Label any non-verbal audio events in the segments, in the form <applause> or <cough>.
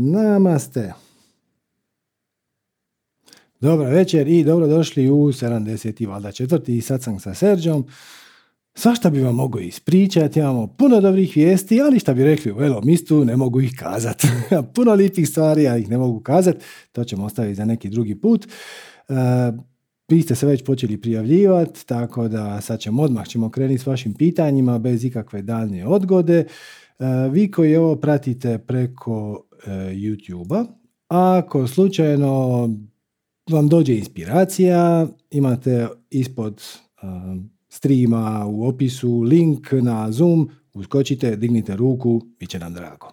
Namaste. Dobra večer i dobrodošli u 70. valjda četvrti sam sa Serđom. Svašta bi vam mogu ispričati, imamo puno dobrih vijesti, ali šta bi rekli u mistu, ne mogu ih kazati. <laughs> puno lipih stvari, ja ih ne mogu kazati, to ćemo ostaviti za neki drugi put. Uh, vi ste se već počeli prijavljivati, tako da sad ćemo odmah ćemo krenuti s vašim pitanjima bez ikakve daljnje odgode. Uh, vi koji ovo pratite preko YouTube-a, ako slučajno vam dođe inspiracija, imate ispod streama u opisu link na Zoom, uskočite, dignite ruku, bit će nam drago.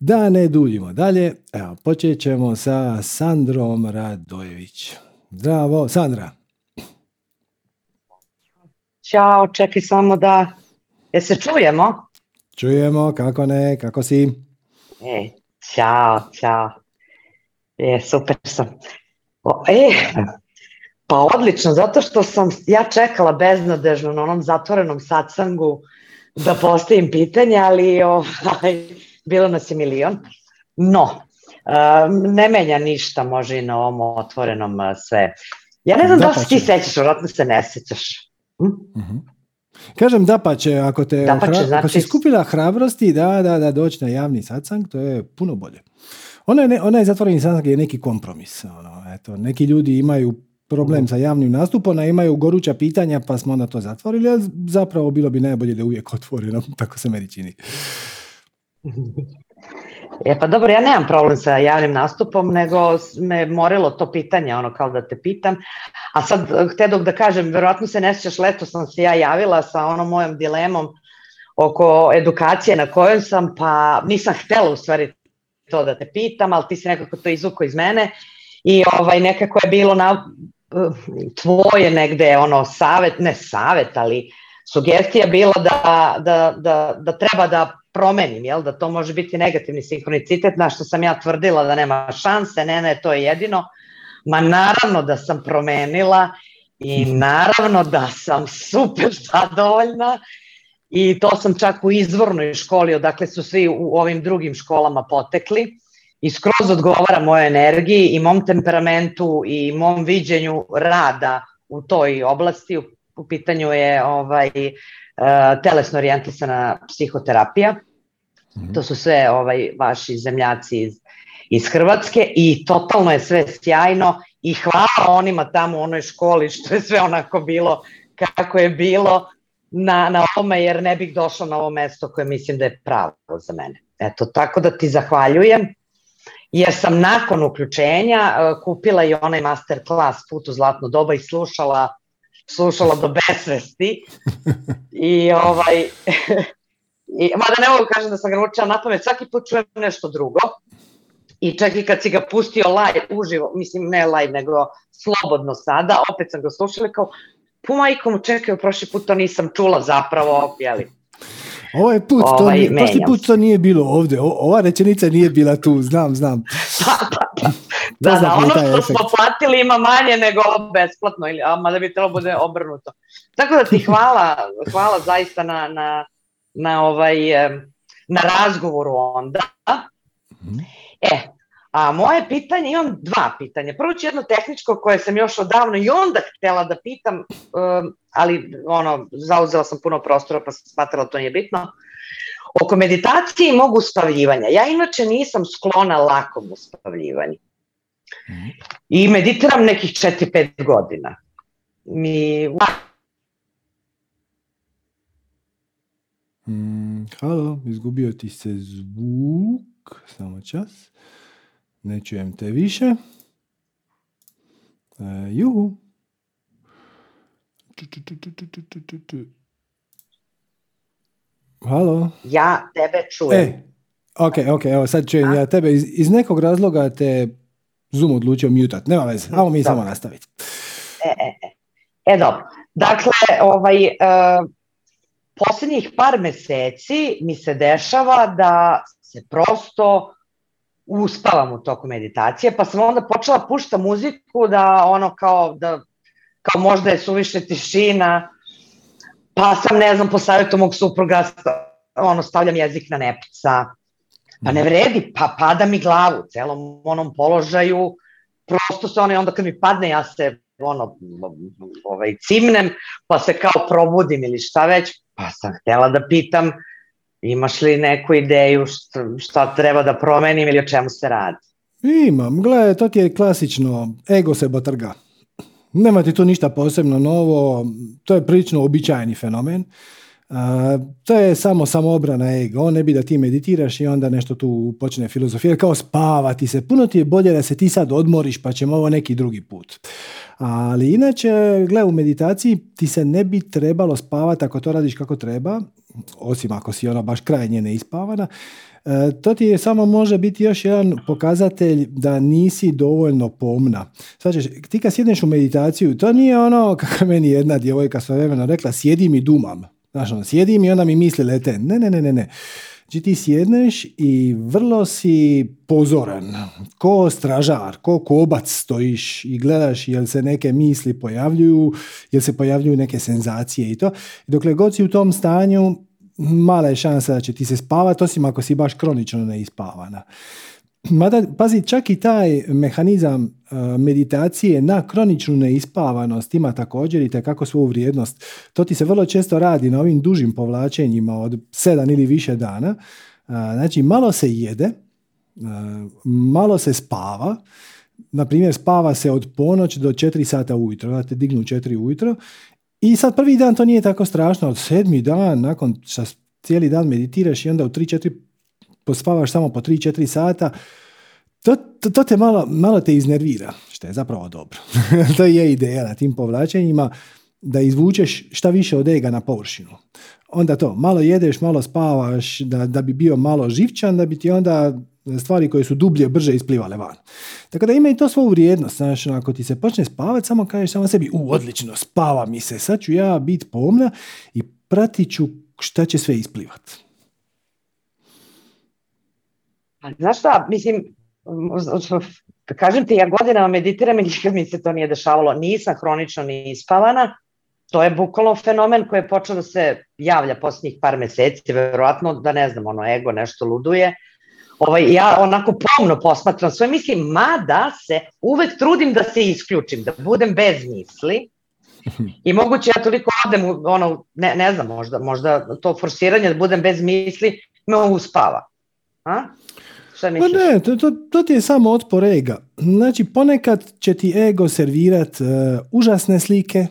Da ne duljimo dalje, evo, počet ćemo sa Sandrom Radojević. Zdravo, Sandra. Ćao, čekaj samo da... Je se čujemo? Čujemo, kako ne, kako si? E, ćao, ćao. Je, super sam. O, e, pa odlično, zato što sam ja čekala beznadežno na onom zatvorenom satsangu da postavim pitanje, ali ovaj, bilo nas je milion. No, um, ne menja ništa, može i na ovom otvorenom sve. Ja ne znam da, da se ti sećaš, vratno se ne sećaš. Hm? Uh-huh. Kažem da pa će, ako, te da hra... znači... ako si skupila hrabrosti da, da, da doći na javni satsang, to je puno bolje. Ona je, ne, ona je zatvoreni satsang je neki kompromis. Ono, eto, neki ljudi imaju problem sa javnim nastupom, a imaju goruća pitanja pa smo onda to zatvorili, ali zapravo bilo bi najbolje da je uvijek otvoreno, <laughs> tako se meni čini. <laughs> E pa dobro, ja nemam problem sa javnim nastupom, nego me morilo to pitanje, ono kao da te pitam. A sad, te dok da kažem, verovatno se ne sjećaš, leto sam se ja javila sa onom mojom dilemom oko edukacije na kojoj sam, pa nisam htela u stvari to da te pitam, ali ti si nekako to izvuko iz mene i ovaj, nekako je bilo na, tvoje negde ono savet, ne savet, ali sugestija bila da, da, da, da treba da promenim, jel? da to može biti negativni sinhronicitet, na što sam ja tvrdila da nema šanse, ne, ne, to je jedino. Ma naravno da sam promenila i naravno da sam super zadovoljna i to sam čak u izvornoj školi, odakle su svi u ovim drugim školama potekli i skroz odgovara mojoj energiji i mom temperamentu i mom viđenju rada u toj oblasti. U, pitanju je ovaj telesno orijentisana psihoterapija. Mm -hmm. To su sve ovaj vaši zemljaci iz, iz Hrvatske i totalno je sve sjajno i hvala onima tamo u onoj školi što je sve onako bilo kako je bilo na, na ovome jer ne bih došla na ovo mesto koje mislim da je pravo za mene. Eto, tako da ti zahvaljujem jer sam nakon uključenja e, kupila i onaj master class Put u zlatno doba i slušala slušala do besvesti i ovaj i, mada ne mogu kažem da sam ga naučila na pamet, svaki put čujem nešto drugo i čak i kad si ga pustio live, uživo, mislim ne live, nego slobodno sada, opet sam ga slušala kao, pu majkom, čekaj, prošli put to nisam čula zapravo, jeli, Ovaj put, ovaj, to nije, prošli put to nije bilo ovde. O, ova rečenica nije bila tu, znam, znam. da, <laughs> da, da, da, ono što smo platili ima manje nego besplatno, ili, a mada bi trebalo bude obrnuto. Tako da ti <laughs> hvala, hvala zaista na, na, na, ovaj, na razgovoru onda. Mm. E, A moje pitanje, imam dva pitanja. Prvo ću jedno tehničko koje sam još odavno i onda htela da pitam, um, ali ono, zauzela sam puno prostora pa sam smatrala to nije bitno. Oko meditacije i mogu uspavljivanja. Ja inače nisam sklona lakom uspavljivanju. I meditiram nekih 4-5 godina. Mi... Mm, halo, izgubio ti se zvuk. Samo čas. Ne čujem te više. E, juhu. Halo? Ja tebe čujem. E, ok, ok, evo sad čujem A? ja tebe. Iz, iz nekog razloga te Zoom odlučio mutat. Nema veze, ajmo mi samo nastaviti. E, e, e. E, dobro. Dakle, ovaj, uh, poslednjih par meseci mi se dešava da se prosto uspavam u toku meditacije, pa sam onda počela pušta muziku da ono kao da kao možda je suviše tišina, pa sam ne znam po savjetu mog supruga ono stavljam jezik na nepca, Pa ne vredi, pa pada mi glavu u celom onom položaju, prosto se ono, onda kad mi padne, ja se ono, ovaj, cimnem, pa se kao probudim ili šta već, pa sam htjela da pitam imaš li neku ideju šta, šta treba da promenim ili o čemu se radi? Imam, gledaj, to je klasično, ego se botrga. Nema ti tu ništa posebno novo, to je prilično običajni fenomen. To je samo samoobrana ego, on ne bi da ti meditiraš i onda nešto tu počne filozofirati, kao spavati se. Puno ti je bolje da se ti sad odmoriš pa ćemo ovo neki drugi put. Ali inače, gle, u meditaciji ti se ne bi trebalo spavati ako to radiš kako treba, osim ako si ona baš krajnje neispavana, E, to ti je samo može biti još jedan pokazatelj da nisi dovoljno pomna. Znači, ti kad sjedneš u meditaciju, to nije ono <laughs> kako meni jedna djevojka svojevremeno rekla, sjedim i dumam. Znaš, ono, sjedim i onda mi misli lete. Ne, ne, ne, ne, ne. Znači ti sjedneš i vrlo si pozoran, ko stražar, ko kobac stojiš i gledaš jel se neke misli pojavljuju, jel se pojavljuju neke senzacije i to. Dokle god si u tom stanju, mala je šansa da će ti se spavati, osim ako si baš kronično neispavana. Mada, pazi, čak i taj mehanizam e, meditacije na kroničnu neispavanost ima također i kako svoju vrijednost. To ti se vrlo često radi na ovim dužim povlačenjima od sedam ili više dana. E, znači, malo se jede, e, malo se spava, na primjer spava se od ponoć do 4 sata ujutro, da te dignu 4 ujutro i sad prvi dan to nije tako strašno, od sedmi dan, nakon što cijeli dan meditiraš i onda u 3-4 pospavaš samo po 3-4 sata, to, to, to, te malo, malo te iznervira, što je zapravo dobro. <laughs> to je ideja na tim povlačenjima, da izvučeš šta više od ega na površinu. Onda to, malo jedeš, malo spavaš, da, da bi bio malo živčan, da bi ti onda stvari koje su dublje, brže isplivale van. Tako da ima i to svoju vrijednost. Znaš, ako ti se počne spavati, samo kažeš samo sebi, u, odlično, spava mi se, sad ću ja biti pomna i pratit ću šta će sve isplivati. Znaš šta, mislim, kažem ti, ja godinama meditiram i nikad mi se to nije dešavalo. Nisam hronično ni ispavana. To je bukvalno fenomen koji je počeo da se javlja posljednjih par meseci, verovatno da ne znam, ono ego nešto luduje ovaj, ja onako pomno posmatram svoje misli, mada se uvek trudim da se isključim, da budem bez misli. I moguće ja toliko odem, ono, ne, ne znam, možda, možda to forsiranje da budem bez misli me uspava. A? Šta Pa ne, to, to, to, ti je samo otpor ega. Znači, ponekad će ti ego servirat uh, užasne slike,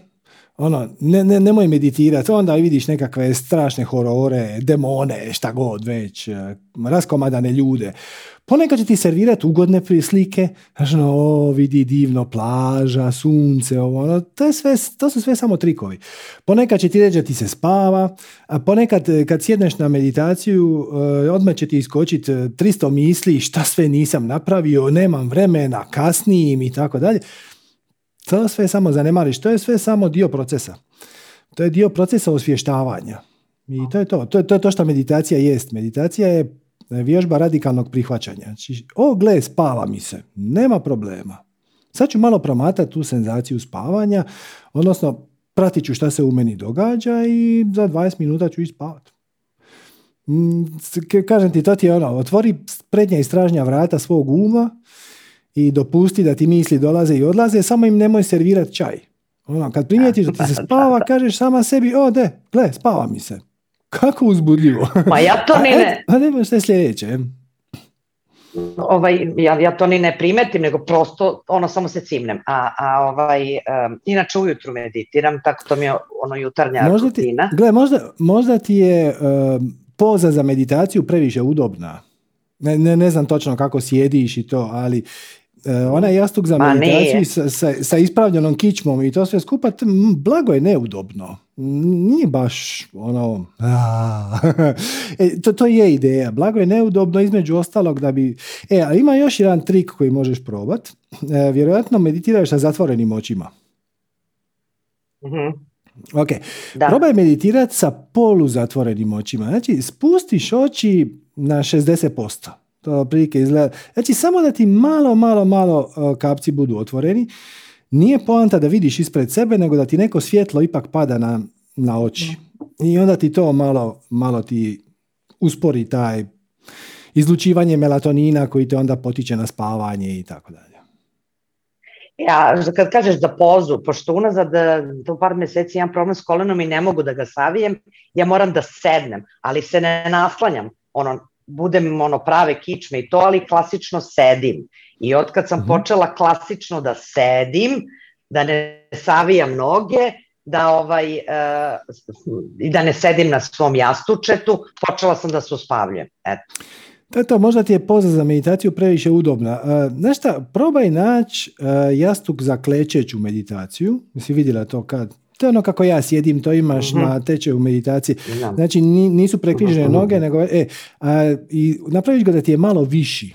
ono, ne, ne, nemoj meditirati, onda vidiš nekakve strašne horore, demone, šta god već, e, raskomadane ljude. Ponekad će ti servirati ugodne slike, znaš, ono, o, vidi divno, plaža, sunce, ovo, ono, to, je sve, to su sve samo trikovi. Ponekad će ti reći da ti se spava, a ponekad e, kad sjedneš na meditaciju, e, odmah će ti iskočiti 300 misli, šta sve nisam napravio, nemam vremena, kasnijim i tako dalje. To sve samo zanemariš, to je sve samo dio procesa. To je dio procesa osvještavanja. I to je to. To je to, to što meditacija jest. Meditacija je vježba radikalnog prihvaćanja. Znači, o, gle, spava mi se. Nema problema. Sad ću malo promatati tu senzaciju spavanja, odnosno pratit ću šta se u meni događa i za 20 minuta ću ispavati. Mm, kažem ti, to ti je ono, otvori prednja i stražnja vrata svog uma i dopusti da ti misli dolaze i odlaze, samo im nemoj servirati čaj. Ono, kad primijetiš da ti se spava, kažeš sama sebi, o de, gle, spava mi se. Kako uzbudljivo. Ma ja to <laughs> ni ne... A ne, što je sljedeće? Ovaj, ja, ja to ni ne primetim, nego prosto ono samo se cimnem. A, a ovaj, um, inače ujutru meditiram, tako to mi je ono jutarnja možda rutina. Ti, gle, možda, možda ti je um, poza za meditaciju previše udobna. Ne, ne, ne znam točno kako sjediš i to, ali onaj jastuk za meditaciju sa, sa, sa, ispravljenom kičmom i to sve skupa, blago je neudobno. Nije baš ono... <laughs> e, to, to je ideja. Blago je neudobno između ostalog da bi... E, a ima još jedan trik koji možeš probat. E, vjerojatno meditiraš sa zatvorenim očima. mm Ok, da. probaj meditirati sa poluzatvorenim očima. Znači, spustiš oči na 60%. To prilike izgleda. Znači, samo da ti malo, malo, malo e, kapci budu otvoreni. Nije poanta da vidiš ispred sebe, nego da ti neko svjetlo ipak pada na, na oči. I onda ti to malo, malo ti uspori taj izlučivanje melatonina koji te onda potiče na spavanje i tako dalje. Ja, kad kažeš za pozu, pošto unazad e, to par meseci imam problem s kolenom i ne mogu da ga savijem, ja moram da sednem, ali se ne naslanjam. Ono, budem ono prave kičme i to, ali klasično sedim. I od kad sam mhm. počela klasično da sedim, da ne savijam noge, da ovaj i da ne sedim na svom jastučetu, počela sam da se uspavljujem. Eto. To to, možda ti je poza za meditaciju previše udobna. Uh, znaš šta, probaj naći uh, jastuk za klečeću meditaciju. Si vidjela to kad? To je ono kako ja sjedim, to imaš uh-huh. na tečaju meditaciji. Znači nisu prekrižene uh-huh. noge, nego e, a, i napraviš ga da ti je malo viši.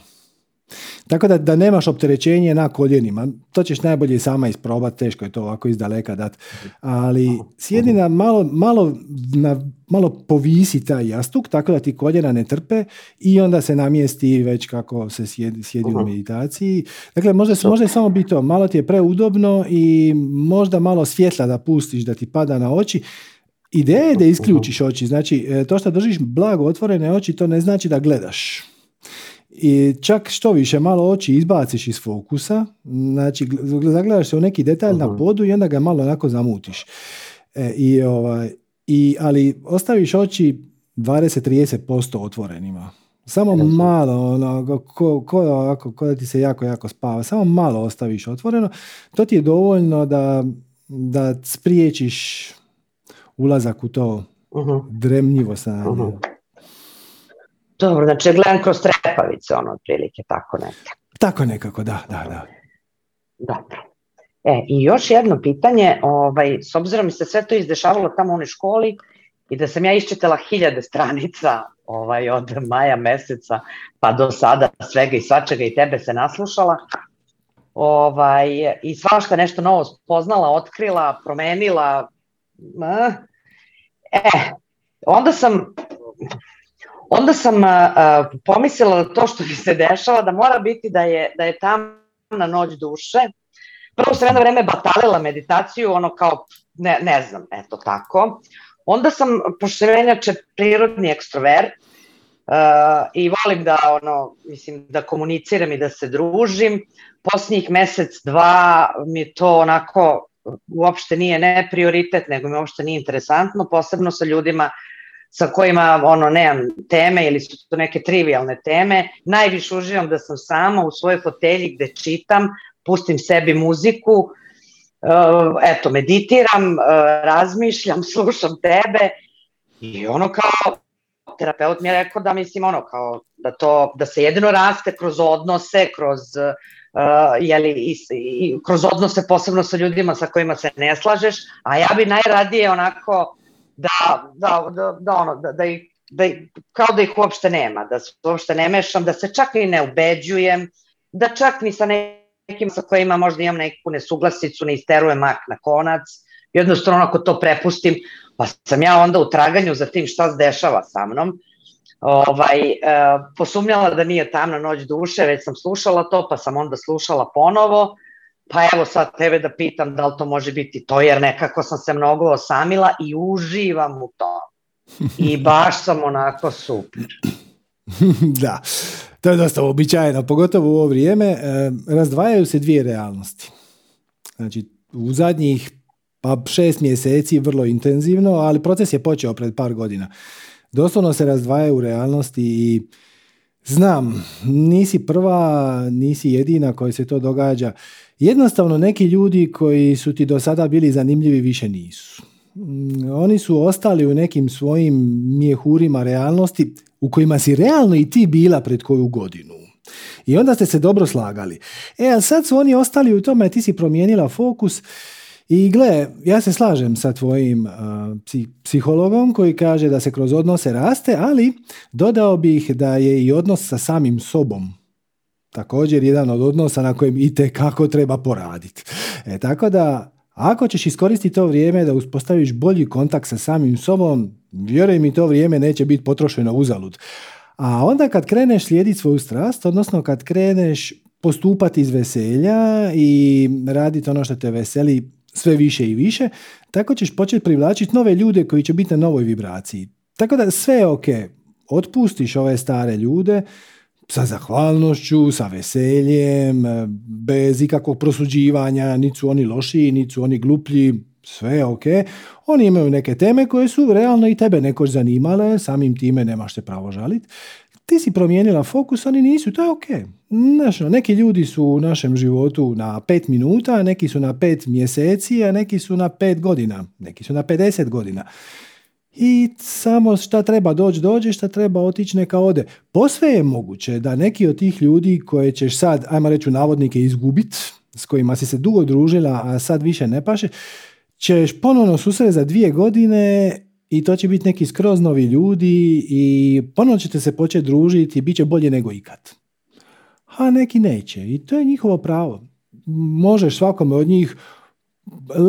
Tako da, da nemaš opterećenje na koljenima. To ćeš najbolje sama isprobati, teško je to ovako iz daleka dat. Ali sjedi na malo, malo, na, malo povisi taj jastuk, tako da ti koljena ne trpe i onda se namjesti već kako se sjedi, sjedi u meditaciji. Dakle, možda, možda samo biti to, malo ti je preudobno i možda malo svjetla da pustiš, da ti pada na oči. Ideja je da isključiš oči, znači e, to što držiš blago otvorene oči, to ne znači da gledaš i čak što više malo oči izbaciš iz fokusa, znači zagledaš se u neki detalj na podu i onda ga malo onako zamutiš. E, i, ovaj, i, ali ostaviš oči 20-30% otvorenima. Samo malo, ono, ko, ko, ako, ko da ti se jako, jako spava, samo malo ostaviš otvoreno, to ti je dovoljno da, da spriječiš ulazak u to uh-huh. dremljivo stanje. Uh-huh. Dobro, znači gledam kroz trepavice, ono, otprilike, tako nekako. Tako nekako, da, da, da. Dobro. E, i još jedno pitanje, ovaj, s obzirom mi se sve to izdešavalo tamo u onoj školi i da sam ja iščitala hiljade stranica ovaj, od maja meseca pa do sada svega i svačega i tebe se naslušala, ovaj, i svašta nešto novo spoznala, otkrila, promenila, e, onda sam onda sam pomislila da to što mi se dešava, da mora biti da je, da je tamna noć duše. Prvo sam jedno vreme batalila meditaciju, ono kao, ne, ne znam, eto tako. Onda sam, pošto prirodni ekstrovert, Uh, i volim da ono mislim da komuniciram i da se družim posljednjih mesec dva mi to onako uopšte nije ne prioritet nego mi uopšte nije interesantno posebno sa ljudima sa kojima ono nemam teme ili su to neke trivialne teme. Najviše uživam da sam sama u svojoj fotelji gde čitam, pustim sebi muziku, uh, eto, meditiram, uh, razmišljam, <laughs> slušam tebe i ono kao terapeut mi je rekao da mislim ono kao da to da se jedino raste kroz odnose, kroz uh, jeli, i, i, kroz odnose posebno sa ljudima sa kojima se ne slažeš, a ja bi najradije onako da, da, da, da, ono, da, da, ih, da kao da ih uopšte nema, da se uopšte ne mešam, da se čak i ne ubeđujem, da čak ni sa nekim sa kojima možda imam neku nesuglasicu, ne isterujem mak na konac, jednostavno ako to prepustim, pa sam ja onda u traganju za tim šta se dešava sa mnom, ovaj, e, posumnjala da nije tamna noć duše, već sam slušala to, pa sam onda slušala ponovo, Pa evo sad tebe da pitam da li to može biti to, jer nekako sam se mnogo osamila i uživam u to. I <laughs> baš sam onako super. <laughs> da, to je dosta običajeno, pogotovo u ovo vrijeme. E, razdvajaju se dvije realnosti. Znači, u zadnjih pa šest mjeseci vrlo intenzivno, ali proces je počeo pred par godina. Doslovno se razdvajaju u realnosti i znam, nisi prva, nisi jedina koji se to događa. Jednostavno neki ljudi koji su ti do sada bili zanimljivi više nisu. Mm, oni su ostali u nekim svojim mjehurima realnosti u kojima si realno i ti bila pred koju godinu. I onda ste se dobro slagali. E, a sad su oni ostali u tome, ti si promijenila fokus i gle, ja se slažem sa tvojim uh, psihologom koji kaže da se kroz odnose raste, ali dodao bih da je i odnos sa samim sobom također jedan od odnosa na kojem i kako treba poraditi. E, tako da, ako ćeš iskoristiti to vrijeme da uspostaviš bolji kontakt sa samim sobom, vjeruj mi to vrijeme neće biti potrošeno uzalud. A onda kad kreneš slijediti svoju strast, odnosno kad kreneš postupati iz veselja i raditi ono što te veseli sve više i više, tako ćeš početi privlačiti nove ljude koji će biti na novoj vibraciji. Tako da sve je ok. otpustiš ove stare ljude sa zahvalnošću, sa veseljem, bez ikakvog prosuđivanja, niti su oni lošiji, niti su oni gluplji, sve ok. Oni imaju neke teme koje su realno i tebe nekoć zanimale, samim time nemaš se pravo žaliti. Ti si promijenila fokus, oni nisu, to je ok. Znaš, ono, neki ljudi su u našem životu na pet minuta, neki su na pet mjeseci, a neki su na pet godina, neki su na 50 godina. I samo šta treba doći, dođe, šta treba otići, neka ode. Posve je moguće da neki od tih ljudi koje ćeš sad, ajmo reći navodnike, izgubit, s kojima si se dugo družila, a sad više ne paše, ćeš ponovno susret za dvije godine i to će biti neki skroz novi ljudi i ponovno ćete se početi družiti i bit će bolje nego ikad. A neki neće i to je njihovo pravo. Možeš svakome od njih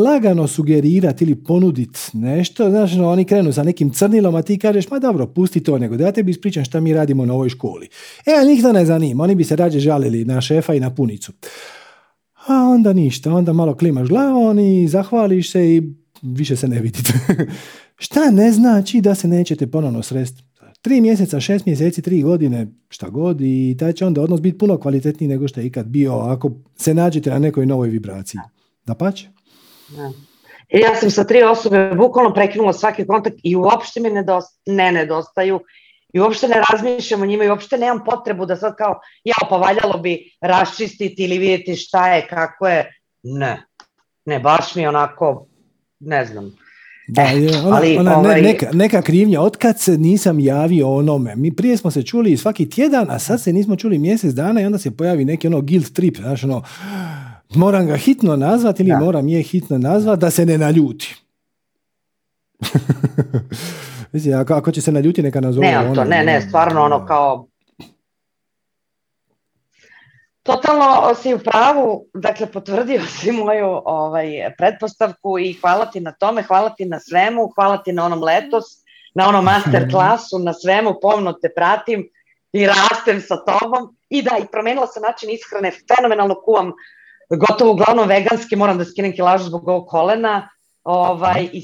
lagano sugerirati ili ponuditi nešto, znaš, no, oni krenu sa nekim crnilom, a ti kažeš, ma dobro, pusti to, nego da ja tebi ispričam šta mi radimo na ovoj školi. E, ali njih to ne zanima, oni bi se rađe žalili na šefa i na punicu. A onda ništa, onda malo klimaš glavom i zahvališ se i više se ne vidite. <laughs> šta ne znači da se nećete ponovno sresti? Tri mjeseca, šest mjeseci, tri godine, šta god i taj će onda odnos biti puno kvalitetniji nego što je ikad bio ako se nađete na nekoj novoj vibraciji. Da pače? Ja sam sa tri osobe bukvalno prekinula svaki kontakt i uopšte mi ne nedostaju i uopšte ne razmišljam o njima i uopšte nemam potrebu da sad kao ja pa valjalo bi raščistiti ili vidjeti šta je, kako je. Ne, ne, baš mi onako, ne znam. Da, je, ona, ali, ona ovaj... neka, neka krivnja, otkad se nisam javio onome, mi prije smo se čuli svaki tjedan, a sad se nismo čuli mjesec dana i onda se pojavi neki ono guilt trip, znaš ono, moram ga hitno nazvati ili moram je hitno nazvati da se ne naljuti. <laughs> Mislim, ako, ako će se naljuti, neka nazove. Ne, to, ne, ne, stvarno ono kao... Totalno si u pravu, dakle potvrdio <laughs> si moju ovaj, pretpostavku i hvala ti na tome, hvala ti na svemu, hvala ti na onom letos, na onom master klasu, na svemu, pomno te pratim i rastem sa tobom. I da, i promenila sam način ishrane, fenomenalno kuvam gotovo uglavnom veganski, moram da skinem kilažu zbog ovog kolena, ovaj, i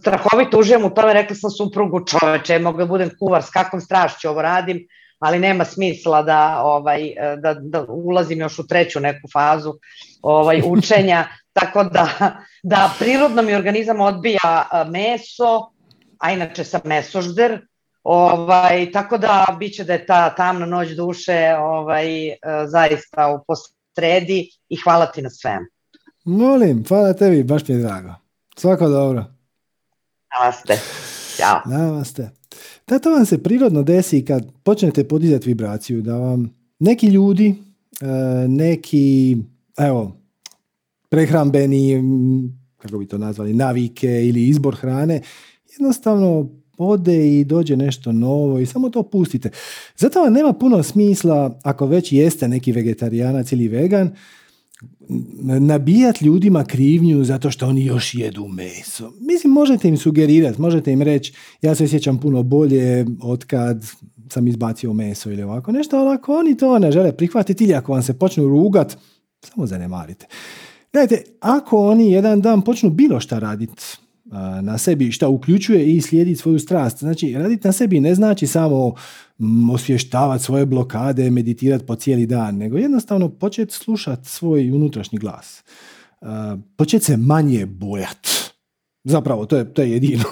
strahovito uživam u tome, rekla sam suprugu čoveče, mogu da budem kuvar, s kakvom strašću ovo radim, ali nema smisla da, ovaj, da, da ulazim još u treću neku fazu ovaj, <laughs> učenja, tako da, da prirodno mi organizam odbija meso, a inače sam mesožder, ovaj, tako da biće da je ta tamna noć duše ovaj, zaista u sredi i hvala ti na svemu. Molim, hvala tebi, baš mi je drago. Svako dobro. Namaste. Ćao. Namaste. Da, to vam se prirodno desi kad počnete podizati vibraciju, da vam neki ljudi, e, neki, evo, prehrambeni, kako bi to nazvali, navike ili izbor hrane, jednostavno ode i dođe nešto novo i samo to pustite. Zato vam nema puno smisla, ako već jeste neki vegetarijanac ili vegan, nabijati ljudima krivnju zato što oni još jedu meso. Mislim, možete im sugerirati, možete im reći ja se osjećam puno bolje od kad sam izbacio meso ili ovako nešto, ali ako oni to ne žele prihvatiti ili ako vam se počnu rugat, samo zanemarite. Gledajte, ako oni jedan dan počnu bilo šta raditi na sebi šta uključuje i slijediti svoju strast. Znači, raditi na sebi ne znači samo osvještavati svoje blokade, meditirati po cijeli dan, nego jednostavno početi slušati svoj unutrašnji glas. Početi se manje bojat. Zapravo, to je, to je jedino.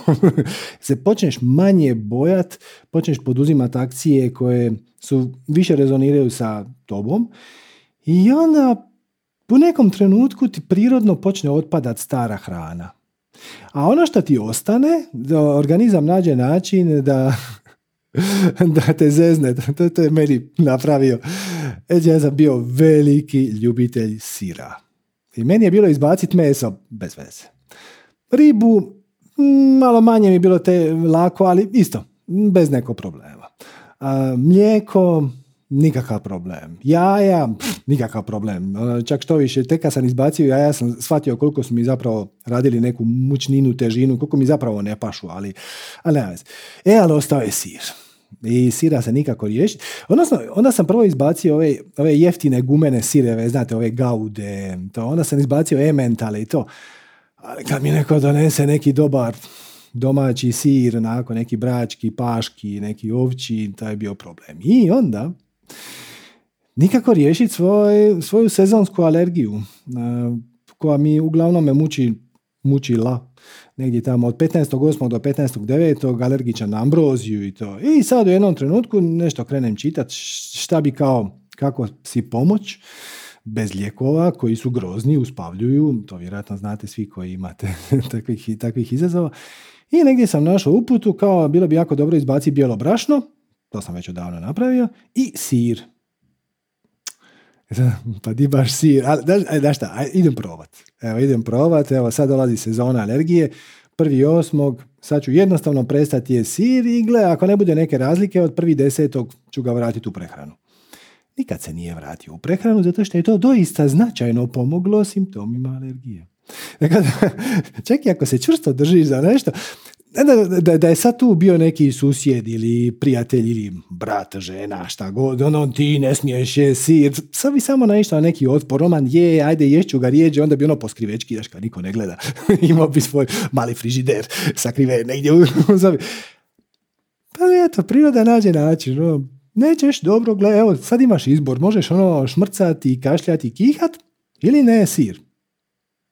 <laughs> se počneš manje bojat, počneš poduzimati akcije koje su više rezoniraju sa tobom i onda u nekom trenutku ti prirodno počne otpadat stara hrana. A ono što ti ostane, organizam nađe način da, <laughs> da te zezne. To, to je meni napravio. Eđe, ja sam bio veliki ljubitelj sira. I meni je bilo izbaciti meso bez veze. Ribu, malo manje mi je bilo te lako, ali isto, bez nekog problema. A, mlijeko, nikakav problem. Jaja, pff, nikakav problem. Ono, čak što više, tek kad sam izbacio jaja sam shvatio koliko su mi zapravo radili neku mučninu, težinu, koliko mi zapravo ne pašu, ali, ali ne E, ali ostao je sir. I sira se nikako riješiti. Odnosno, onda sam prvo izbacio ove, ove jeftine gumene sireve, znate, ove gaude, to. onda sam izbacio ementale i to. Ali kad mi neko donese neki dobar domaći sir, onako neki brački, paški, neki ovči, to je bio problem. I onda, nikako riješiti svoj, svoju sezonsku alergiju, koja mi uglavnom me muči, mučila negdje tamo od 15.8. do 15.9. alergičan na ambroziju i to. I sad u jednom trenutku nešto krenem čitati šta bi kao, kako si pomoć bez lijekova koji su grozni, uspavljuju, to vjerojatno znate svi koji imate <laughs> takvih, takvih izazova. I negdje sam našao uputu kao bilo bi jako dobro izbaciti bijelo brašno, to sam već odavno napravio, i sir. Pa di baš sir, ali da, da šta, idem probat. Evo, idem probat, evo sad dolazi sezona alergije, prvi osmog, sad ću jednostavno prestati je sir i gle, ako ne bude neke razlike, od prvi desetog ću ga vratiti u prehranu. Nikad se nije vratio u prehranu zato što je to doista značajno pomoglo simptomima alergije. Dakle, čak i ako se čvrsto držiš za nešto, da, da, da, je sad tu bio neki susjed ili prijatelj ili brat, žena, šta god, ono ti ne smiješ je sir, sad bi samo naišao na neki otpor, roman je, ajde ješću ga rijeđe, onda bi ono po skrivečki, daš niko ne gleda, <laughs> imao bi svoj mali frižider sakrive negdje u. Pa eto, priroda nađe način, no, nećeš, dobro, gle, evo, sad imaš izbor, možeš ono šmrcati, kašljati, kihat, ili ne sir.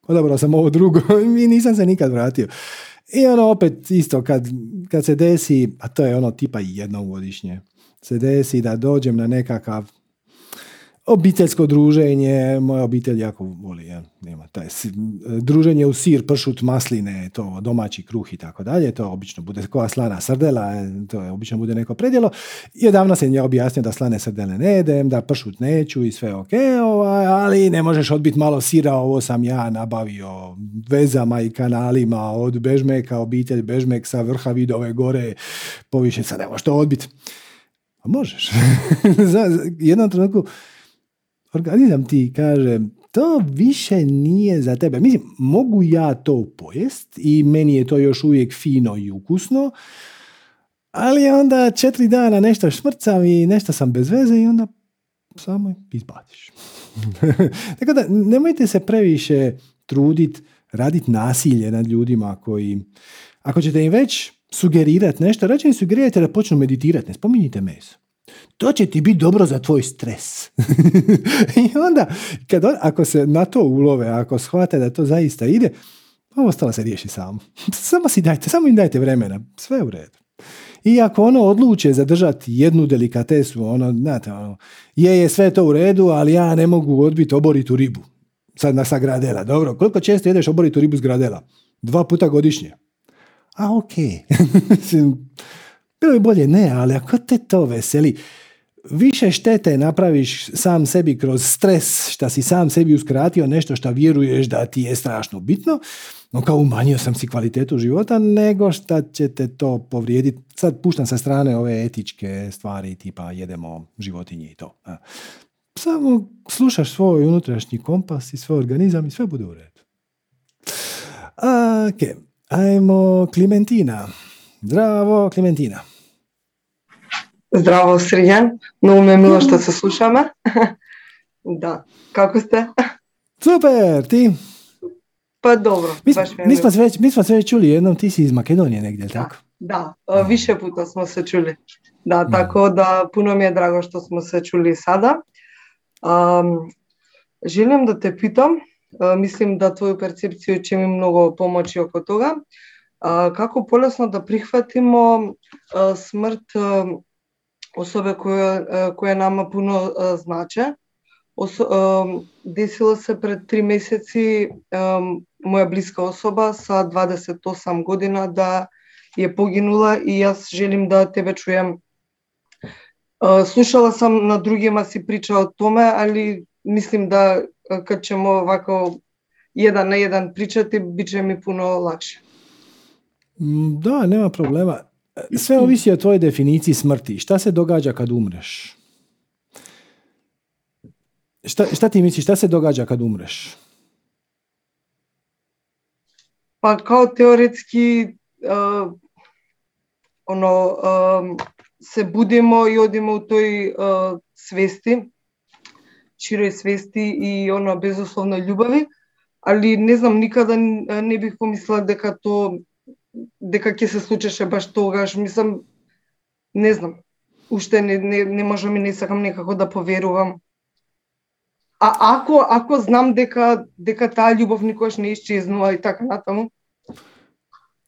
Odabrao sam ovo drugo <laughs> i nisam se nikad vratio. I ono opet isto kad, kad se desi, a to je ono tipa jednom godišnje, se desi da dođem na nekakav obiteljsko druženje, moja obitelj jako voli, ja, nema taj druženje u sir, pršut, masline, to domaći kruh i tako dalje, to obično bude koja slana srdela, e, to je obično bude neko predjelo. I davno sam ja objasnio da slane srdele ne jedem, da pršut neću i sve ok, ovaj, ali ne možeš odbiti malo sira, ovo sam ja nabavio vezama i kanalima od Bežmeka, obitelj Bežmek sa vrha Vidove gore, poviše sad, evo što odbiti. A možeš. <laughs> jednom trenutku organizam ti kaže to više nije za tebe. Mislim, mogu ja to pojest i meni je to još uvijek fino i ukusno, ali onda četiri dana nešto šmrcam i nešto sam bez veze i onda samo izbaciš. <laughs> Tako da nemojte se previše truditi raditi nasilje nad ljudima koji, ako ćete im već sugerirati nešto, reći im sugerirajte da počnu meditirati, ne spominjite meso to će ti biti dobro za tvoj stres. <laughs> I onda, kad ako se na to ulove, ako shvate da to zaista ide, ovo ostalo se riješi samo. <laughs> Samo si dajte, samo im dajte vremena, sve u redu. I ako ono odluče zadržati jednu delikatesu, ono, znate, ono, je, je sve to u redu, ali ja ne mogu odbiti oboritu ribu. Sad na sa gradela, dobro. Koliko često jedeš oboritu ribu s gradela? Dva puta godišnje. A, ok. <laughs> Bilo bi bolje ne, ali ako te to veseli, više štete napraviš sam sebi kroz stres, šta si sam sebi uskratio nešto što vjeruješ da ti je strašno bitno, no kao umanjio sam si kvalitetu života, nego šta će te to povrijediti. Sad puštam sa strane ove etičke stvari, tipa jedemo životinje i to. Samo slušaš svoj unutrašnji kompas i svoj organizam i sve bude u redu. Ok, ajmo Klementina. Zdravo, Klementina. Здраво, Срѓан. Многу ме мило што се слушаме. <laughs> да. Како сте? Супер, ти? Па добро, ми, баш ми, ми сме се ми сме се чули едном ти си из Македонија негде, така? Да, да, више пута сме се чули. Да, така да пуно ми е драго што сме се чули сада. Um, желим да те питам, uh, мислим да твоја перцепција ќе ми многу помочи око тога. Uh, како полесно да прихватимо uh, смрт особе која, која нама пуно значе. Десила се пред три месеци моја блиска особа со 28 година да е погинула и јас желим да тебе чујам. Слушала сам на другима си прича од томе, али мислим да кога качемо вака еден на еден причати, биче ми пуно лакше. Да, нема проблема. Све овиси од твој дефиниција смрти. Шта се догаѓа кога умреш? Шта, шта ти мислиш, шта се догаѓа кога умреш? Па као теоретски а, оно а, се будимо и одиме у тој а, свести, широј свести и оно безусловна љубави, али не знам никада не бих помислила дека тоа дека ќе се случеше баш тогаш, мислам, не знам, уште не, не, не можам и не сакам некако да поверувам. А ако ако знам дека дека таа љубов никош не исчезнува и така натаму.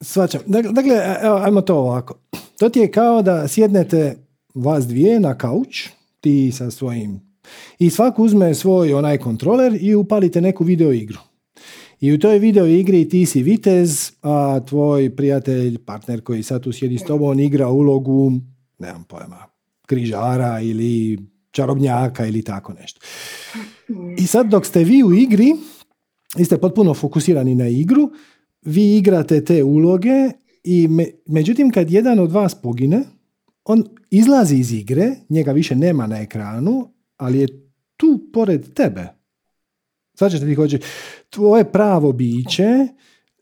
Свачам. Дакле, dakle, evo, ajmo to ovako. To ti je kao da sjednete vas dvije na kauč, ti sa svojim i svak uzme svoj onaj kontroler i upalite neku video igru. I u toj video igri ti si vitez, a tvoj prijatelj, partner koji sad tu sjedi s tobom igra ulogu, nemam pojma, križara ili čarobnjaka ili tako nešto. I sad dok ste vi u igri, vi ste potpuno fokusirani na igru, vi igrate te uloge i međutim kad jedan od vas pogine, on izlazi iz igre, njega više nema na ekranu, ali je tu pored tebe. Svađate ti hoće, tvoje pravo biće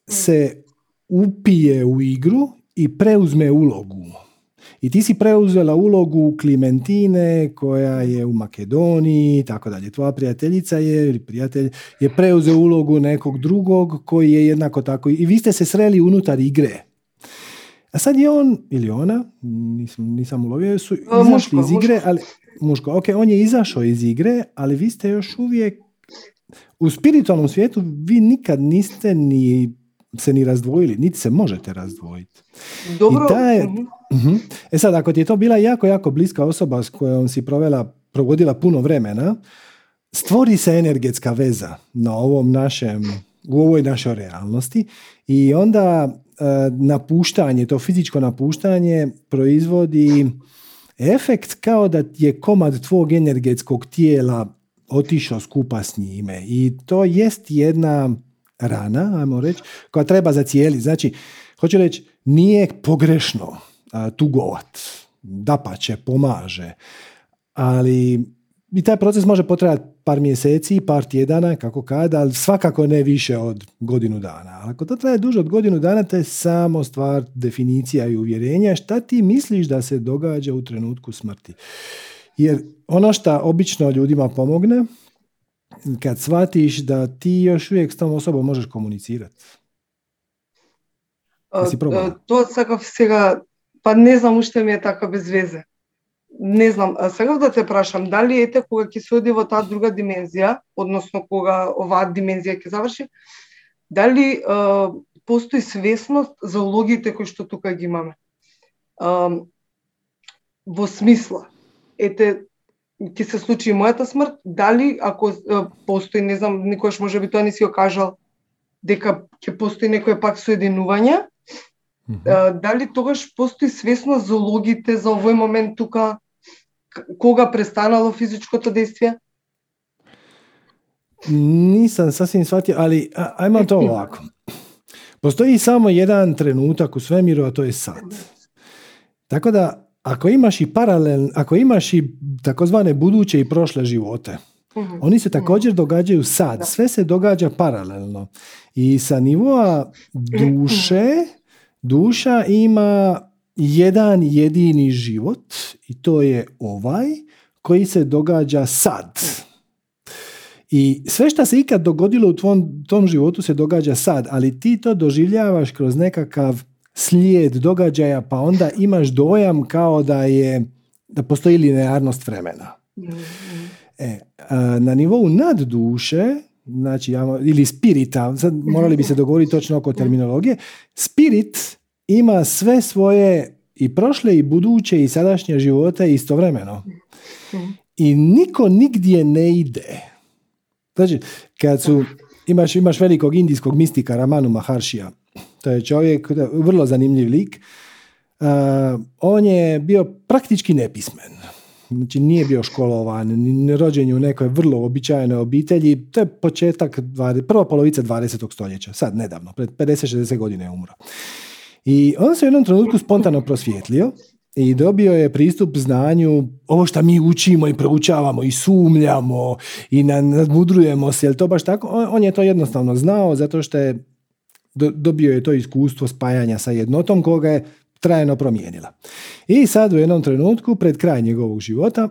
se upije u igru i preuzme ulogu. I ti si preuzela ulogu Klimentine koja je u Makedoniji i tako dalje. Tvoja prijateljica je, ili prijatelj, je preuzeo ulogu nekog drugog koji je jednako tako. I vi ste se sreli unutar igre. A sad je on, ili ona, nisam, nisam ulovio, su izašli iz igre, ali muško, ok, on je izašao iz igre, ali vi ste još uvijek u spiritualnom svijetu vi nikad niste ni se ni razdvojili, niti se možete razdvojiti. Dobro. I uh E sad, ako ti je to bila jako, jako bliska osoba s kojom si provela, provodila puno vremena, stvori se energetska veza na ovom našem, u ovoj našoj realnosti i onda e, napuštanje, to fizičko napuštanje proizvodi efekt kao da je komad tvog energetskog tijela otišao skupa s njime i to jest jedna rana, ajmo reći, koja treba zacijeli. Znači, hoću reći, nije pogrešno a, tugovat, dapače, pomaže, ali i taj proces može potrajati par mjeseci, par tjedana, kako kada, ali svakako ne više od godinu dana. ako to traje duže od godinu dana, to je samo stvar definicija i uvjerenja šta ti misliš da se događa u trenutku smrti. Jer ono što obično ljudima pomogne, kad shvatiš da ti još uvijek s tom osobom možeš komunicirati. To сакав сега, па не знам уште ми е така без везе. Не знам, сега да те прашам, дали ете кога ќе се оди во таа друга димензија, односно кога оваа димензија ќе заврши, дали е, постои свесност за улогите кои што тука ги имаме? Е, во смисла, ете, ќе се случи мојата смрт, дали ако постои, не знам, никош може би тоа не си го кажал, дека ќе постои некое пак соединување, mm -hmm. дали тогаш постои свесност за логите за овој момент тука, кога престанало физичкото действие? Nisam sasvim shvatio, ali ajmo to ovako. Postoji samo jedan trenutak u svemiru, a to je sad. Tako da ako imaš i paralel, ako imaš i takozvane buduće i prošle živote, mhm. oni se također događaju sad. Sve se događa paralelno. I sa nivoa duše, duša ima jedan jedini život i to je ovaj koji se događa sad. I sve što se ikad dogodilo u tvom, tom životu se događa sad, ali ti to doživljavaš kroz nekakav slijed događaja, pa onda imaš dojam kao da je da postoji linearnost vremena. E, na nivou nad duše, znači, ili spirita, sad morali bi se dogovoriti točno oko terminologije, spirit ima sve svoje i prošle i buduće i sadašnje živote istovremeno. I niko nigdje ne ide. Znači, kad su, imaš, imaš velikog indijskog mistika Ramanu Maharshija, to je čovjek, vrlo zanimljiv lik. Uh, on je bio praktički nepismen. Znači nije bio školovan, rođen u nekoj vrlo običajnoj obitelji. To je početak, prva polovica 20. stoljeća, sad nedavno, pred 50-60 godina je umro. I on se u jednom trenutku spontano prosvjetlio i dobio je pristup znanju, ovo što mi učimo i proučavamo i sumljamo i nadmudrujemo se, jel to baš tako? On je to jednostavno znao zato što je dobio je to iskustvo spajanja sa jednotom koga je trajno promijenila. I sad u jednom trenutku, pred kraj njegovog života,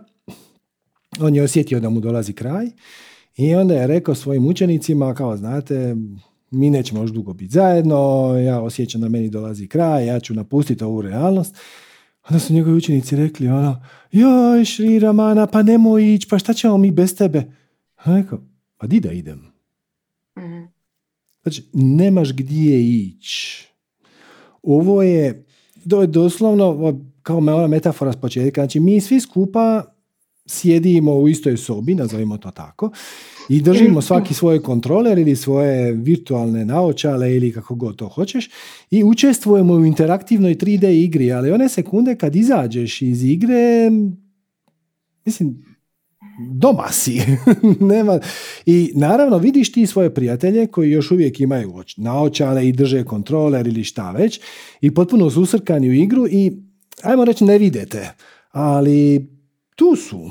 on je osjetio da mu dolazi kraj i onda je rekao svojim učenicima, kao znate, mi nećemo još dugo biti zajedno, ja osjećam da meni dolazi kraj, ja ću napustiti ovu realnost. Onda su njegovi učenici rekli ono, joj Šri Ramana, pa nemoj ići, pa šta ćemo mi bez tebe? A rekao, pa di da idem? Mhm. Znači, nemaš gdje ići. Ovo je, to je doslovno kao ona metafora s početka. Znači, mi svi skupa sjedimo u istoj sobi, nazovimo to tako, i držimo svaki svoj kontroler ili svoje virtualne naočale ili kako god to hoćeš i učestvujemo u interaktivnoj 3D igri, ali one sekunde kad izađeš iz igre, mislim, doma si. <laughs> Nema. I naravno vidiš ti svoje prijatelje koji još uvijek imaju naočale i drže kontroler ili šta već i potpuno su usrkani u igru i ajmo reći ne videte, ali tu su.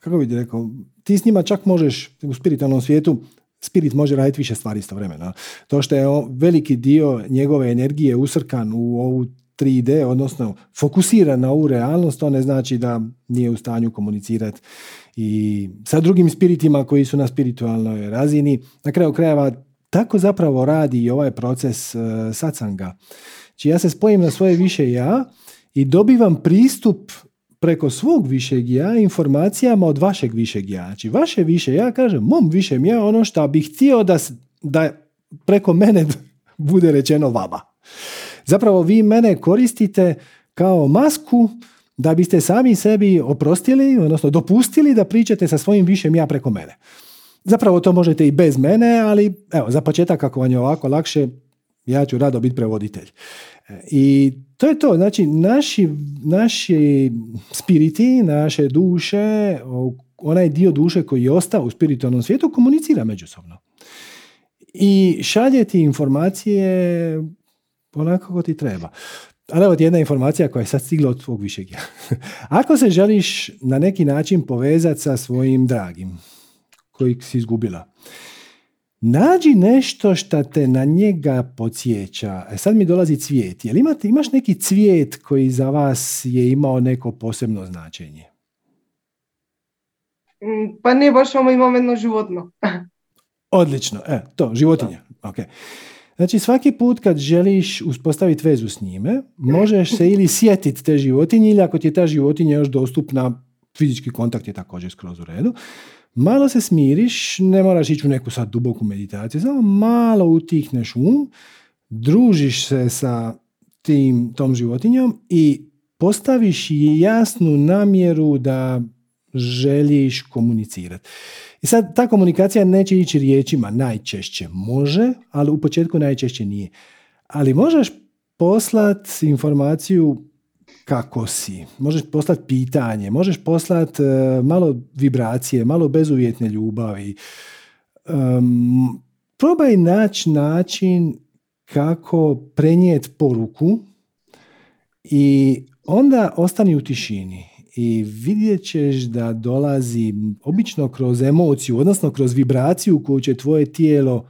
Kako bih rekao, ti s njima čak možeš u spiritualnom svijetu Spirit može raditi više stvari istovremeno. To što je veliki dio njegove energije usrkan u ovu 3D, odnosno fokusiran na ovu realnost, to ne znači da nije u stanju komunicirati i sa drugim spiritima koji su na spiritualnoj razini. Na kraju krajeva tako zapravo radi i ovaj proces uh, satsanga. Znači ja se spojim na svoje više ja i dobivam pristup preko svog višeg ja informacijama od vašeg višeg ja. Znači vaše više ja kažem mom višem ja ono što bih htio da, da preko mene <laughs> bude rečeno vama. Zapravo vi mene koristite kao masku da biste sami sebi oprostili, odnosno dopustili da pričate sa svojim višem ja preko mene. Zapravo to možete i bez mene, ali evo, za početak ako vam je ovako lakše, ja ću rado biti prevoditelj. E, I to je to, znači naši, naši spiriti, naše duše, onaj dio duše koji je ostao u spiritualnom svijetu komunicira međusobno. I šalje ti informacije onako kako ti treba. Ali evo ti jedna informacija koja je sad stigla od tvog višeg ja. <laughs> Ako se želiš na neki način povezati sa svojim dragim, koji si izgubila, nađi nešto što te na njega podsjeća. E sad mi dolazi cvijet. Jel imate, imaš neki cvijet koji za vas je imao neko posebno značenje? Mm, pa ne, baš imamo jedno životno. <laughs> Odlično, e, to, životinja. Okay. Znači svaki put kad želiš uspostaviti vezu s njime, možeš se ili sjetiti te životinje ili ako ti je ta životinja još dostupna, fizički kontakt je također skroz u redu, malo se smiriš, ne moraš ići u neku sad duboku meditaciju, samo malo utihneš um, družiš se sa tim, tom životinjom i postaviš jasnu namjeru da želiš komunicirati. I sad ta komunikacija neće ići riječima, najčešće može, ali u početku najčešće nije. Ali možeš poslati informaciju kako si, možeš poslati pitanje, možeš poslati uh, malo vibracije, malo bezuvjetne ljubavi. Um, probaj naći način kako prenijeti poruku i onda ostani u tišini i vidjet ćeš da dolazi obično kroz emociju, odnosno kroz vibraciju koju će tvoje tijelo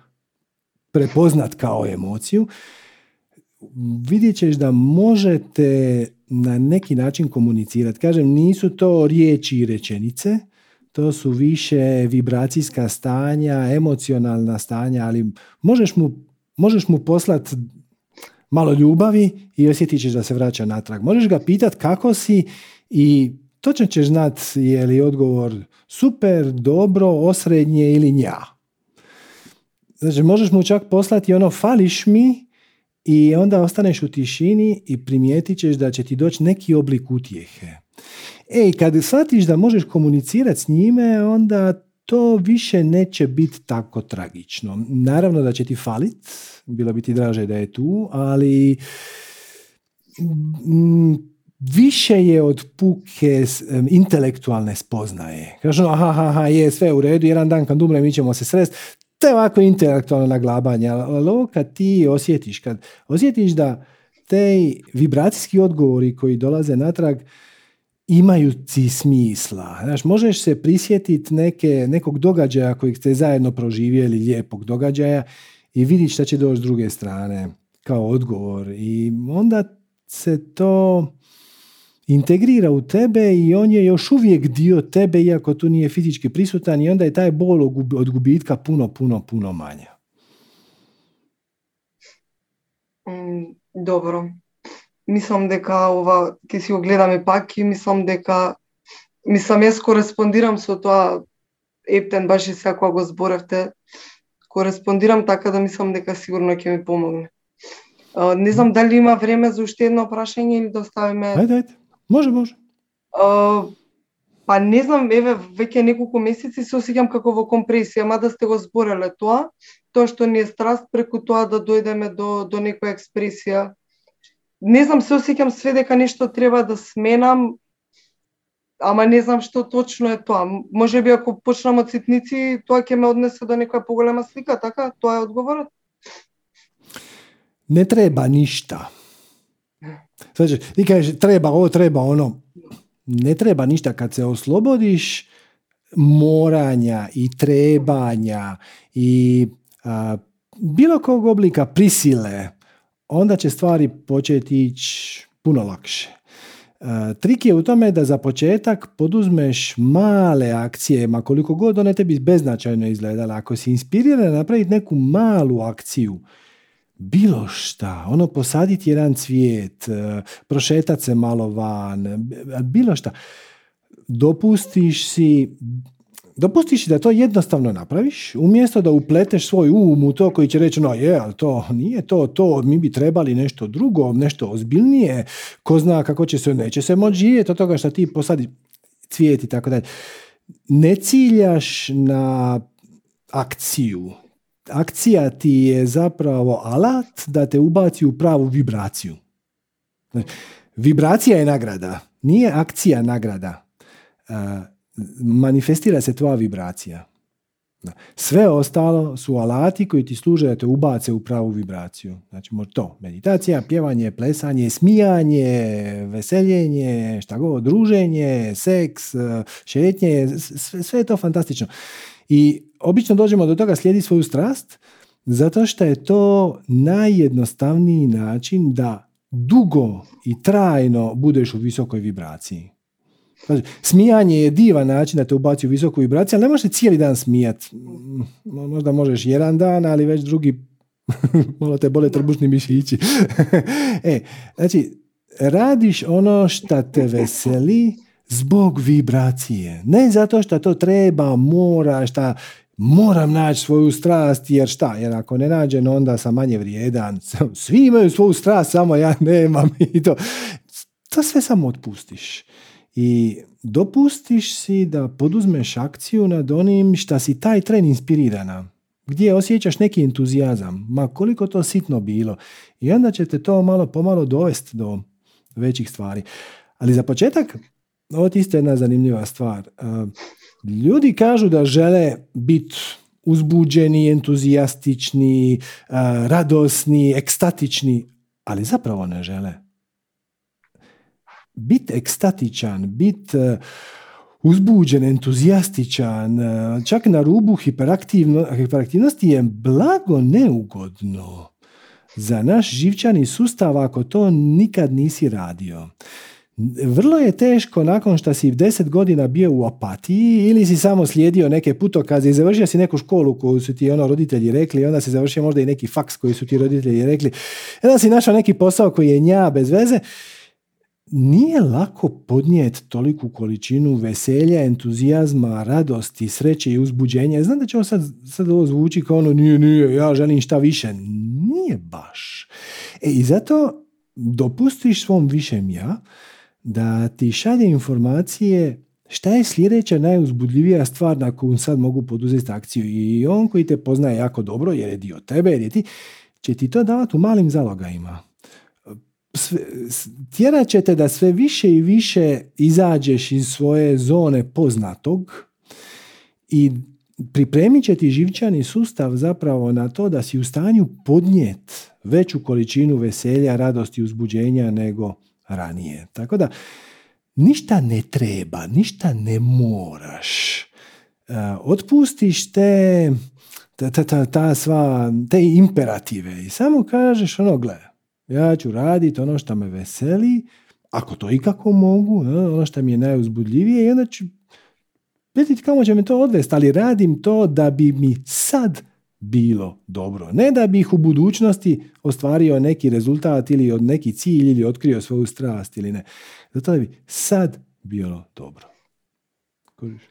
prepoznat kao emociju, vidjet ćeš da možete na neki način komunicirati. Kažem, nisu to riječi i rečenice, to su više vibracijska stanja, emocionalna stanja, ali možeš mu, možeš mu poslati malo ljubavi i osjetit ćeš da se vraća natrag. Možeš ga pitati kako si i točno ćeš znat je li odgovor super, dobro, osrednje ili nja. Znači, možeš mu čak poslati ono fališ mi i onda ostaneš u tišini i primijetit ćeš da će ti doći neki oblik utjehe. Ej, kad shvatiš da možeš komunicirati s njime, onda to više neće biti tako tragično. Naravno da će ti falit, bilo bi ti draže da je tu, ali više je od puke intelektualne spoznaje. Kažu, aha, aha, je sve u redu, jedan dan kad umre mi ćemo se sresti. To je ovako intelektualno naglabanje, ali ovo kad ti osjetiš, kad osjetiš da te vibracijski odgovori koji dolaze natrag imaju ti smisla. Znaš, možeš se prisjetiti neke, nekog događaja kojeg ste zajedno proživjeli, lijepog događaja i vidiš šta će doći s druge strane kao odgovor i onda se to integrira u tebe i on je još uvijek dio tebe iako tu nije fizički prisutan i onda je taj bol od gubitka puno, puno, puno manja. добро. Мислам дека ова ќе си го гледаме пак и мислам дека мислам јас кореспондирам со тоа Ептен баш и сега кога го зборевте кореспондирам така да мислам дека сигурно ќе ми помогне. не знам дали има време за уште едно прашање или да оставиме Ајде, ајде. Може, може. Па не знам, еве, веќе неколку месеци се осеќам како во компресија, мада сте го збореле тоа, тоа што ни е страст преку тоа да дојдеме до, до некоја експресија. Не знам, се осеќам све дека нешто треба да сменам, ама не знам што точно е тоа. Може би ако почнам од ситници, тоа ќе ме однесе до некоја поголема слика, така? Тоа е одговорот? Не треба ништа. Znači, ti kažeš treba ovo, treba ono ne treba ništa kad se oslobodiš moranja i trebanja i bilo kog oblika prisile, onda će stvari početi ići puno lakše. trik je u tome da za početak poduzmeš male akcije, ma koliko god one tebi beznačajno izgledala. Ako si inspiriran napraviti neku malu akciju, bilo šta, ono posaditi jedan cvijet, e, prošetati se malo van, e, bilo šta. Dopustiš si Dopustiš da to jednostavno napraviš, umjesto da upleteš svoj um u to koji će reći, no je, ali to nije to, to, mi bi trebali nešto drugo, nešto ozbiljnije, ko zna kako će se, neće se moći živjeti od toga što ti posadi cvijet i tako dalje. Ne ciljaš na akciju, akcija ti je zapravo alat da te ubaci u pravu vibraciju. Znači, vibracija je nagrada, nije akcija nagrada. E, manifestira se tvoja vibracija. Sve ostalo su alati koji ti služe da te ubace u pravu vibraciju. Znači, to, meditacija, pjevanje, plesanje, smijanje, veseljenje, šta god, druženje, seks, e, šetnje, sve, sve je to fantastično. I obično dođemo do toga slijedi svoju strast, zato što je to najjednostavniji način da dugo i trajno budeš u visokoj vibraciji. Znači, smijanje je divan način da te ubaci u visoku vibraciju, ali ne možeš cijeli dan smijat. Možda možeš jedan dan, ali već drugi <laughs> malo te bole trbušni mišići. <laughs> e, znači, radiš ono što te veseli, zbog vibracije. Ne zato što to treba, mora, šta moram naći svoju strast, jer šta, jer ako ne nađem, onda sam manje vrijedan. <laughs> Svi imaju svoju strast, samo ja <laughs> nemam i to. To sve samo otpustiš. I dopustiš si da poduzmeš akciju nad onim šta si taj tren inspirirana. Gdje osjećaš neki entuzijazam, ma koliko to sitno bilo. I onda će te to malo pomalo dovesti do većih stvari. Ali za početak ovo je isto jedna zanimljiva stvar. Ljudi kažu da žele biti uzbuđeni, entuzijastični, e, radosni, ekstatični, ali zapravo ne žele. Bit ekstatičan, bit e, uzbuđen, entuzijastičan, čak na rubu hiperaktivnosti je blago neugodno za naš živčani sustav ako to nikad nisi radio vrlo je teško nakon što si deset godina bio u apatiji ili si samo slijedio neke putokaze i završio si neku školu koju su ti ono roditelji rekli onda si završio možda i neki faks koji su ti roditelji rekli. I onda si našao neki posao koji je nja bez veze. Nije lako podnijeti toliku količinu veselja, entuzijazma, radosti, sreće i uzbuđenja. Znam da će ovo sad, sad ovo zvuči kao ono nije, nije, ja želim šta više. Nije baš. E, I zato dopustiš svom višem ja da ti šalje informacije šta je sljedeća najuzbudljivija stvar na koju sad mogu poduzeti akciju i on koji te poznaje jako dobro jer je dio tebe, jer je ti, će ti to davati u malim zalogajima. Tjerat će te da sve više i više izađeš iz svoje zone poznatog i pripremit će ti živčani sustav zapravo na to da si u stanju podnijet veću količinu veselja, radosti, uzbuđenja nego ranije. Tako da ništa ne treba, ništa ne moraš. E, otpustiš te, ta, ta, ta sva, te imperative i samo kažeš ono, gle, ja ću raditi ono što me veseli, ako to ikako mogu, ono što mi je najuzbudljivije i onda ću vidjeti kamo će me to odvesti, ali radim to da bi mi sad bilo dobro. Ne da bi ih u budućnosti ostvario neki rezultat ili od neki cilj ili otkrio svoju strast ili ne. Zato da bi sad bilo dobro. Kužiš?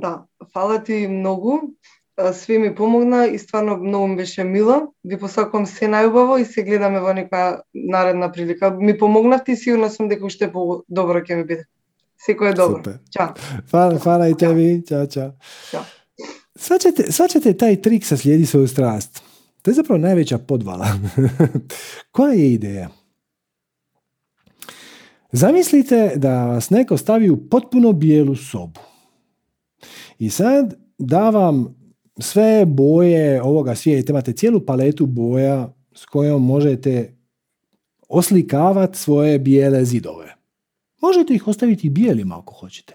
Да. Фала ти многу. Све ми помогна и стварно многу ми беше мило. Ви посакувам се најубаво и се гледаме во некоја наредна прилика. Ми помогнавте и сигурна сум дека уште по-добро ќе ми биде. Секој е добро. Super. Ćao. Hvala, hvala i tebi. Ćao, čao. Ćao. Svaćate, svaćate taj trik sa slijedi svoju strast. To je zapravo najveća podvala. <laughs> Koja je ideja? Zamislite da vas neko stavi u potpuno bijelu sobu. I sad da vam sve boje ovoga svijeta, imate cijelu paletu boja s kojom možete oslikavati svoje bijele zidove. Možete ih ostaviti bijelima ako hoćete.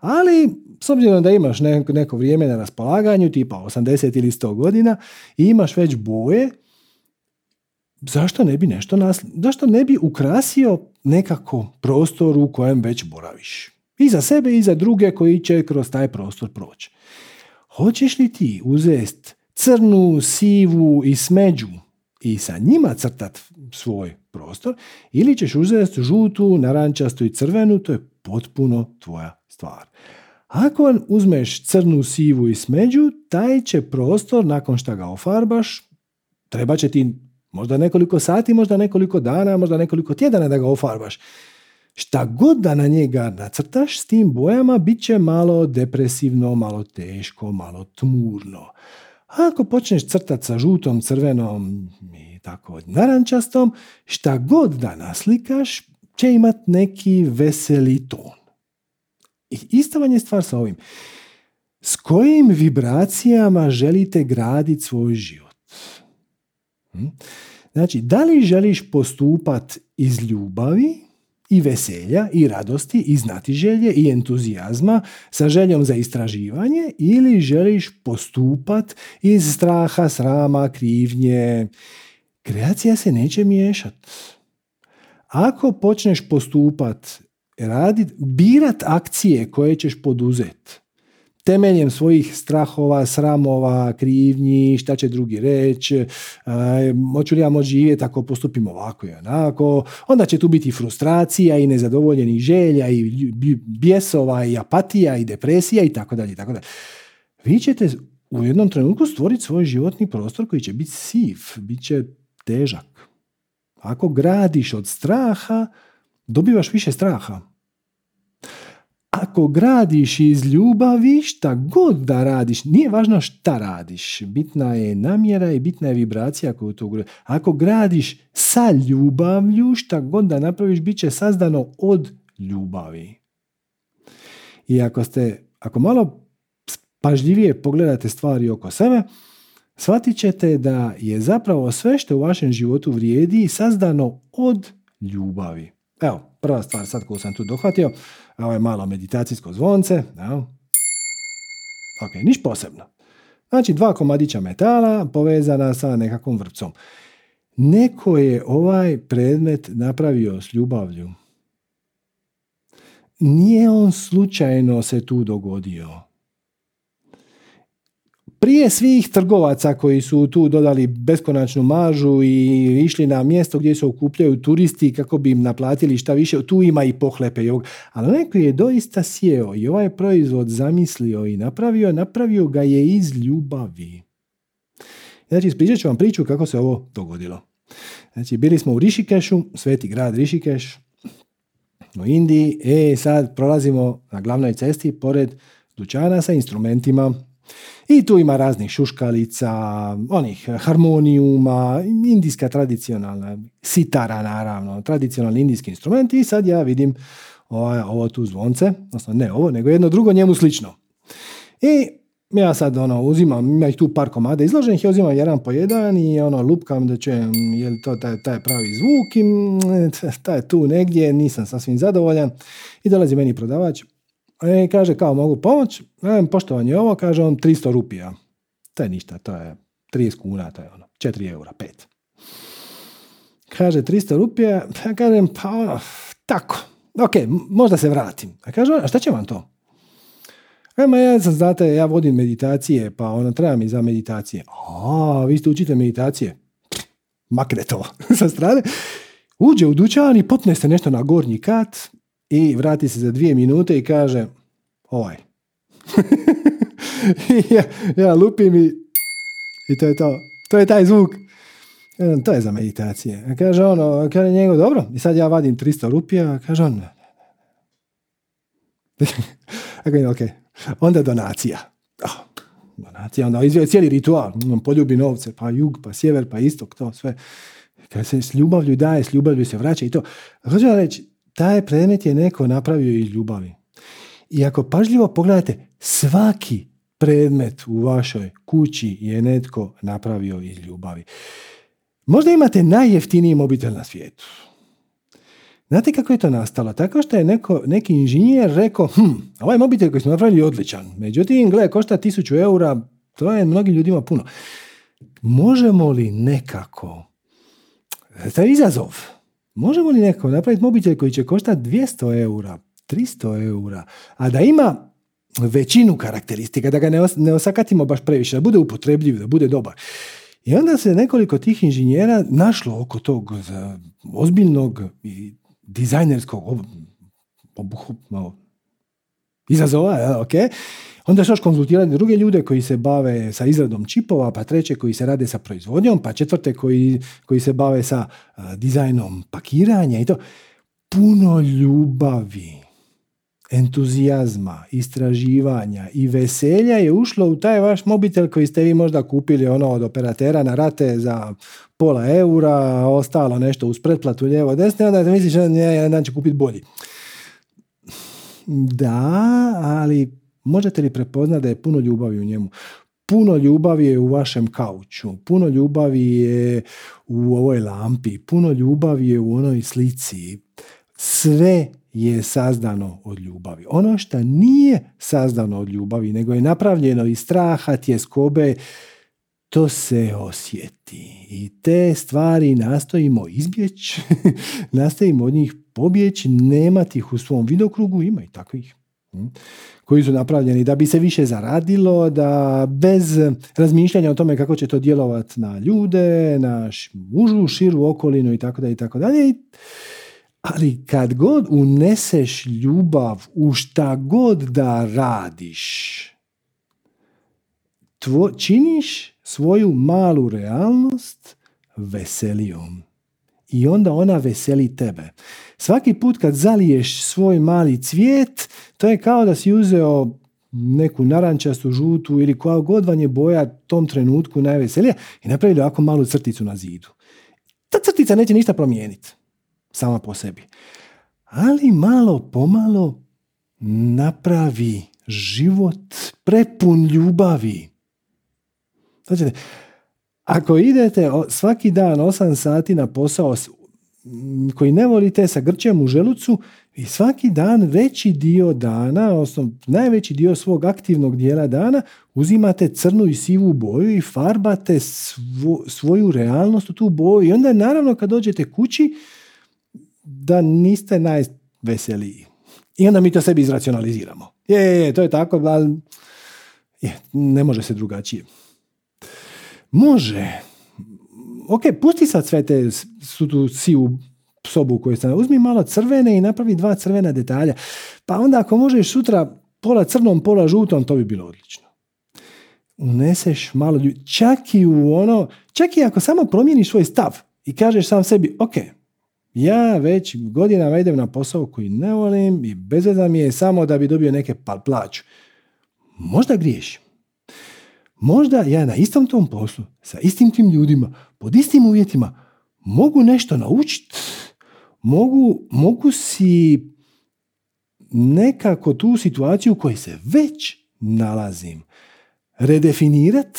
Ali, s obzirom da imaš neko, vrijeme na raspolaganju, tipa 80 ili 100 godina, i imaš već boje, zašto ne bi nešto nas, zašto ne bi ukrasio nekako prostor u kojem već boraviš? I za sebe i za druge koji će kroz taj prostor proći. Hoćeš li ti uzest crnu, sivu i smeđu i sa njima crtat svoj prostor ili ćeš uzeti žutu, narančastu i crvenu, to je potpuno tvoja stvar. Ako uzmeš crnu, sivu i smeđu, taj će prostor, nakon što ga ofarbaš, treba će ti možda nekoliko sati, možda nekoliko dana, možda nekoliko tjedana da ga ofarbaš. Šta god da na njega nacrtaš s tim bojama, bit će malo depresivno, malo teško, malo tmurno. Ako počneš crtati sa žutom, crvenom tako narančastom, šta god da naslikaš će imat neki veseli ton. I ista vam je stvar sa ovim. S kojim vibracijama želite graditi svoj život? Hm? Znači, da li želiš postupat iz ljubavi i veselja i radosti i znatiželje i entuzijazma sa željom za istraživanje ili želiš postupat iz straha, srama, krivnje. Kreacija se neće miješat. Ako počneš postupat, radit, birat akcije koje ćeš poduzet, temeljem svojih strahova, sramova, krivnji, šta će drugi reći, hoću li ja moći živjeti ako postupim ovako i onako, onda će tu biti frustracija i nezadovoljenih želja i bjesova i apatija i depresija i tako dalje i tako dalje. Vi ćete u jednom trenutku stvoriti svoj životni prostor koji će biti siv, bit će težak. Ako gradiš od straha, dobivaš više straha ako gradiš iz ljubavi, šta god da radiš, nije važno šta radiš, bitna je namjera i bitna je vibracija koju to Ako gradiš sa ljubavlju, šta god da napraviš, bit će sazdano od ljubavi. I ako ste, ako malo pažljivije pogledate stvari oko sebe, shvatit ćete da je zapravo sve što u vašem životu vrijedi sazdano od ljubavi. Evo, prva stvar sad koju sam tu dohvatio, ovo je malo meditacijsko zvonce. Ja. Ok, niš posebno. Znači dva komadića metala povezana sa nekakvom vrpcom. Neko je ovaj predmet napravio s ljubavlju. Nije on slučajno se tu dogodio prije svih trgovaca koji su tu dodali beskonačnu mažu i išli na mjesto gdje se okupljaju turisti kako bi im naplatili šta više, tu ima i pohlepe. Ali neko je doista sjeo i ovaj proizvod zamislio i napravio, napravio ga je iz ljubavi. Znači, ispričat ću vam priču kako se ovo dogodilo. Znači, bili smo u Rišikešu, sveti grad Rišikeš, u Indiji, e, sad prolazimo na glavnoj cesti pored dućana sa instrumentima i tu ima raznih šuškalica, onih harmonijuma, indijska tradicionalna, sitara naravno, tradicionalni indijski instrument i sad ja vidim ovo, ovo tu zvonce, odnosno ne ovo, nego jedno drugo njemu slično. I ja sad ono uzimam, ima ih tu par komada izloženih, ja uzimam jedan po jedan i ono lupkam da čujem je to taj, taj pravi zvuk i <laughs> taj je tu negdje, nisam sasvim zadovoljan i dolazi meni prodavač E, kaže kao mogu pomoć, e, poštovanje ovo, kaže on 300 rupija. To je ništa, to je 30 kuna, to je ono, 4 eura, 5. Kaže 300 rupija, ja kažem pa ono, tako, ok, možda se vratim. A kaže, a šta će vam to? Ema, ja sam, znate, ja vodim meditacije, pa ono, treba mi za meditacije. A, vi ste učite meditacije? Makne to <laughs> sa strane. Uđe u dućan i popne se nešto na gornji kat i vrati se za dvije minute i kaže, ovaj. <laughs> ja, ja lupim i, i to je to. To je taj zvuk. To je za meditacije. Kaže ono, kaže njegov, dobro, i sad ja vadim 300 rupija, kaže on, <laughs> ok, onda donacija. Oh, donacija, onda izvije cijeli ritual, poljubi novce, pa jug, pa sjever, pa istok, to sve. Kad se s ljubavlju daje, s ljubavlju se vraća i to. Hoću reći, taj predmet je neko napravio iz ljubavi. I ako pažljivo pogledate, svaki predmet u vašoj kući je netko napravio iz ljubavi. Možda imate najjeftiniji mobitel na svijetu. Znate kako je to nastalo? Tako što je neko, neki inženjer rekao, hm, ovaj mobitel koji smo napravili je odličan. Međutim, gle, košta tisuću eura, to je mnogim ljudima puno. Možemo li nekako, to izazov, možemo li nekako napraviti mobitel koji će koštati 200 eura, 300 eura, a da ima većinu karakteristika, da ga ne, ne osakatimo baš previše, da bude upotrebljiv, da bude dobar. I onda se nekoliko tih inženjera našlo oko tog ozbiljnog i dizajnerskog izazova, ok? Onda još konzultirati druge ljude koji se bave sa izradom čipova, pa treće koji se rade sa proizvodnjom, pa četvrte koji, koji se bave sa dizajnom pakiranja i to. Puno ljubavi entuzijazma, istraživanja i veselja je ušlo u taj vaš mobitel koji ste vi možda kupili ono od operatera na rate za pola eura, ostalo nešto uz pretplatu lijevo desne, onda misliš da jedan će kupiti bolji. Da, ali možete li prepoznati da je puno ljubavi u njemu? Puno ljubavi je u vašem kauču, puno ljubavi je u ovoj lampi, puno ljubavi je u onoj slici. Sve je sazdano od ljubavi. Ono što nije sazdano od ljubavi, nego je napravljeno iz straha, tjeskobe, to se osjeti. I te stvari nastojimo izbjeći, <laughs> nastojimo od njih pobjeći, nemati ih u svom vidokrugu, ima i takvih koji su napravljeni da bi se više zaradilo, da bez razmišljanja o tome kako će to djelovati na ljude, na užu, širu okolinu i tako dalje i tako dalje. Ali kad god uneseš ljubav u šta god da radiš, tvo, činiš svoju malu realnost veselijom. I onda ona veseli tebe. Svaki put kad zaliješ svoj mali cvijet, to je kao da si uzeo neku narančastu, žutu ili koja god vam je boja tom trenutku najveselija i napravili ovako malu crticu na zidu. Ta crtica neće ništa promijeniti sama po sebi. Ali malo pomalo napravi život prepun ljubavi. Znači, ako idete svaki dan 8 sati na posao koji ne volite sa grčem u želucu i svaki dan veći dio dana, odnosno najveći dio svog aktivnog dijela dana uzimate crnu i sivu boju i farbate svoju realnost u tu boju i onda naravno kad dođete kući da niste najveseliji. I onda mi to sebi izracionaliziramo. Je, je to je tako, ali je, ne može se drugačije. Može. Ok, pusti sad sve te su tu u sobu koju sam. Uzmi malo crvene i napravi dva crvena detalja. Pa onda ako možeš sutra pola crnom, pola žutom, to bi bilo odlično. Uneseš malo ljudi. Čak i u ono, čak i ako samo promijeniš svoj stav i kažeš sam sebi, ok, ja već godinama idem na posao koji ne volim i bez mi je samo da bi dobio neke plaću. Možda griješim. Možda ja na istom tom poslu, sa istim tim ljudima, pod istim uvjetima, mogu nešto naučiti. Mogu, mogu si nekako tu situaciju u kojoj se već nalazim redefinirat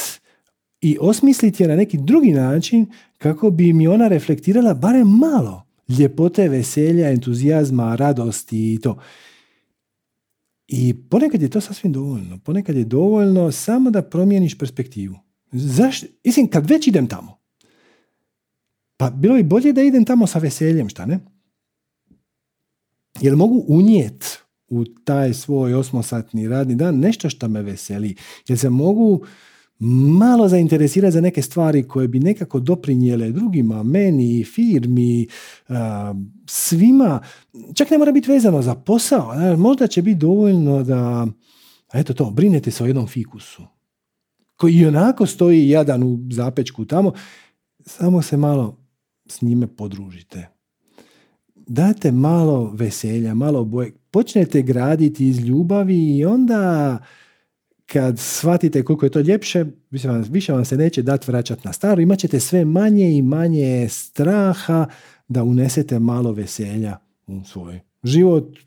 i osmisliti je na neki drugi način kako bi mi ona reflektirala barem malo ljepote, veselja, entuzijazma, radosti i to. I ponekad je to sasvim dovoljno. Ponekad je dovoljno samo da promijeniš perspektivu. Zašto? Mislim, kad već idem tamo, pa bilo bi bolje da idem tamo sa veseljem, šta ne? Jer mogu unijet u taj svoj osmosatni radni dan nešto što me veseli. Jer se mogu malo zainteresirati za neke stvari koje bi nekako doprinijele drugima, meni, firmi, svima. Čak ne mora biti vezano za posao. Možda će biti dovoljno da, eto to, brinete se o jednom fikusu koji i onako stoji jadan u zapečku tamo, samo se malo s njime podružite. Date malo veselja, malo boje. Počnete graditi iz ljubavi i onda kad shvatite koliko je to ljepše, više vam, više vam se neće dati vraćati na staro, imat ćete sve manje i manje straha da unesete malo veselja u svoj život,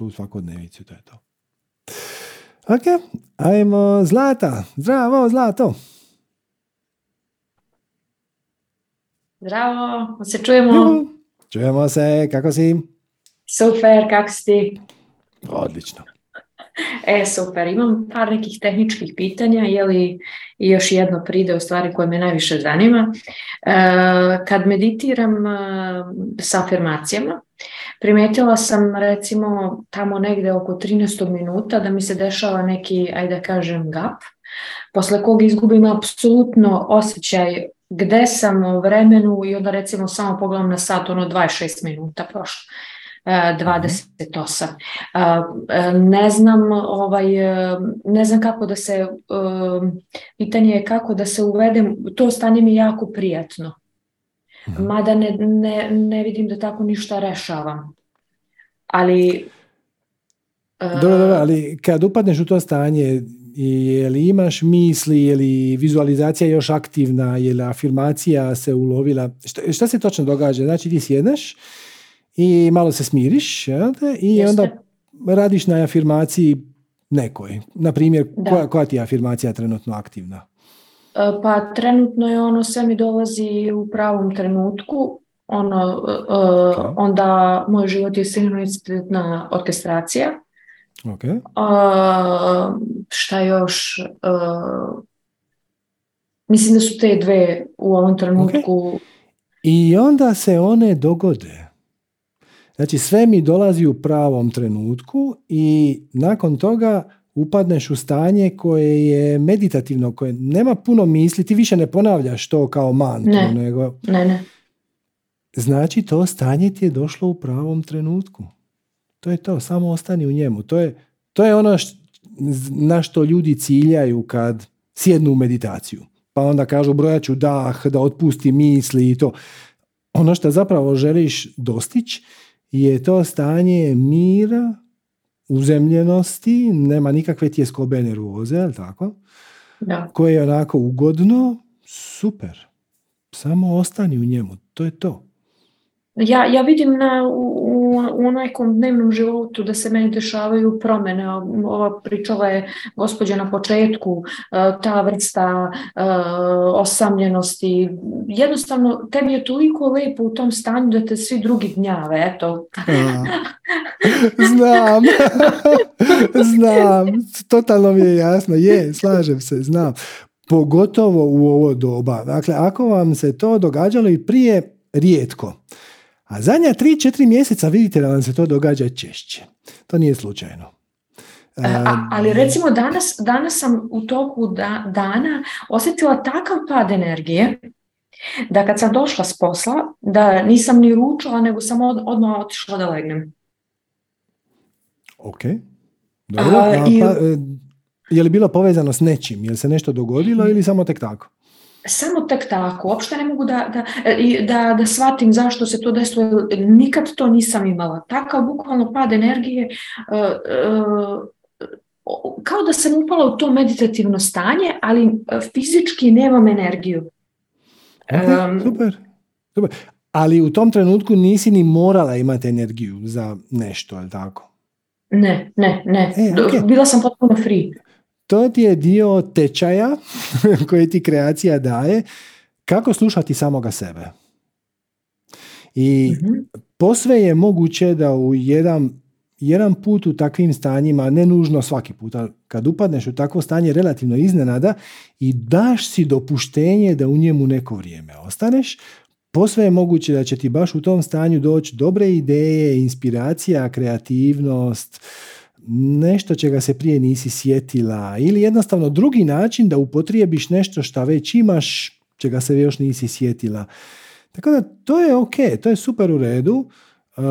u svakodnevicu, to je to. Ok, ajmo Zlata. Zdravo, Zlato. Zdravo, se čujemo. Čujemo se, kako si? Super, kako si ti? Odlično. E, super, imam par nekih tehničkih pitanja, je li još jedno pride u stvari koje me najviše zanima. E, kad meditiram e, s afirmacijama, primetila sam recimo tamo negde oko 13 minuta da mi se dešava neki, ajde kažem, gap, posle kog izgubim apsolutno osjećaj gde sam u vremenu i onda recimo samo pogledam na sat, ono 26 minuta prošlo. 28. E, ne znam, ovaj, e, ne znam kako da se, e, pitanje je kako da se uvedem, to stanje mi je jako prijatno. Mhm. Mada ne, ne, ne vidim da tako ništa rešavam. Ali... Dobro, dobro, ali kad upadneš u to stanje, je li imaš misli, je li vizualizacija još aktivna, je li afirmacija se ulovila? Šta, šta se točno događa? Znači ti sjedneš i malo se smiriš jel? i onda radiš na afirmaciji nekoj. Na primjer, koja, koja ti je afirmacija trenutno aktivna? E, pa trenutno je ono sve mi dolazi u pravom trenutku. Ono, uh, onda moj život je sincronitetna orkestracija. Okay. Uh, šta još? Uh, mislim da su te dve u ovom trenutku. I onda se one dogode. Znači sve mi dolazi u pravom trenutku i nakon toga upadneš u stanje koje je meditativno, koje nema puno misli, ti više ne ponavljaš to kao mantru, ne. nego... Ne, ne. Znači to stanje ti je došlo u pravom trenutku. To je to, samo ostani u njemu. To je, to je ono na što ljudi ciljaju kad sjednu u meditaciju. Pa onda kažu brojaću dah, da otpusti misli i to. Ono što zapravo želiš dostići je to stanje mira, uzemljenosti, nema nikakve tjeskobe nervoze, jel tako? Da. Koje je onako ugodno, super. Samo ostani u njemu, to je to. Ja, ja vidim na, u, u nekom dnevnom životu da se meni dešavaju promene. Ova pričala je gospođa na početku, e, ta vrsta uh, osamljenosti. Jednostavno, tebi je toliko lepo u tom stanju da te svi drugi gnjave. Eto. <laughs> znam. <laughs> znam. Totalno mi je jasno. Je, slažem se, znam. Pogotovo u ovo doba. Dakle, ako vam se to događalo i prije, rijetko. A zadnja 3-4 mjeseca vidite da vam se to događa češće. To nije slučajno. A, ali recimo danas, danas sam u toku da, dana osjetila takav pad energije da kad sam došla s posla, da nisam ni ručala, nego sam od, odmah otišla da legnem. Ok. Dobro. A, i... pa, e, je li bilo povezano s nečim? Je li se nešto dogodilo ili samo tek tako? Samo tek tako, uopšte ne mogu da, da, da, da shvatim zašto se to desilo, nikad to nisam imala. Takav bukvalno pad energije, uh, uh, kao da sam upala u to meditativno stanje, ali fizički nemam energiju. Okay, super, super. Ali u tom trenutku nisi ni morala imati energiju za nešto, ali tako? Ne, ne, ne. E, okay. Bila sam potpuno free to ti je dio tečaja <laughs> koji ti kreacija daje kako slušati samoga sebe. I mm posve je moguće da u jedan, jedan put u takvim stanjima, ne nužno svaki put, ali kad upadneš u takvo stanje relativno iznenada i daš si dopuštenje da u njemu neko vrijeme ostaneš, posve je moguće da će ti baš u tom stanju doći dobre ideje, inspiracija, kreativnost, nešto čega se prije nisi sjetila ili jednostavno drugi način da upotrijebiš nešto što već imaš, čega se još nisi sjetila. Tako da to je ok, to je super u redu. Uh,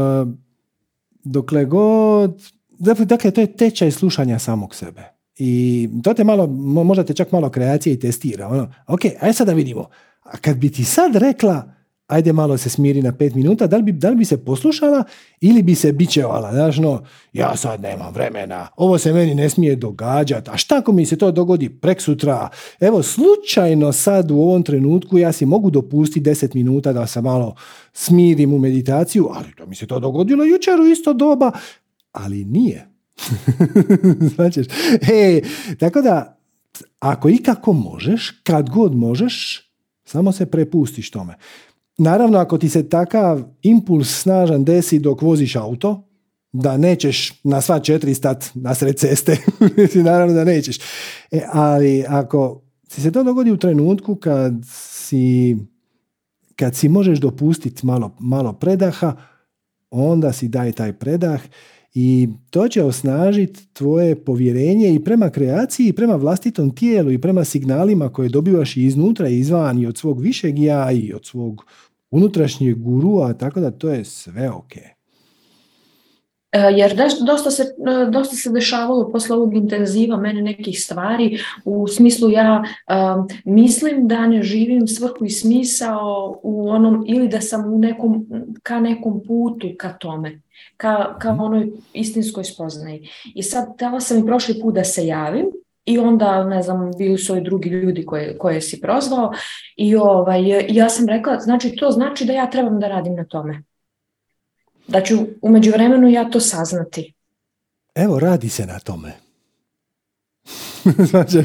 dokle god... Dakle, dakle, to je tečaj slušanja samog sebe. I to te malo, možda te čak malo kreacije i testira. Ono, ok, aj sad da vidimo. A kad bi ti sad rekla, ajde malo se smiri na pet minuta, da li bi, da li bi se poslušala ili bi se bićevala, znaš, no, ja sad nemam vremena, ovo se meni ne smije događati, a šta ako mi se to dogodi prek sutra, evo, slučajno sad u ovom trenutku ja si mogu dopustiti deset minuta da se malo smirim u meditaciju, ali to mi se to dogodilo jučer u isto doba, ali nije. <laughs> znači, e, tako da, ako ikako možeš, kad god možeš, samo se prepustiš tome. Naravno, ako ti se takav impuls snažan desi dok voziš auto, da nećeš na sva četiri stat na sred ceste, <laughs> naravno da nećeš. E, ali ako si se to dogodi u trenutku kad si, kad si možeš dopustiti malo, malo predaha, onda si daj taj predah i to će osnažiti tvoje povjerenje i prema kreaciji i prema vlastitom tijelu i prema signalima koje dobivaš i iznutra i izvan i od svog višeg ja i od svog unutrašnjeg gurua, tako da to je sve ok. E, jer dosta se, e, dosta se dešavalo posle ovog intenziva mene nekih stvari u smislu ja um, mislim da ne živim svrhu i smisao u onom ili da sam u nekom, ka nekom putu ka tome, ka, ka mhm. onoj istinskoj spoznaji. I sad htjela sam i prošli put da se javim i onda, ne znam, bili su i drugi ljudi koje, koje si prozvao i ovaj, ja sam rekla, znači to znači da ja trebam da radim na tome. Da ću u međuvremenu ja to saznati. Evo, radi se na tome. <laughs> Znači,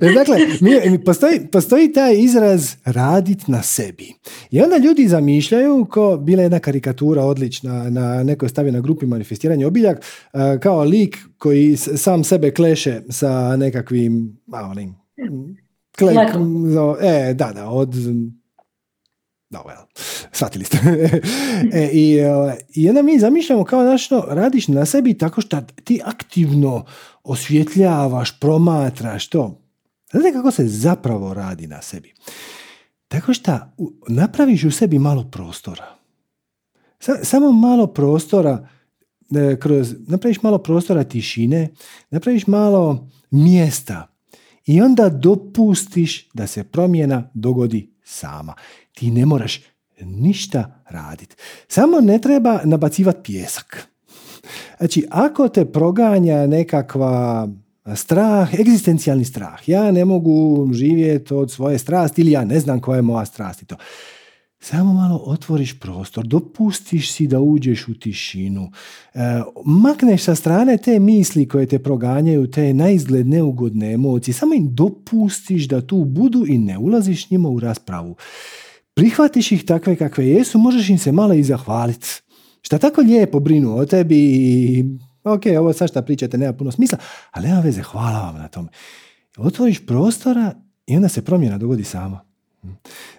<laughs> dakle, mi, postoji, postoji taj izraz radit na sebi. I onda ljudi zamišljaju, ko bila jedna karikatura odlična, na nekoj stavi na grupi manifestiranje obiljak, e, kao lik koji sam sebe kleše sa nekakvim, a, onim, klek, e, da, da, od da, well, shvatili ste. <laughs> e, i, e, I onda mi zamišljamo kao nešto, radiš na sebi tako što ti aktivno osvjetljavaš, promatraš to. Znate kako se zapravo radi na sebi? Tako što napraviš u sebi malo prostora. Samo malo prostora, e, kroz, napraviš malo prostora tišine, napraviš malo mjesta i onda dopustiš da se promjena dogodi sama. Ti ne moraš ništa raditi. Samo ne treba nabacivati pjesak. Znači, ako te proganja nekakva strah, egzistencijalni strah, ja ne mogu živjeti od svoje strasti ili ja ne znam koja je moja strast i to. Samo malo otvoriš prostor, dopustiš si da uđeš u tišinu, e, makneš sa strane te misli koje te proganjaju, te naizgled neugodne emocije, samo im dopustiš da tu budu i ne ulaziš njima u raspravu. Prihvatiš ih takve kakve jesu, možeš im se malo i zahvaliti šta tako lijepo brinu o tebi i ok, ovo sad šta pričate nema puno smisla, ali nema veze, hvala vam na tome. Otvoriš prostora i onda se promjena dogodi sama.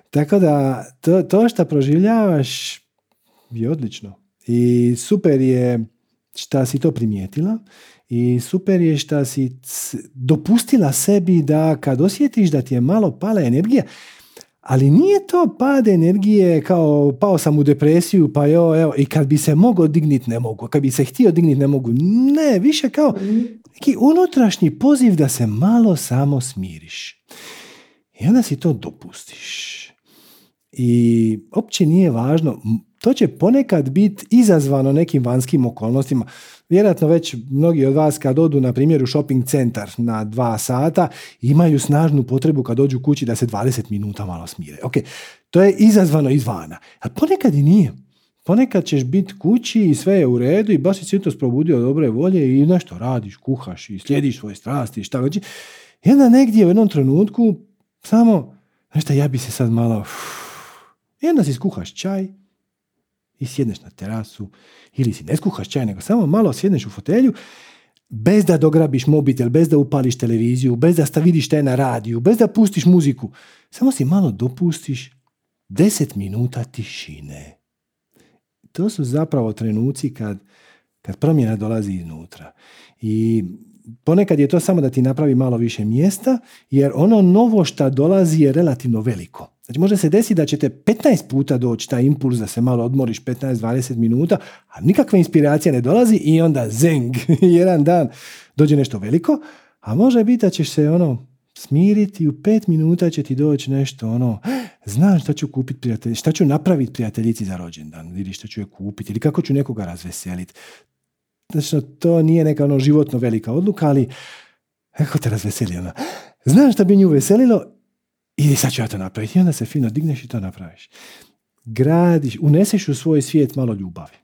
Tako da to, to što proživljavaš je odlično. I super je šta si to primijetila i super je šta si dopustila sebi da kad osjetiš da ti je malo pala energija, ali nije to pad energije kao pao sam u depresiju pa jo, evo, i kad bi se mogao dignit ne mogu, kad bi se htio dignit ne mogu. Ne, više kao neki unutrašnji poziv da se malo samo smiriš. I onda si to dopustiš. I opće nije važno, to će ponekad biti izazvano nekim vanjskim okolnostima. Vjerojatno već mnogi od vas kad odu na primjer u shopping centar na dva sata imaju snažnu potrebu kad dođu kući da se 20 minuta malo smire. Ok, to je izazvano izvana. A ponekad i nije. Ponekad ćeš biti kući i sve je u redu i baš si to probudio dobre volje i nešto radiš, kuhaš i slijediš svoje strasti i šta god. I onda negdje u jednom trenutku samo, nešto ja bi se sad malo... I onda si skuhaš čaj i sjedneš na terasu ili si ne skuhaš čaj, nego samo malo sjedneš u fotelju bez da dograbiš mobitel, bez da upališ televiziju, bez da vidiš te na radiju, bez da pustiš muziku. Samo si malo dopustiš deset minuta tišine. To su zapravo trenuci kad kad promjena dolazi iznutra. I ponekad je to samo da ti napravi malo više mjesta, jer ono novo što dolazi je relativno veliko. Znači može se desiti da ćete 15 puta doći taj impuls da se malo odmoriš 15-20 minuta, a nikakva inspiracija ne dolazi i onda zeng, <laughs> jedan dan dođe nešto veliko, a može biti da ćeš se ono smiriti i u pet minuta će ti doći nešto ono, znam šta ću kupiti prijatelji, šta ću napraviti prijateljici za rođendan, ili šta ću je kupiti, ili kako ću nekoga razveseliti. Znači, to nije neka ono životno velika odluka, ali kako te razveseli ona. Znam šta bi nju veselilo i sad ću ja to napraviti. I onda se fino digneš i to napraviš. Gradiš, uneseš u svoj svijet malo ljubavi.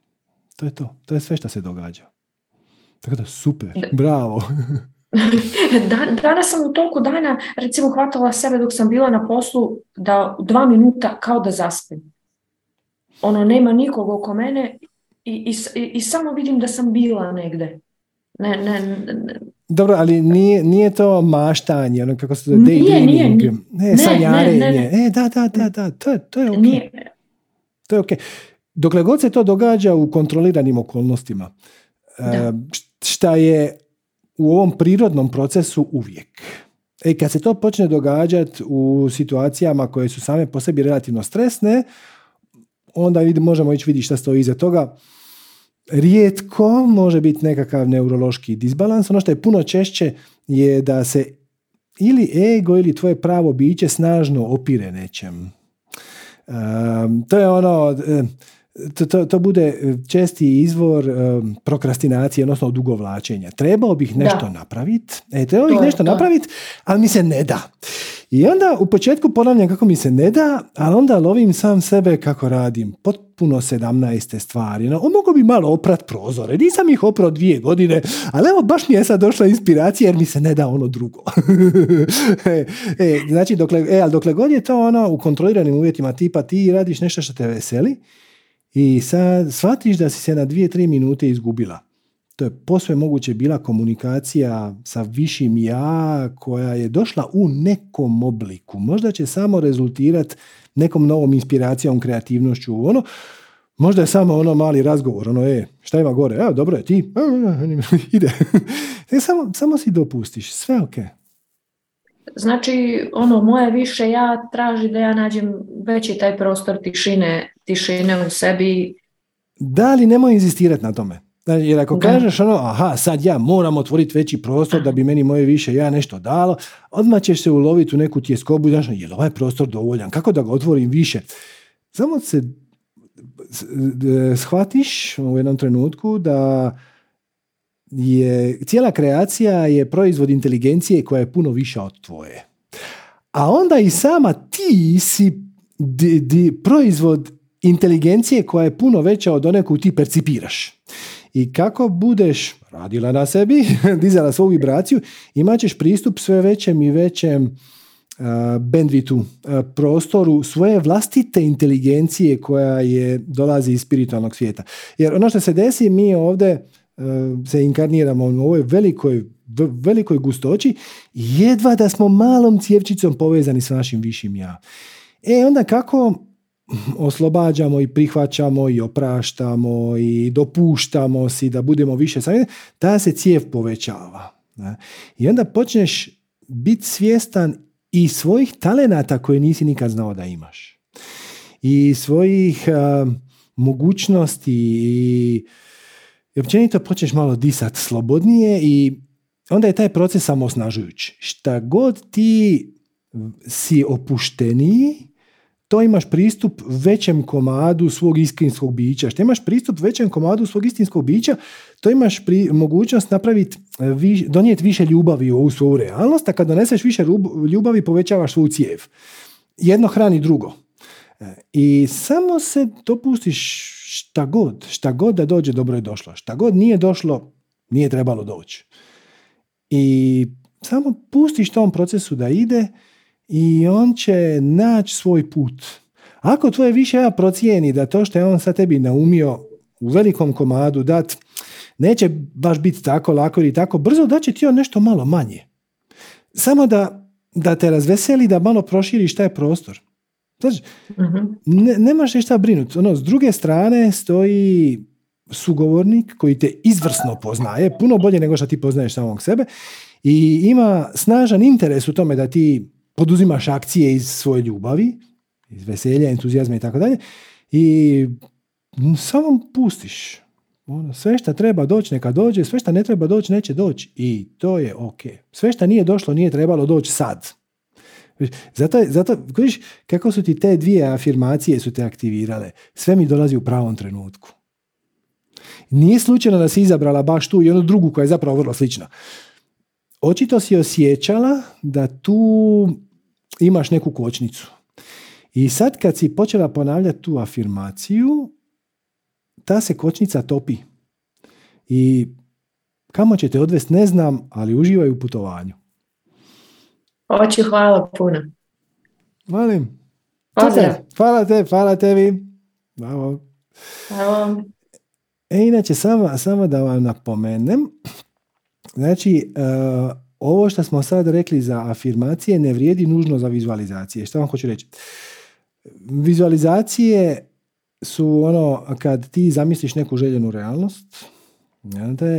To je to. To je sve što se događa. Tako da super, bravo. <laughs> <laughs> danas sam u toku dana recimo hvatala sebe dok sam bila na poslu da dva minuta kao da zaspim. Ono, nema nikog oko mene i, i, i samo vidim da sam bila negde. Ne, ne, ne. Dobro, ali nije, nije to maštanje, ono kako se nije, nije, nije. Ne, sanjarenje. E, da, da, da, da, to je, to je ok. Nije. To je ok. Dokle god se to događa u kontroliranim okolnostima, da. šta je u ovom prirodnom procesu uvijek. E, kad se to počne događati u situacijama koje su same po sebi relativno stresne, onda možemo ići vidjeti šta stoji iza toga. Rijetko može biti nekakav neurološki disbalans. Ono što je puno češće je da se ili ego ili tvoje pravo biće snažno opire nečem. Um, to je ono, to, to, to bude česti izvor um, prokrastinacije, odnosno odugovlačenja. Trebao bih nešto napraviti, e, trebao bih nešto napraviti, ali mi se ne da. I onda u početku ponavljam kako mi se ne da, ali onda lovim sam sebe kako radim potpuno sedamnaeste stvari. No, mogu bi malo oprat prozore, nisam ih oprao dvije godine, ali evo baš mi je sad došla inspiracija jer mi se ne da ono drugo. <laughs> e, e, znači, dokle, e, ali dokle god je to ono u kontroliranim uvjetima tipa ti radiš nešto što te veseli, i sad shvatiš da si se na dvije, tri minute izgubila. To je posve moguće bila komunikacija sa višim ja koja je došla u nekom obliku. Možda će samo rezultirati nekom novom inspiracijom, kreativnošću. Ono, možda je samo ono mali razgovor, ono, e, šta ima gore? Evo, dobro je, ti, <laughs> ide. <laughs> Samo, samo si dopustiš, sve ok. Znači, ono, moje više ja traži da ja nađem veći taj prostor tišine, tišine u sebi. Da, ali nemoj inzistirati na tome. Jer ako kažeš ono, aha, sad ja moram otvoriti veći prostor da bi meni moje više ja nešto dalo, odmah ćeš se uloviti u neku tjeskobu i znaš, je li ovaj prostor dovoljan, kako da ga otvorim više? Samo se shvatiš u jednom trenutku da je cijela kreacija je proizvod inteligencije koja je puno viša od tvoje. A onda i sama ti si di, proizvod inteligencije koja je puno veća od one koju ti percipiraš. I kako budeš radila na sebi, <laughs> dizala svoju vibraciju, imat ćeš pristup sve većem i većem uh, bandvitu, uh, prostoru svoje vlastite inteligencije koja je dolazi iz spiritualnog svijeta. Jer ono što se desi, mi ovdje se inkarniramo u ovoj velikoj, velikoj gustoći, jedva da smo malom cijevčicom povezani s našim višim ja. E onda kako oslobađamo i prihvaćamo i opraštamo i dopuštamo si da budemo više sami, ta se cijev povećava. I onda počneš biti svjestan i svojih talenata koje nisi nikad znao da imaš. I svojih mogućnosti i i općenito počneš malo disat slobodnije i onda je taj proces samo osnažujući. Šta god ti si opušteniji, to imaš pristup većem komadu svog istinskog bića. Što imaš pristup većem komadu svog istinskog bića, to imaš pri, mogućnost napraviti, donijeti više ljubavi u ovu svoju realnost, a kad doneseš više ljubavi, povećavaš svoju cijev. Jedno hrani drugo. I samo se dopustiš šta god, šta god da dođe, dobro je došlo. Šta god nije došlo, nije trebalo doći. I samo pustiš tom procesu da ide i on će naći svoj put. Ako tvoje više ja procijeni da to što je on sa tebi naumio u velikom komadu dat, neće baš biti tako lako ili tako brzo, da će ti on nešto malo manje. Samo da, da te razveseli, da malo proširiš taj prostor. Znači, ne, nemaš ništa brinuti. Ono, s druge strane stoji sugovornik koji te izvrsno poznaje, puno bolje nego što ti poznaješ samog sebe i ima snažan interes u tome da ti poduzimaš akcije iz svoje ljubavi, iz veselja, entuzijazma i tako dalje i samo pustiš. Ono, sve što treba doći neka dođe, sve što ne treba doći neće doći i to je ok. Sve što nije došlo nije trebalo doći sad. Zato, zato vidiš kako su ti te dvije afirmacije su te aktivirale. Sve mi dolazi u pravom trenutku. Nije slučajno da si izabrala baš tu i onu drugu koja je zapravo vrlo slična. Očito si osjećala da tu imaš neku kočnicu. I sad kad si počela ponavljati tu afirmaciju, ta se kočnica topi. I kamo će te odvesti ne znam, ali uživaj u putovanju. Oči, hvala puno. Molim. Pozdrav. Hvala te, hvala tebi. Bravo. Hvala. E, inače, samo, samo da vam napomenem, znači, e, ovo što smo sad rekli za afirmacije ne vrijedi nužno za vizualizacije. Što vam hoću reći? Vizualizacije su ono kad ti zamisliš neku željenu realnost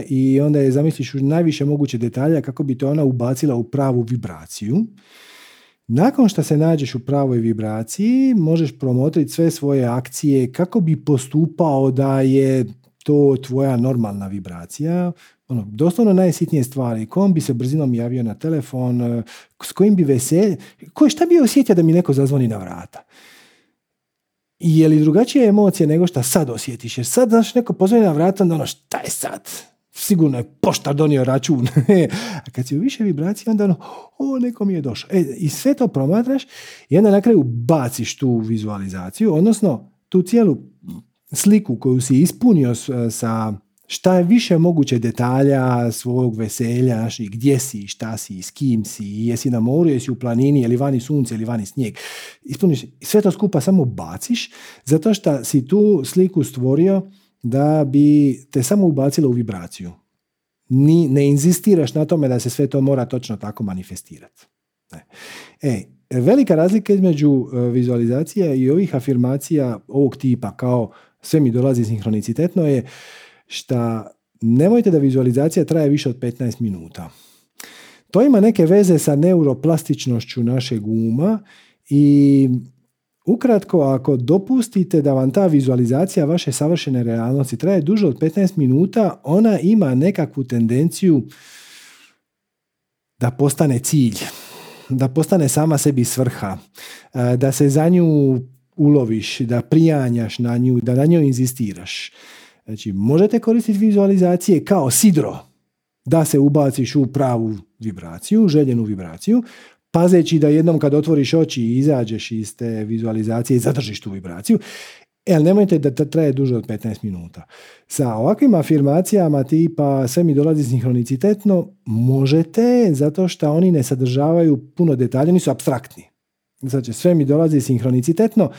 i onda je zamisliš u najviše moguće detalja kako bi te ona ubacila u pravu vibraciju. Nakon što se nađeš u pravoj vibraciji, možeš promotriti sve svoje akcije kako bi postupao da je to tvoja normalna vibracija. Ono, doslovno najsitnije stvari. Kojom bi se brzinom javio na telefon, s kojim bi veselje, ko, šta bi osjetio da mi neko zazvoni na vrata? Je li drugačija emocija nego što sad osjetiš? Jer sad, znaš, neko pozvanje na vrata, onda ono, šta je sad? Sigurno je poštar donio račun. <laughs> A kad si u više vibracije, onda ono, o, neko mi je došao. E, I sve to promatraš i onda na kraju baciš tu vizualizaciju, odnosno tu cijelu sliku koju si ispunio sa šta je više moguće detalja svog veselja, znači gdje si, šta si, s kim si, jesi na moru, jesi u planini, je li vani sunce, ili vani snijeg. Ispuniš, sve to skupa samo baciš, zato što si tu sliku stvorio da bi te samo ubacilo u vibraciju. Ni, ne inzistiraš na tome da se sve to mora točno tako manifestirati. E, velika razlika između e, vizualizacije i ovih afirmacija ovog tipa kao sve mi dolazi sinhronicitetno je šta nemojte da vizualizacija traje više od 15 minuta. To ima neke veze sa neuroplastičnošću našeg uma i ukratko ako dopustite da vam ta vizualizacija vaše savršene realnosti traje duže od 15 minuta, ona ima nekakvu tendenciju da postane cilj, da postane sama sebi svrha, da se za nju uloviš, da prijanjaš na nju, da na njoj inzistiraš. Znači, možete koristiti vizualizacije kao sidro da se ubaciš u pravu vibraciju, željenu vibraciju, pazeći da jednom kad otvoriš oči i izađeš iz te vizualizacije i zadržiš tu vibraciju, e, ali nemojte da to traje duže od 15 minuta. Sa ovakvim afirmacijama tipa sve mi dolazi sinhronicitetno, možete zato što oni ne sadržavaju puno detalja, nisu abstraktni. Znači, sve mi dolazi sinhronicitetno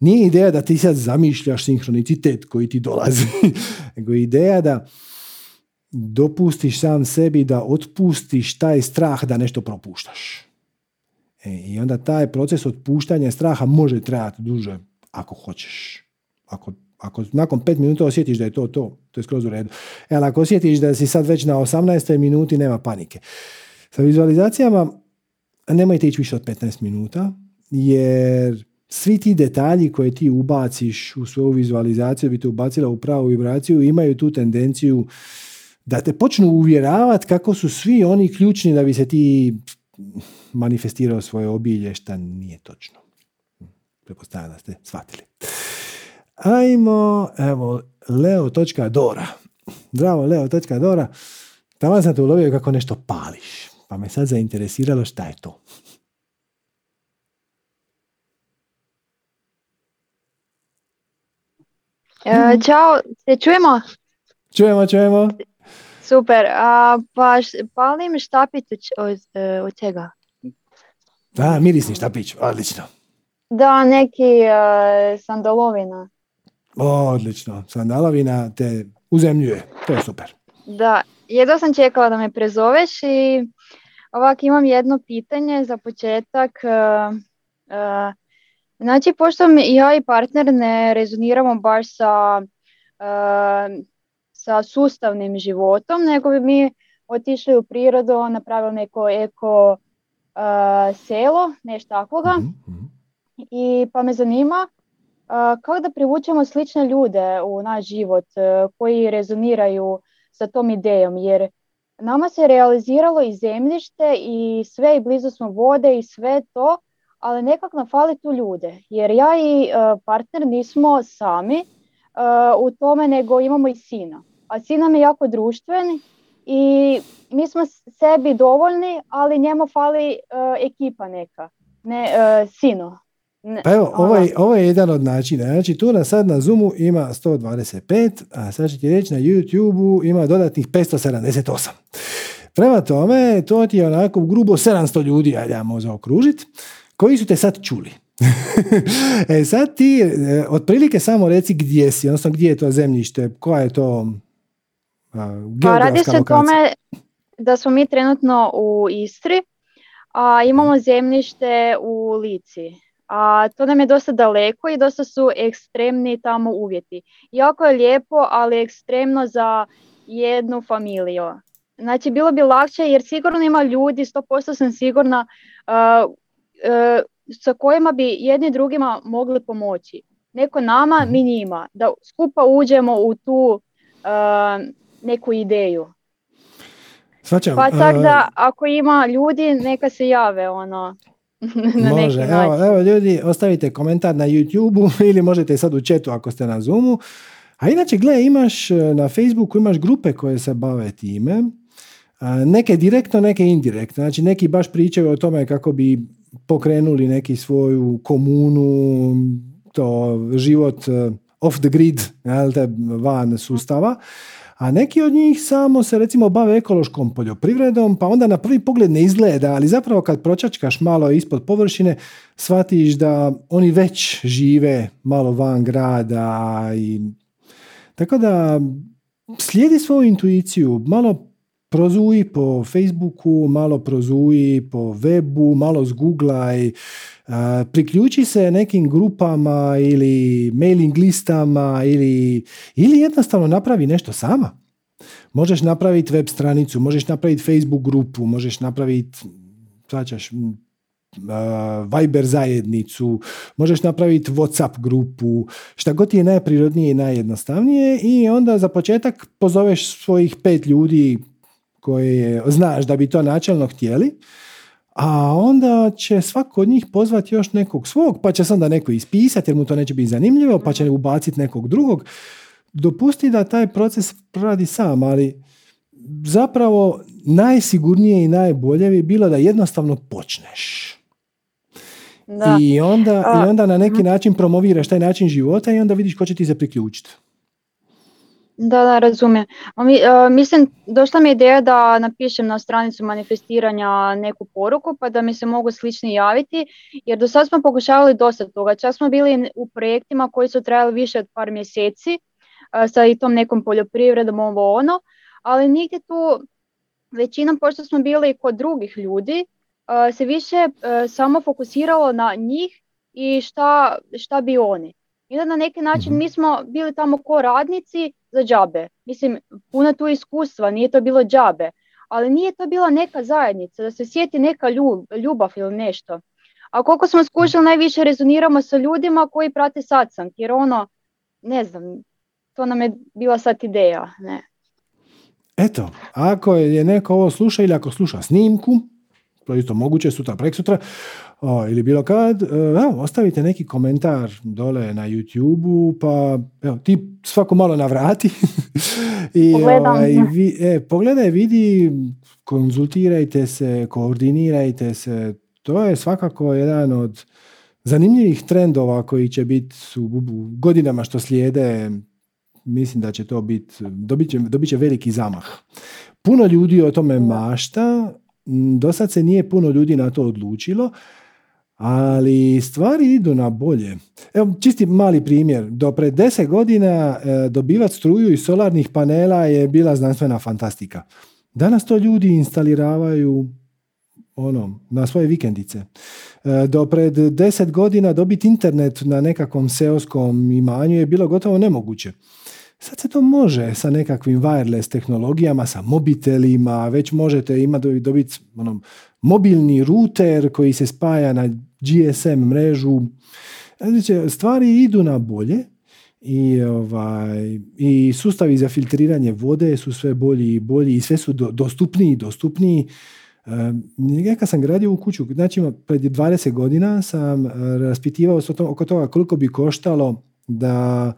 nije ideja da ti sad zamišljaš sinhronicitet koji ti dolazi, <laughs> nego ideja da dopustiš sam sebi da otpustiš taj strah da nešto propuštaš. E, I onda taj proces otpuštanja straha može trajati duže ako hoćeš. Ako, ako nakon pet minuta osjetiš da je to to, to je skroz u redu. E, ali ako osjetiš da si sad već na 18. minuti, nema panike. Sa vizualizacijama nemojte ići više od 15 minuta, jer svi ti detalji koje ti ubaciš u svoju vizualizaciju, bi te ubacila u pravu vibraciju, imaju tu tendenciju da te počnu uvjeravati kako su svi oni ključni da bi se ti manifestirao svoje obilje, šta nije točno. Prepostavljam da ste shvatili. Ajmo, evo, leo.dora. Zdravo, leo.dora. Tamo sam te ulovio kako nešto pališ. Pa me sad zainteresiralo šta je to. E, Ćao, se čujemo? Čujemo, čujemo. Super, a, pa palim štapić od, od čega? Da, mirisni štapić, odlično. Da, neki uh, sandalovina. Odlično, sandalovina te uzemljuje, to je super. Da, jedva sam čekala da me prezoveš i ovak imam jedno pitanje za početak. Uh, Znači, pošto ja i partner ne rezoniramo baš sa uh, sa sustavnim životom, nego bi mi otišli u prirodu, napravili neko eko selo, nešto takvoga. Mhm, mhm. I pa me zanima kako da privučemo slične ljude u naš život koji rezoniraju sa tom idejom, jer nama se realiziralo i zemljište i sve i blizu smo vode i sve to, ali nekako nam fali tu ljude. Jer ja i partner nismo sami u tome, nego imamo i sina. A sin nam je jako društven i mi smo sebi dovoljni, ali njemu fali ekipa neka, ne sino. Pa evo, ovo je, ovo je jedan od načina. Znači, tu na sad na Zoomu ima 125, a sad ću ti reći na YouTubeu ima dodatnih 578. Prema tome, to ti je onako grubo 700 ljudi, ajde ja možda okružiti, koji su te sad čuli. <laughs> e sad ti, e, otprilike samo reci gdje si, odnosno gdje je to zemljište, koja je to pa radi se o tome da smo mi trenutno u Istri, a imamo zemljište u Lici a to nam je dosta daleko i dosta su ekstremni tamo uvjeti. Jako je lijepo, ali ekstremno za jednu familiju. Znači, bilo bi lakše jer sigurno ima ljudi, 100% sam sigurna, uh, sa kojima bi jedni drugima mogli pomoći. Neko nama, mi njima. Da skupa uđemo u tu uh, neku ideju. Svačam, pa tako da ako ima ljudi, neka se jave ono. <laughs> Može, evo, evo ljudi, ostavite komentar na YouTube-u <laughs> ili možete sad u chatu ako ste na Zoomu. A inače, gle, imaš e, na Facebooku imaš grupe koje se bave time. Neke direktno, neke indirektno. Znači, neki baš pričaju o tome kako bi pokrenuli neki svoju komunu, to život e, off the grid, van sustava a neki od njih samo se recimo bave ekološkom poljoprivredom, pa onda na prvi pogled ne izgleda, ali zapravo kad pročačkaš malo ispod površine, shvatiš da oni već žive malo van grada i tako da slijedi svoju intuiciju, malo prozuji po Facebooku, malo prozuji po webu, malo zguglaj, priključi se nekim grupama ili mailing listama ili, ili jednostavno napravi nešto sama. Možeš napraviti web stranicu, možeš napraviti Facebook grupu, možeš napraviti svačaš, Viber zajednicu, možeš napraviti Whatsapp grupu, šta god ti je najprirodnije i najjednostavnije i onda za početak pozoveš svojih pet ljudi koje znaš da bi to načelno htjeli a onda će svako od njih pozvati još nekog svog, pa će se onda neko ispisati jer mu to neće biti zanimljivo, pa će ubaciti nekog drugog. Dopusti da taj proces radi sam, ali zapravo najsigurnije i najbolje bi bilo da jednostavno počneš. Da. I, onda, I onda na neki mhm. način promoviraš taj način života i onda vidiš ko će ti se priključiti. Da, da, razumijem. Mi, uh, mislim, došla mi je ideja da napišem na stranicu manifestiranja neku poruku pa da mi se mogu slični javiti, jer do sad smo pokušavali dosta toga. Čak smo bili u projektima koji su trajali više od par mjeseci uh, sa i tom nekom poljoprivredom, ovo ono, ali nigdje tu većinom, pošto smo bili kod drugih ljudi, uh, se više samo fokusiralo na njih i šta, šta bi oni. I da na neki način mhm. mi smo bili tamo ko radnici za džabe. Mislim, puno tu iskustva, nije to bilo džabe, ali nije to bila neka zajednica, da se sjeti neka ljubav ili nešto. A koliko smo skušali, najviše rezoniramo sa ljudima koji prate satsang, jer ono, ne znam, to nam je bila sad ideja. Ne. Eto, ako je neko ovo sluša ili ako sluša snimku, to je isto moguće sutra, prek sutra, o, ili bilo kad, e, evo, ostavite neki komentar dole na YouTube-u, pa evo, ti svako malo navrati. <laughs> I ovaj, vi, e, pogledaj, vidi, konzultirajte se, koordinirajte se, to je svakako jedan od zanimljivih trendova koji će biti u godinama što slijede, mislim da će to biti, dobit će, dobit će veliki zamah. Puno ljudi o tome mašta, do sad se nije puno ljudi na to odlučilo, ali stvari idu na bolje. Evo, čisti mali primjer. Do pred deset godina e, dobivati struju iz solarnih panela je bila znanstvena fantastika. Danas to ljudi instaliravaju ono, na svoje vikendice. E, do pred deset godina dobiti internet na nekakvom seoskom imanju je bilo gotovo nemoguće. Sad se to može sa nekakvim wireless tehnologijama, sa mobitelima, već možete imati dobiti ono, mobilni router koji se spaja na GSM mrežu. Znači, stvari idu na bolje i, ovaj, i sustavi za filtriranje vode su sve bolji i bolji i sve su do, dostupniji i dostupniji. Ja kad sam gradio u kuću, znači pred 20 godina sam raspitivao se oko toga koliko bi koštalo da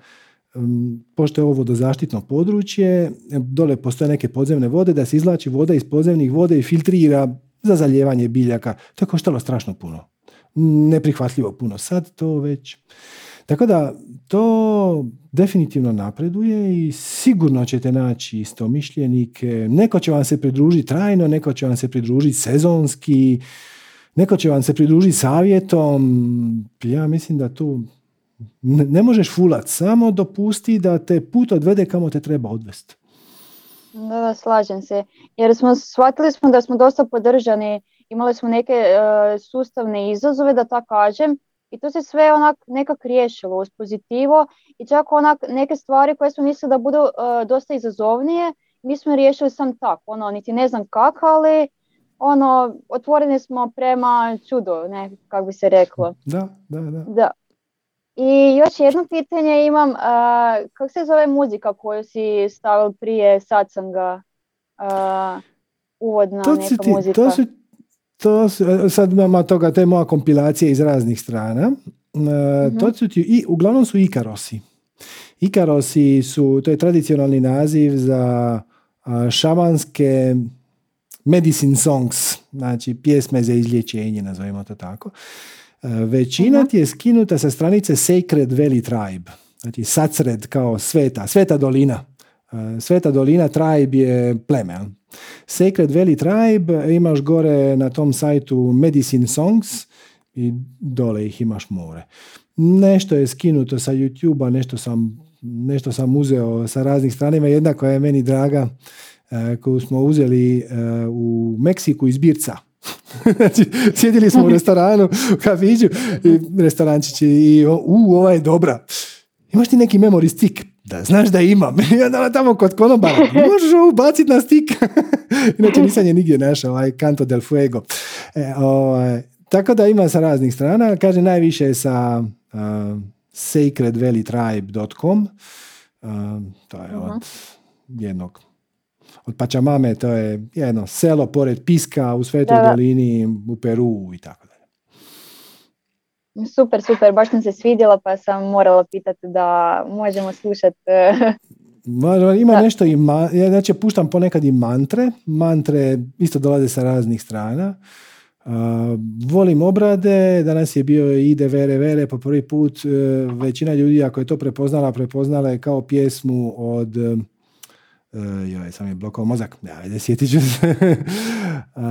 pošto je ovo vodozaštitno područje, dole postoje neke podzemne vode, da se izlači voda iz podzemnih vode i filtrira za zaljevanje biljaka. To je koštalo strašno puno. Neprihvatljivo puno. Sad to već... Tako da to definitivno napreduje i sigurno ćete naći istomišljenike. Neko će vam se pridružiti trajno, neko će vam se pridružiti sezonski, neko će vam se pridružiti savjetom. Ja mislim da tu ne, možeš fulat, samo dopusti da te put odvede kamo te treba odvesti. Da, da, slažem se. Jer smo shvatili smo da smo dosta podržani, imali smo neke e, sustavne izazove, da tako kažem, i to se sve onak nekak riješilo uz pozitivo i čak onak neke stvari koje smo mislili da budu e, dosta izazovnije, mi smo riješili sam tak, ono, niti ne znam kako, ali ono, otvoreni smo prema čudu, ne, kako bi se reklo. Da, da, da. da. I još jedno pitanje imam, uh, kako se zove muzika koju si stavil prije satsanga, uh, uvodna to neka ti, muzika? To su, to su, sad imamo toga, to je moja kompilacija iz raznih strana. Uh, To su ti, i, uglavnom su Ikarosi. Ikarosi su, to je tradicionalni naziv za uh, šamanske medicine songs, znači pjesme za izlječenje, nazovimo to tako. E, većina ti je skinuta sa stranice Sacred Valley Tribe. Znači Sacred kao sveta, sveta dolina. E, sveta dolina Tribe je pleme. Sacred Valley Tribe imaš gore na tom sajtu Medicine Songs i dole ih imaš more. Nešto je skinuto sa YouTube-a, nešto sam, nešto sam uzeo sa raznih stranima. Jedna koja je meni draga, e, koju smo uzeli u Meksiku iz Birca <laughs> znači, sjedili smo u restoranu, u kafiću, i restorančić i u, ova je dobra. Imaš ti neki memory stick? Da, znaš da imam. <laughs> I onda tamo kod konobara, <laughs> možeš ovo baciti na stick. Inače nisam je nigdje našao, ovaj Canto del Fuego. E, ovaj, tako da ima sa raznih strana. Kaže, najviše je sa uh, sacredvalleytribe.com. Uh, to je od jednog od Pačamame, to je jedno selo pored Piska u Svetoj dolini u Peru i tako dalje. Super, super, baš sam se svidjela pa sam morala pitati da možemo slušati. Ima nešto i, ja znači puštam ponekad i mantre, mantre isto dolaze sa raznih strana. Uh, volim obrade, danas je bio ide vere vere po prvi put, uh, većina ljudi ako je to prepoznala, prepoznala je kao pjesmu od Uh, joj, sam je blokao mozak, ajde, sjetit ću se.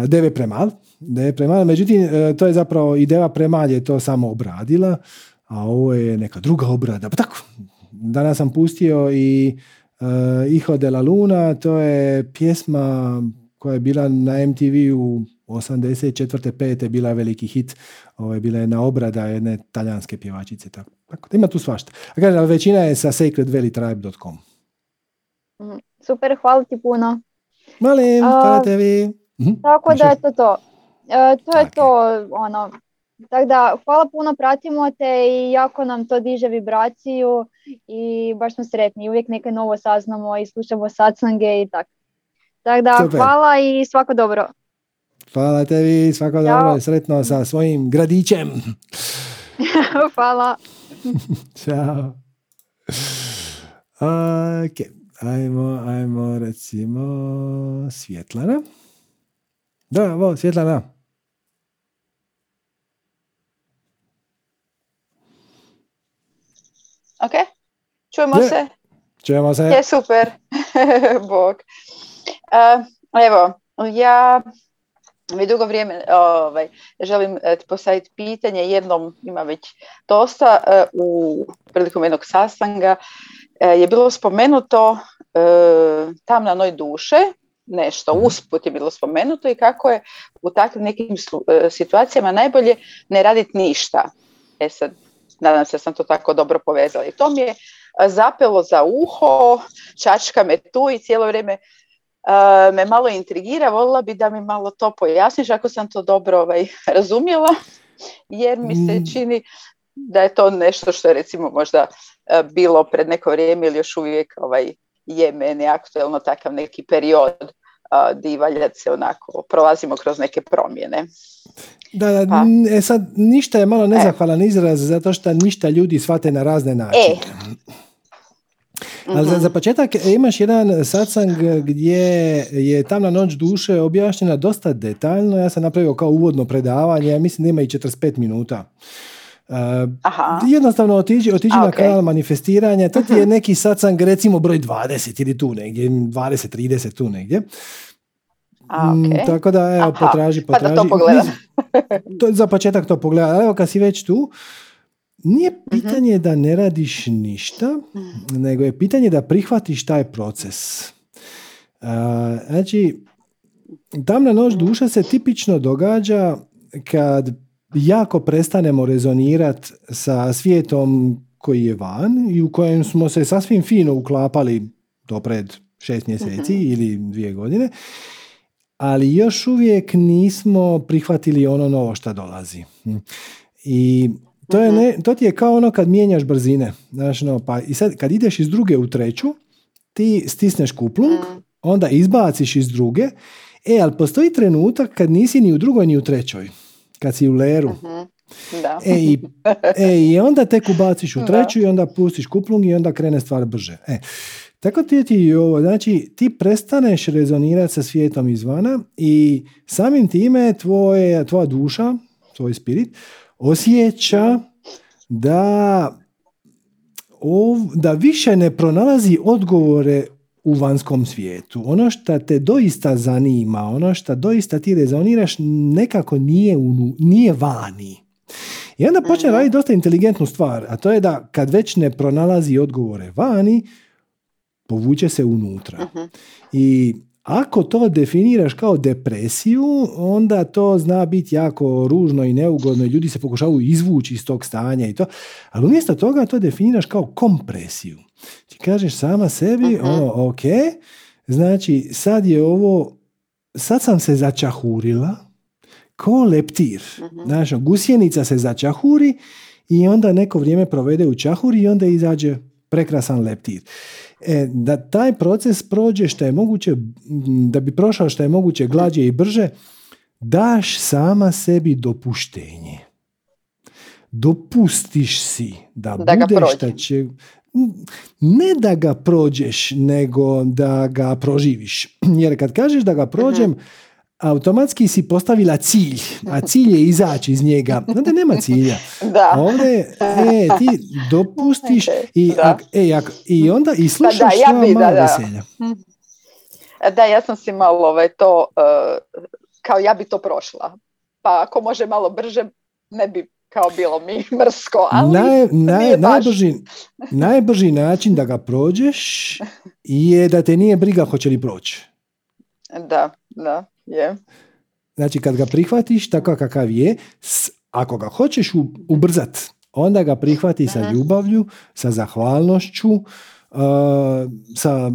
Deve Premal. Deve Premal, međutim, e, to je zapravo i Deva Premal je to samo obradila, a ovo je neka druga obrada. Pa tako, danas sam pustio i uh, Iho de la Luna, to je pjesma koja je bila na MTV-u 84. 5. bila veliki hit. Ovo je bila jedna obrada jedne talijanske pjevačice. Tako, tako ima tu svašta. A kažem, većina je sa sacredvalleytribe.com. mm Super, hvala ti puno. Molim, hvala tebi. Mhm, tako da je to to. E, to je to, ono, tako da, hvala puno, pratimo te i jako nam to diže vibraciju i baš smo sretni. Uvijek neke novo saznamo i slušamo satsange i tako. Tako da, hvala i svako dobro. Hvala tebi, svako dobro i sretno sa svojim gradićem. <laughs> hvala. <laughs> Ćao. Ok. <laughs> Ajmo, ajmo, recimo, Svjetlana. Da, ovo, Svjetlana. Ok, čujemo se? Čujemo se. Je, super. <laughs> Bog. Uh, evo, ja već dugo vrijeme ovaj, želim e, ti postaviti pitanje jednom, ima već dosta, uh, u prilikom jednog sastanga je bilo spomenuto e, tamna noj duše, nešto mhm. usput je bilo spomenuto i kako je u takvim nekim e, situacijama najbolje ne raditi ništa. E sad, nadam se da sam to tako dobro povezala. I to mi je zapelo za uho, čačka me tu i cijelo vrijeme me malo intrigira, volila bi da mi malo to pojasniš ako sam to dobro ovaj, razumjela, jer mi se mm. čini da je to nešto što je recimo možda bilo pred neko vrijeme ili još uvijek ovaj, je meni aktuelno takav neki period di se onako prolazimo kroz neke promjene. Da, da pa. e sad ništa je malo e. nezahvalan izraz zato što ništa ljudi shvate na razne načine. E. Ali za, za početak e, imaš jedan satsang gdje je tamna noć duše objašnjena dosta detaljno. Ja sam napravio kao uvodno predavanje, ja mislim da ima i 45 minuta. Aha. Jednostavno otiđi, otiđi na kanal manifestiranja, to ti je neki satsang recimo broj 20 ili tu negdje, 20, 30 tu negdje. A, mm, okay. tako da, evo, Aha. potraži, potraži. Pa da to pogledam. to, za početak to pogleda. Evo, kad si već tu, nije mhm. pitanje da ne radiš ništa, mhm. nego je pitanje da prihvatiš taj proces. Uh, znači, tamna noć duša se tipično događa kad jako prestanemo rezonirati sa svijetom koji je van i u kojem smo se sasvim fino uklapali do pred šest mjeseci mhm. ili dvije godine, ali još uvijek nismo prihvatili ono novo što dolazi. I to, je ne, to ti je kao ono kad mijenjaš brzine. Znaš, no, pa i sad kad ideš iz druge u treću, ti stisneš kuplung, mm. onda izbaciš iz druge, e, ali postoji trenutak kad nisi ni u drugoj ni u trećoj. Kad si u leru. Mhm. Da. E, i, e, i onda tek ubaciš u treću i onda pustiš kuplung i onda krene stvar brže. E, tako ti je ti ovo, znači ti prestaneš rezonirati sa svijetom izvana i samim time tvoje, tvoja duša, tvoj spirit, osjeća da, ov, da više ne pronalazi odgovore u vanjskom svijetu. Ono što te doista zanima, ono što doista ti rezoniraš, nekako nije, unu, nije vani. I onda počne mhm. raditi dosta inteligentnu stvar, a to je da kad već ne pronalazi odgovore vani, povuče se unutra. Mhm. I ako to definiraš kao depresiju, onda to zna biti jako ružno i neugodno i ljudi se pokušavaju izvući iz tog stanja i to. Ali umjesto toga to definiraš kao kompresiju. Ti kažeš sama sebi, uh ono, ok, znači sad je ovo, sad sam se začahurila, ko leptir. uh Znaš, gusjenica se začahuri i onda neko vrijeme provede u čahuri i onda izađe prekrasan leptir. E, da taj proces prođe što je moguće, da bi prošao što je moguće glađe i brže, daš sama sebi dopuštenje. Dopustiš si da, da budeš šta će... Ne da ga prođeš, nego da ga proživiš. <clears throat> Jer kad kažeš da ga prođem, automatski si postavila cilj, a cilj je izaći iz njega. Onda nema cilja. Da. Ovdje, e, ti dopustiš i, e, i onda i slušaš da, ja bi, malo da, veselja. Da, ja sam si malo ovaj, to, uh, kao ja bi to prošla. Pa ako može malo brže, ne bi kao bilo mi <laughs> mrsko, ali Naj, naj, najbrži, najbrži način da ga prođeš je da te nije briga hoće li proći. Da, da. Je. Znači kad ga prihvatiš tako kakav je, ako ga hoćeš ubrzat, onda ga prihvati sa ljubavlju, sa zahvalnošću, uh, sa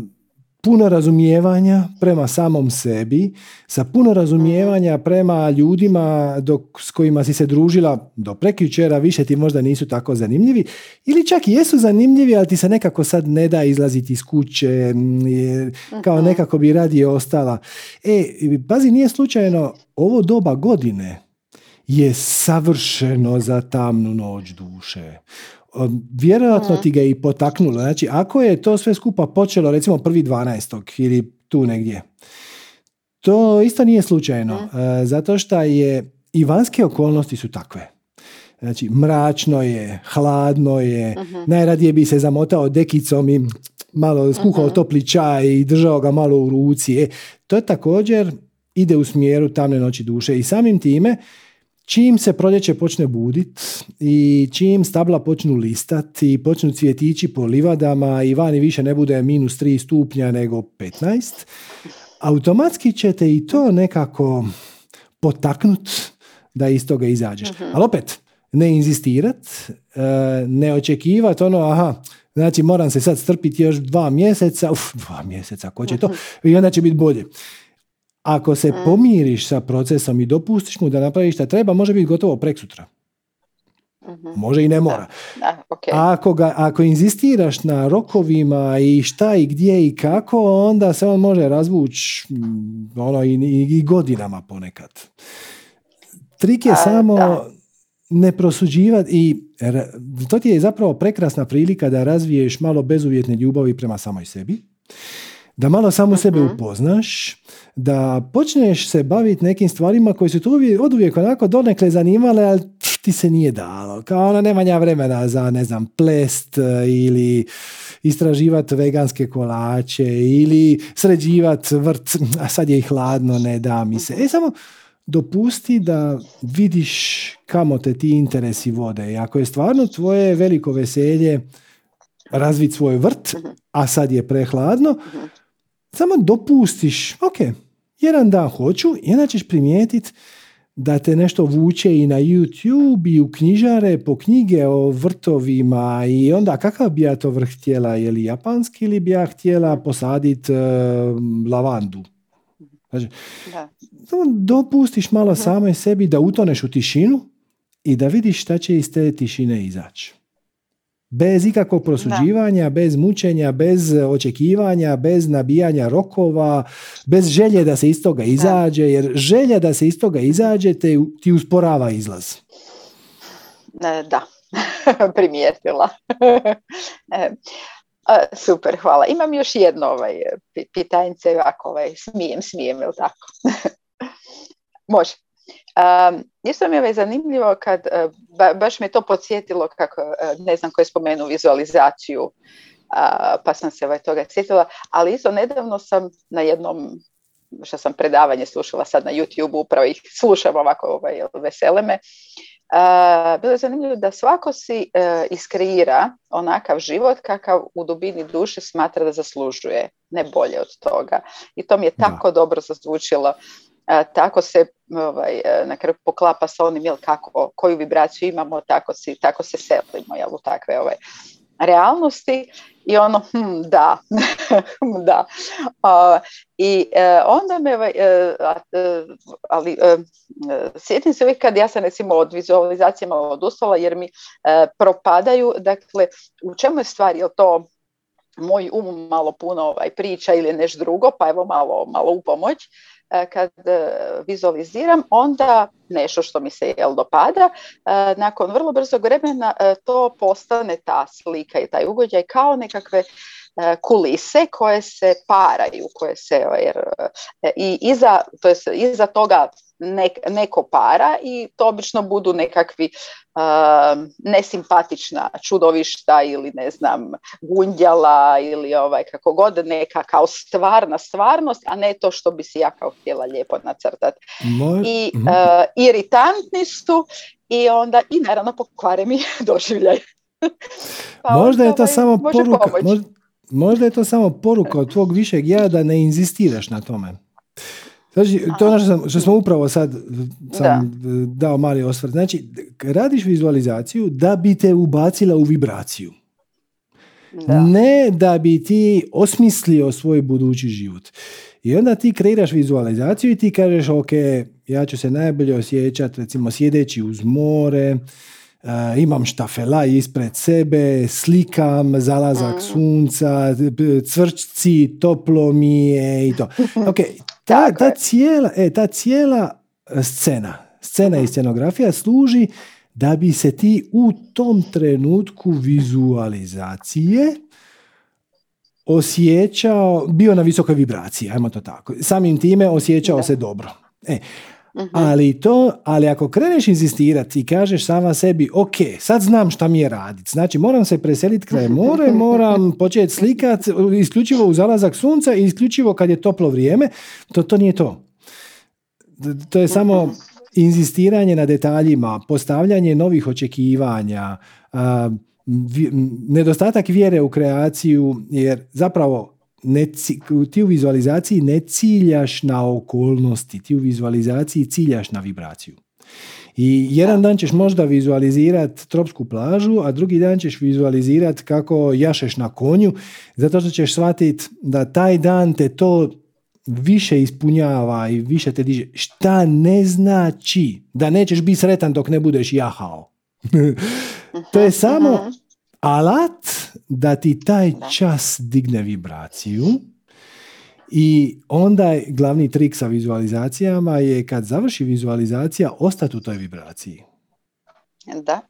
puno razumijevanja prema samom sebi, sa puno razumijevanja prema ljudima dok, s kojima si se družila do prekjučera, više ti možda nisu tako zanimljivi, ili čak i jesu zanimljivi, ali ti se nekako sad ne da izlaziti iz kuće, kao mhm. nekako bi radije ostala. E, pazi, nije slučajno, ovo doba godine je savršeno za tamnu noć duše vjerojatno ti ga i potaknulo. Znači, ako je to sve skupa počelo recimo prvi 12. ili tu negdje, to isto nije slučajno, e, zato što je i vanjske okolnosti su takve. Znači, mračno je, hladno je, najradije bi se zamotao dekicom i malo skuhao topli čaj i držao ga malo u ruci. E, to također ide u smjeru tamne noći duše i samim time Čim se proljeće počne budit i čim stabla počnu listati, počnu cvjetići po livadama i vani više ne bude minus 3 stupnja nego 15, automatski ćete i to nekako potaknut da iz toga izađeš. uh Ali opet, ne inzistirat, e, ne očekivat ono, aha, Znači, moram se sad strpiti još dva mjeseca, uf, dva mjeseca, ko će to? I onda će biti bolje. Ako se pomiriš sa procesom i dopustiš mu da napraviš šta treba, može biti gotovo preksutra. Može i ne mora. ako, ga, ako inzistiraš na rokovima i šta i gdje i kako, onda se on može razvući mm, ono, i, i, godinama ponekad. Trik je samo ne prosuđivati i to ti je zapravo prekrasna prilika da razviješ malo bezuvjetne ljubavi prema samoj sebi, da malo samo sebe mhm. upoznaš, da počneš se baviti nekim stvarima koji su tu od uvijek onako donekle zanimale, ali ti se nije dalo. Kao ono nema vremena za, ne znam, plest e, ili istraživati veganske kolače ili sređivati vrt, a sad je i hladno, ne da mi se. E samo dopusti da vidiš kamo te ti interesi vode. I ako je stvarno tvoje veliko veselje razviti svoj vrt, a sad je prehladno, samo dopustiš, ok, jedan dan hoću i onda ćeš primijetiti da te nešto vuče i na YouTube i u knjižare po knjige o vrtovima i onda kakav bi ja to vrh htjela, je li japanski ili bi ja htjela posaditi uh, lavandu. Znači, da. dopustiš malo samoj sebi da utoneš u tišinu i da vidiš šta će iz te tišine izaći. Bez ikakvog prosuđivanja, bez mučenja, bez očekivanja, bez nabijanja rokova, bez želje da se iz toga izađe, jer želja da se iz toga izađe te, ti usporava izlaz. Da, <laughs> primijetila. <laughs> E, super, hvala. Imam još jedno ovaj, pitanjice, ako ovaj, smijem, smijem, ili tako? <laughs> Može. Um, isto mi je zanimljivo kad, e, baš me to podsjetilo kako, e, ne znam ko je spomenuo vizualizaciju, pa sam se ovaj toga sjetila, ali isto nedavno sam na jednom što sam predavanje slušala sad na YouTube, upravo ih slušam ovako ovaj, vesele me, bilo je zanimljivo da svako si uh, iskreira onakav život kakav u dubini duše smatra da zaslužuje, ne bolje od toga. I to mi je tako dobro zazvučilo tako se ovaj, e, na kraju poklapa sa onim jel, kako, koju vibraciju imamo, tako, si, tako se selimo jel, u takve ovaj, realnosti i ono, hm, da, <laughs> da. I e, onda me, e, ali sjetim se uvijek kad ja sam recimo od vizualizacijama odustala jer mi propadaju, dakle, u čemu je stvar, je to moj um malo puno ovaj, priča ili nešto drugo, pa evo malo, malo u pomoć. E, kad e, vizualiziram, onda nešto što mi se jel dopada, e, nakon vrlo brzog vremena to postane ta slika i taj ugođaj kao nekakve kulise koje se paraju, koje se jer, i iza, to jest, iza toga neko para i to obično budu nekakvi nesimpatična čudovišta ili ne znam gundjala ili ovaj kako god neka kao stvarna stvarnost, a ne to što bi si ja kao htjela lijepo nacrtati. I mhm. iritantni su i onda i naravno pokvare mi <laughs> doživljaj. <laughs> pa možda je to ovaj, samo poruka, možda, možda je to samo poruka od tvog višeg ja da ne inzistiraš na tome. Znači, to je ono što, što smo upravo sad sam dao mali osvrt. Znači, radiš vizualizaciju da bi te ubacila u vibraciju. Da. Ne da bi ti osmislio svoj budući život. I onda ti kreiraš vizualizaciju i ti kažeš, ok, ja ću se najbolje osjećati, recimo, sjedeći uz more, imam štafela ispred sebe, slikam zalazak mm. sunca, cvrčci, toplo mi je i to. <laughs> Ok, ta, ta, cijela, e, ta cijela scena, scena i scenografija služi da bi se ti u tom trenutku vizualizacije osjećao, bio na visokoj vibraciji, ajmo to tako. Samim time osjećao se dobro. E, Mhm. Ali to, ali ako kreneš inzistirati i kažeš sama sebi, ok, sad znam šta mi je raditi. Znači, moram se preseliti kraj <laughs> more, moram početi slikati isključivo u zalazak sunca i isključivo kad je toplo vrijeme, to, to nije to. To je samo mhm. inzistiranje na detaljima, postavljanje novih očekivanja, nedostatak vjere u kreaciju, jer zapravo ne, ti u vizualizaciji ne ciljaš na okolnosti, ti u vizualizaciji ciljaš na vibraciju. I jedan dan ćeš možda vizualizirati tropsku plažu, a drugi dan ćeš vizualizirati kako jašeš na konju, zato što ćeš shvatiti da taj dan te to više ispunjava i više te diže. Šta ne znači da nećeš biti sretan dok ne budeš jahao. <laughs> to je samo mhm. Alat da ti taj čas digne vibraciju i onda glavni trik sa vizualizacijama je kad završi vizualizacija ostati u toj vibraciji. Da.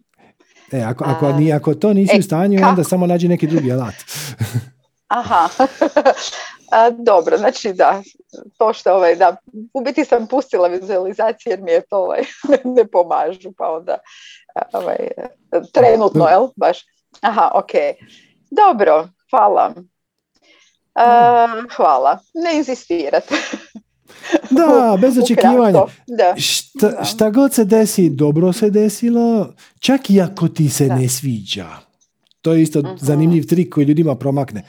E, ako, ako, ako to nisi u e, stanju, onda samo nađi neki drugi alat. <laughs> Aha, <laughs> A, dobro, znači da, to što ovaj, da, u biti sam pustila vizualizacije jer mi je to ovaj, <laughs> ne pomažu, pa onda ovaj, trenutno, jel, baš, aha, ok, dobro, hvala. hvala, ne inzistirate. <laughs> Da, bez očekivanja. Šta, šta, god se desi, dobro se desilo, čak i ako ti se ne sviđa. To je isto uh zanimljiv trik koji ljudima promakne.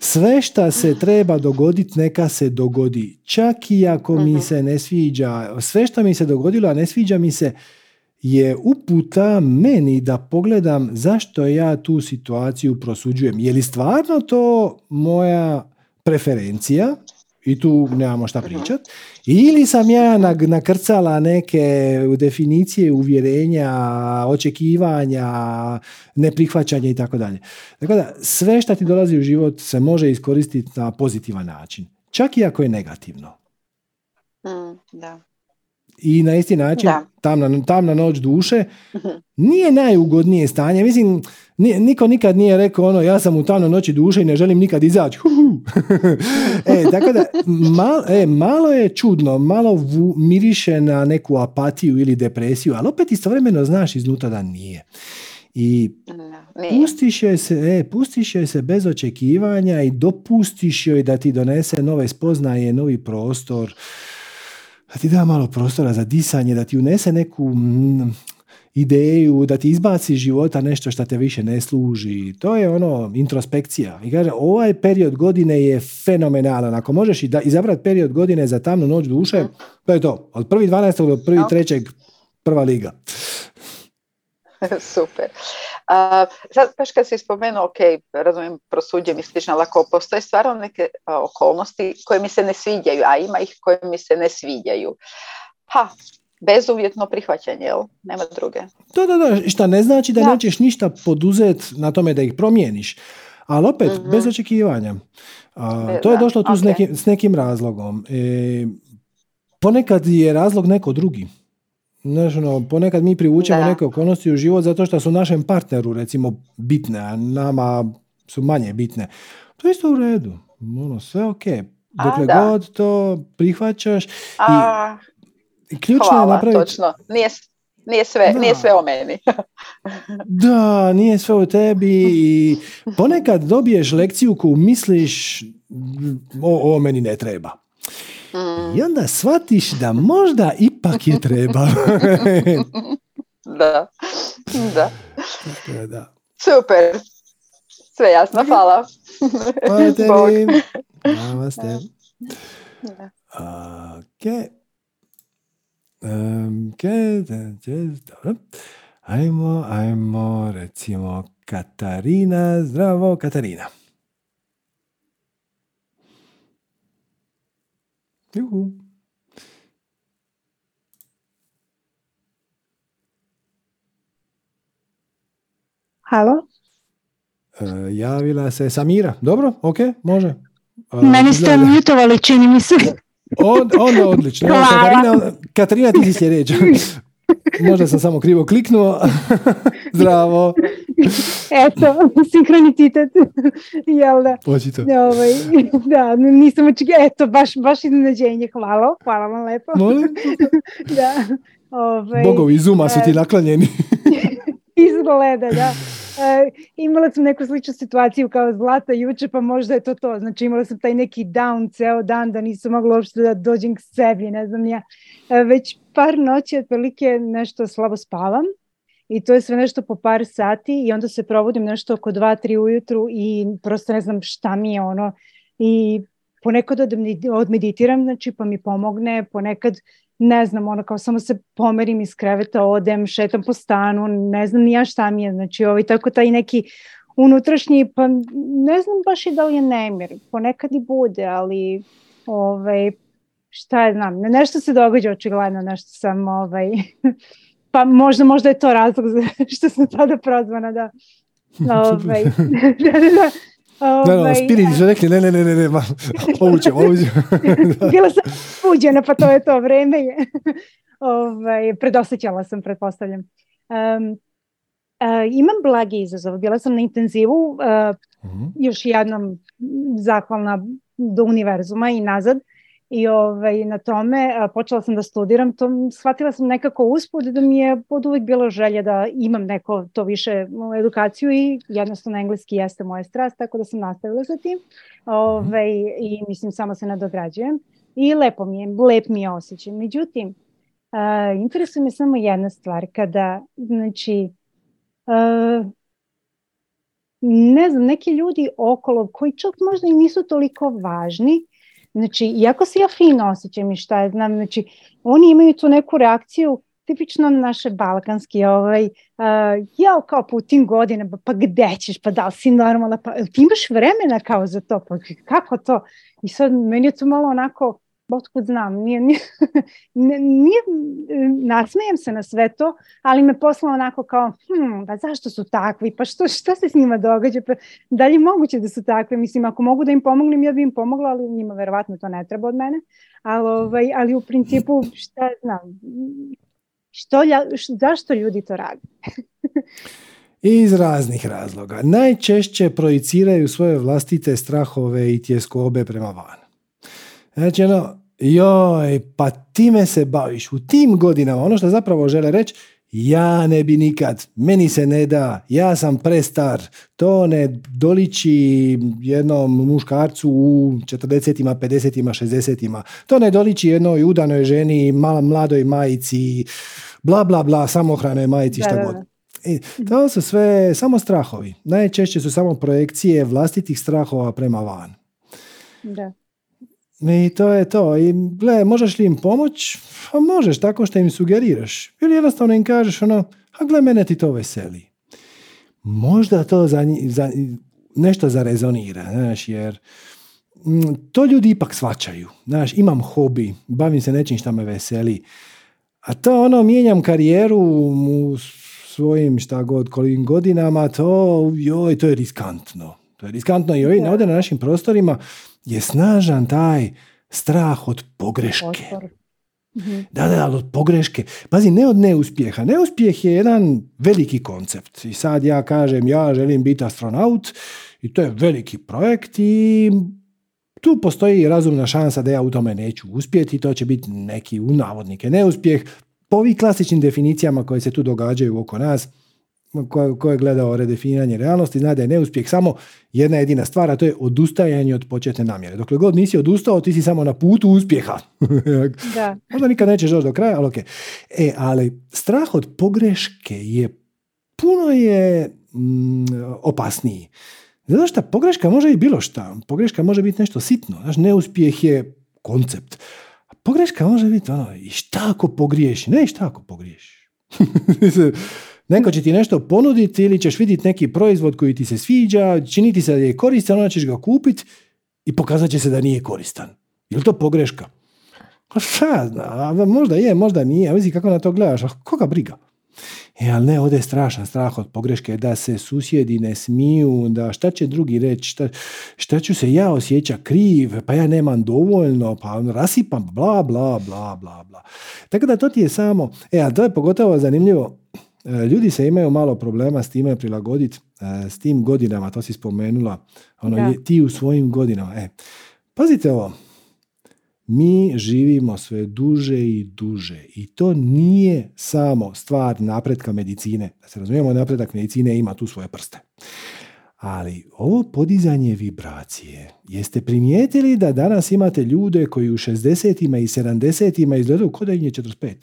Sve šta se treba dogoditi, neka se dogodi. Čak i ako mi mhm. se ne sviđa, sve što mi se dogodilo, a ne sviđa mi se, je uputa meni da pogledam zašto ja tu situaciju prosuđujem. Je li stvarno to moja preferencija i tu nemamo šta pričat. Ili sam ja nakrcala neke definicije, uvjerenja, očekivanja, neprihvaćanja i tako dalje. Tako da sve što ti dolazi u život se može iskoristiti na pozitivan način. Čak i ako je negativno. Mm, da. I na isti način, tamna, tamna noć duše, mhm. nije najugodnije stanje. Mislim, niko nikad nije rekao ono, ja sam u tamnoj noći duše i ne želim nikad izaći. <laughs> e, tako da, malo, e, malo je čudno, malo vu, miriše na neku apatiju ili depresiju, ali opet istovremeno znaš iznutra da nije. I pustiš joj se, e, pustiš joj se bez očekivanja i dopustiš joj da ti donese nove spoznaje, novi prostor, da ti da malo prostora za disanje, da ti unese neku ideju, da ti izbaci iz života nešto što te više ne služi. To je ono introspekcija. I kaže, ovaj period godine je fenomenalan. Ako možeš i da izabrati period godine za tamnu noć duše, to je to. Od 1.12. do 1.3. prva liga. <laughs> Super. Sad, baš kad si spomenuo, ok, razumijem, prosuđem i slično, ali ako postoje stvarno neke okolnosti koje mi se ne sviđaju, a ima ih koje mi se ne sviđaju, pa, bezuvjetno prihvaćanje, jel? Nema druge. Da, da, da, šta ne znači da, nećeš ništa poduzeti na tome da ih promijeniš, ali opet, mm bez očekivanja. to je došlo tu s, nekim, s nekim razlogom. E, ponekad je razlog neko drugi. Znaš, ono, ponekad mi privučemo neke okolnosti u život zato što su našem partneru recimo bitne, a nama su manje bitne. To je isto u redu. Ono, sve ok. Dokle god to prihvaćaš a, i ključno hvala, je napraviti... točno. Nije, nije, sve, nije sve o meni. <laughs> da, nije sve o tebi i ponekad dobiješ lekciju koju misliš o, o meni ne treba. I onda shvatiš da možda ipak je treba. <laughs> da, da. da. Super. Sve jasno, hvala. Hvala <laughs> tebi. Namaste. Ok. Um, dobro. Ajmo, ajmo, recimo Katarina. Zdravo, Katarina. Juhu. Halo? E, javila se Samira. Dobro, ok, može. E, Meni ste mutovali, čini mi se. On, onda odlično. <laughs> Katarina, Katarina, ti si sljedeća. <laughs> Možda sam samo krivo kliknuo. <laughs> Zdravo. Eto, sinkronicitet. Jel da? Očito. Ovaj, da, nisam očekala. Eto, baš, baš iznenađenje. Hvala, hvala vam lepo. Molim? <laughs> da. Ovaj, Bogovi Zuma su ti e, naklanjeni. <laughs> Izgleda, da. E, imala sam neku sličnu situaciju kao Zlata juče, pa možda je to to. Znači imala sam taj neki down ceo dan da nisam mogla uopšte da dođem k sebi, ne znam ja. E, već par noći otprilike nešto slabo spavam i to je sve nešto po par sati i onda se provodim nešto oko 2-3 ujutru i prosto ne znam šta mi je ono i ponekad odmeditiram, znači pa mi pomogne, ponekad ne znam, ono kao samo se pomerim iz kreveta, odem, šetam po stanu, ne znam ni ja šta mi je, znači ovaj, tako taj neki unutrašnji, pa ne znam baš i da li je nemir, ponekad i bude, ali ovaj, šta je znam, nešto se događa očigledno, nešto sam, ovaj, <laughs> pa možda, možda je to razlog <laughs> što sam tada prozvana da, <laughs> ovaj, da, da, da, da, da, spirit su rekli, ne, ne, ne, ne, ne, ma, <laughs> ovućem, ovućem. <laughs> Bila sam uđena, pa to je to vreme. Je. <laughs> ovaj, predosjećala sam, pretpostavljam. Um, uh, imam blagi izazov. Bila sam na intenzivu, uh, još jednom zahvalna do univerzuma i nazad. I ovaj, na tome počela sam da studiram, to shvatila sam nekako uspud da mi je pod uvijek bilo želje da imam neko to više edukaciju i jednostavno engleski jeste moja strast, tako da sam nastavila sa tim. Ovaj, i mislim samo se nadograđujem. I lepo mi je, lep mi je osjećaj. Međutim, interesuje me samo jedna stvar, kada, znači, a, ne znam, neki ljudi okolo koji čak možda i nisu toliko važni, Znači, iako se ja fino osjećam i šta je, znam, znači, oni imaju tu neku reakciju tipično naše balkanski, ovaj, uh, ja kao po tim godinama, pa gde ćeš, pa da li si normalna, pa ti imaš vremena kao za to, pa kako to? I sad meni je to malo onako, otkud znam, nije, nije, <laughs> nije, nasmejem se na sve to, ali me poslao onako kao, hm, pa zašto su takvi, pa što, šta se s njima događa, pa da li je moguće da su takvi, mislim, ako mogu da im pomognem, ja bi im pomogla, ali njima verovatno to ne treba od mene, ali, ovaj, ali u principu, šta znam, što, što, zašto ljudi to rade? <laughs> Iz raznih razloga. Najčešće projiciraju svoje vlastite strahove i tjeskobe prema van. Znači, ono, joj, pa time se baviš u tim godinama, ono što zapravo žele reći, ja ne bi nikad, meni se ne da, ja sam prestar, to ne doliči jednom muškarcu u 40-ima, 50-ima, 60-ima, to ne doliči jednoj udanoj ženi, mladoj majici, bla bla bla, samohranoj majici, šta god. I to su sve samo strahovi. Najčešće su samo projekcije vlastitih strahova prema van. Da. I to je to. I gle, možeš li im pomoć? Pa možeš, tako što im sugeriraš. Ili jednostavno im kažeš ono, a gle, mene ti to veseli. Možda to za, za nešto zarezonira, znaš, jer mm, to ljudi ipak svačaju. Znaš, imam hobi, bavim se nečim što me veseli. A to ono, mijenjam karijeru u svojim šta god kolim godinama, to, joj, to je riskantno. To je riskantno i ovdje na našim prostorima je snažan taj strah od pogreške. Mhm. Da, da, od pogreške. Pazi, ne od neuspjeha. Neuspjeh je jedan veliki koncept. I sad ja kažem, ja želim biti astronaut i to je veliki projekt i tu postoji razumna šansa da ja u tome neću uspjeti. To će biti neki u navodnike neuspjeh. Po ovih klasičnim definicijama koje se tu događaju oko nas, ko, je gledao redefiniranje realnosti zna da je neuspjeh samo jedna jedina stvar, a to je odustajanje od početne namjere. Dokle god nisi odustao, ti si samo na putu uspjeha. <laughs> da. Možda nikad nećeš doći do kraja, ali ok. E, ali strah od pogreške je puno je mm, opasniji. Zato što pogreška može i bilo šta. Pogreška može biti nešto sitno. Znaš, neuspjeh je koncept. A pogreška može biti ono, i šta ako pogriješi? Ne, šta ako pogriješi? <laughs> Neko će ti nešto ponuditi ili ćeš vidjeti neki proizvod koji ti se sviđa, čini ti se da je koristan, onda ćeš ga kupiti i pokazat će se da nije koristan. Je li to pogreška? Pa šta, možda je, možda nije, a vidi kako na to gledaš, a koga briga? E, ali ne, ovdje je strašan strah od pogreške, da se susjedi ne smiju, da šta će drugi reći, šta, šta ću se ja osjeća kriv, pa ja nemam dovoljno, pa rasipam, bla, bla, bla, bla, bla. Tako da to ti je samo, e, a to je pogotovo zanimljivo, ljudi se imaju malo problema s time prilagoditi, e, s tim godinama, to si spomenula, ono, ti u svojim godinama. E, pazite ovo, mi živimo sve duže i duže i to nije samo stvar napretka medicine. Da se razumijemo, napredak medicine ima tu svoje prste. Ali ovo podizanje vibracije, jeste primijetili da danas imate ljude koji u 60-ima i 70-ima izgledaju kod da im je 45?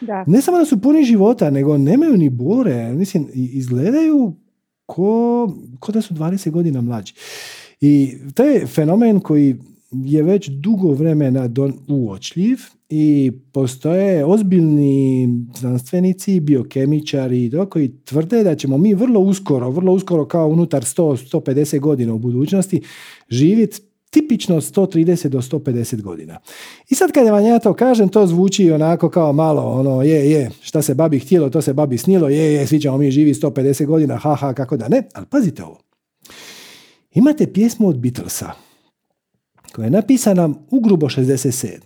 Da. Ne samo da su puni života, nego nemaju ni bore. Mislim, izgledaju ko, ko da su 20 godina mlađi. I to je fenomen koji je već dugo vremena don, uočljiv i postoje ozbiljni znanstvenici, biokemičari koji tvrde da ćemo mi vrlo uskoro, vrlo uskoro kao unutar 100-150 godina u budućnosti živjeti tipično 130 do 150 godina. I sad kad vam ja to kažem, to zvuči onako kao malo, ono, je, je, šta se babi htjelo, to se babi snilo, je, je, svi ćemo mi živi 150 godina, ha, ha, kako da ne, ali pazite ovo. Imate pjesmu od Beatlesa, koja je napisana u grubo 67.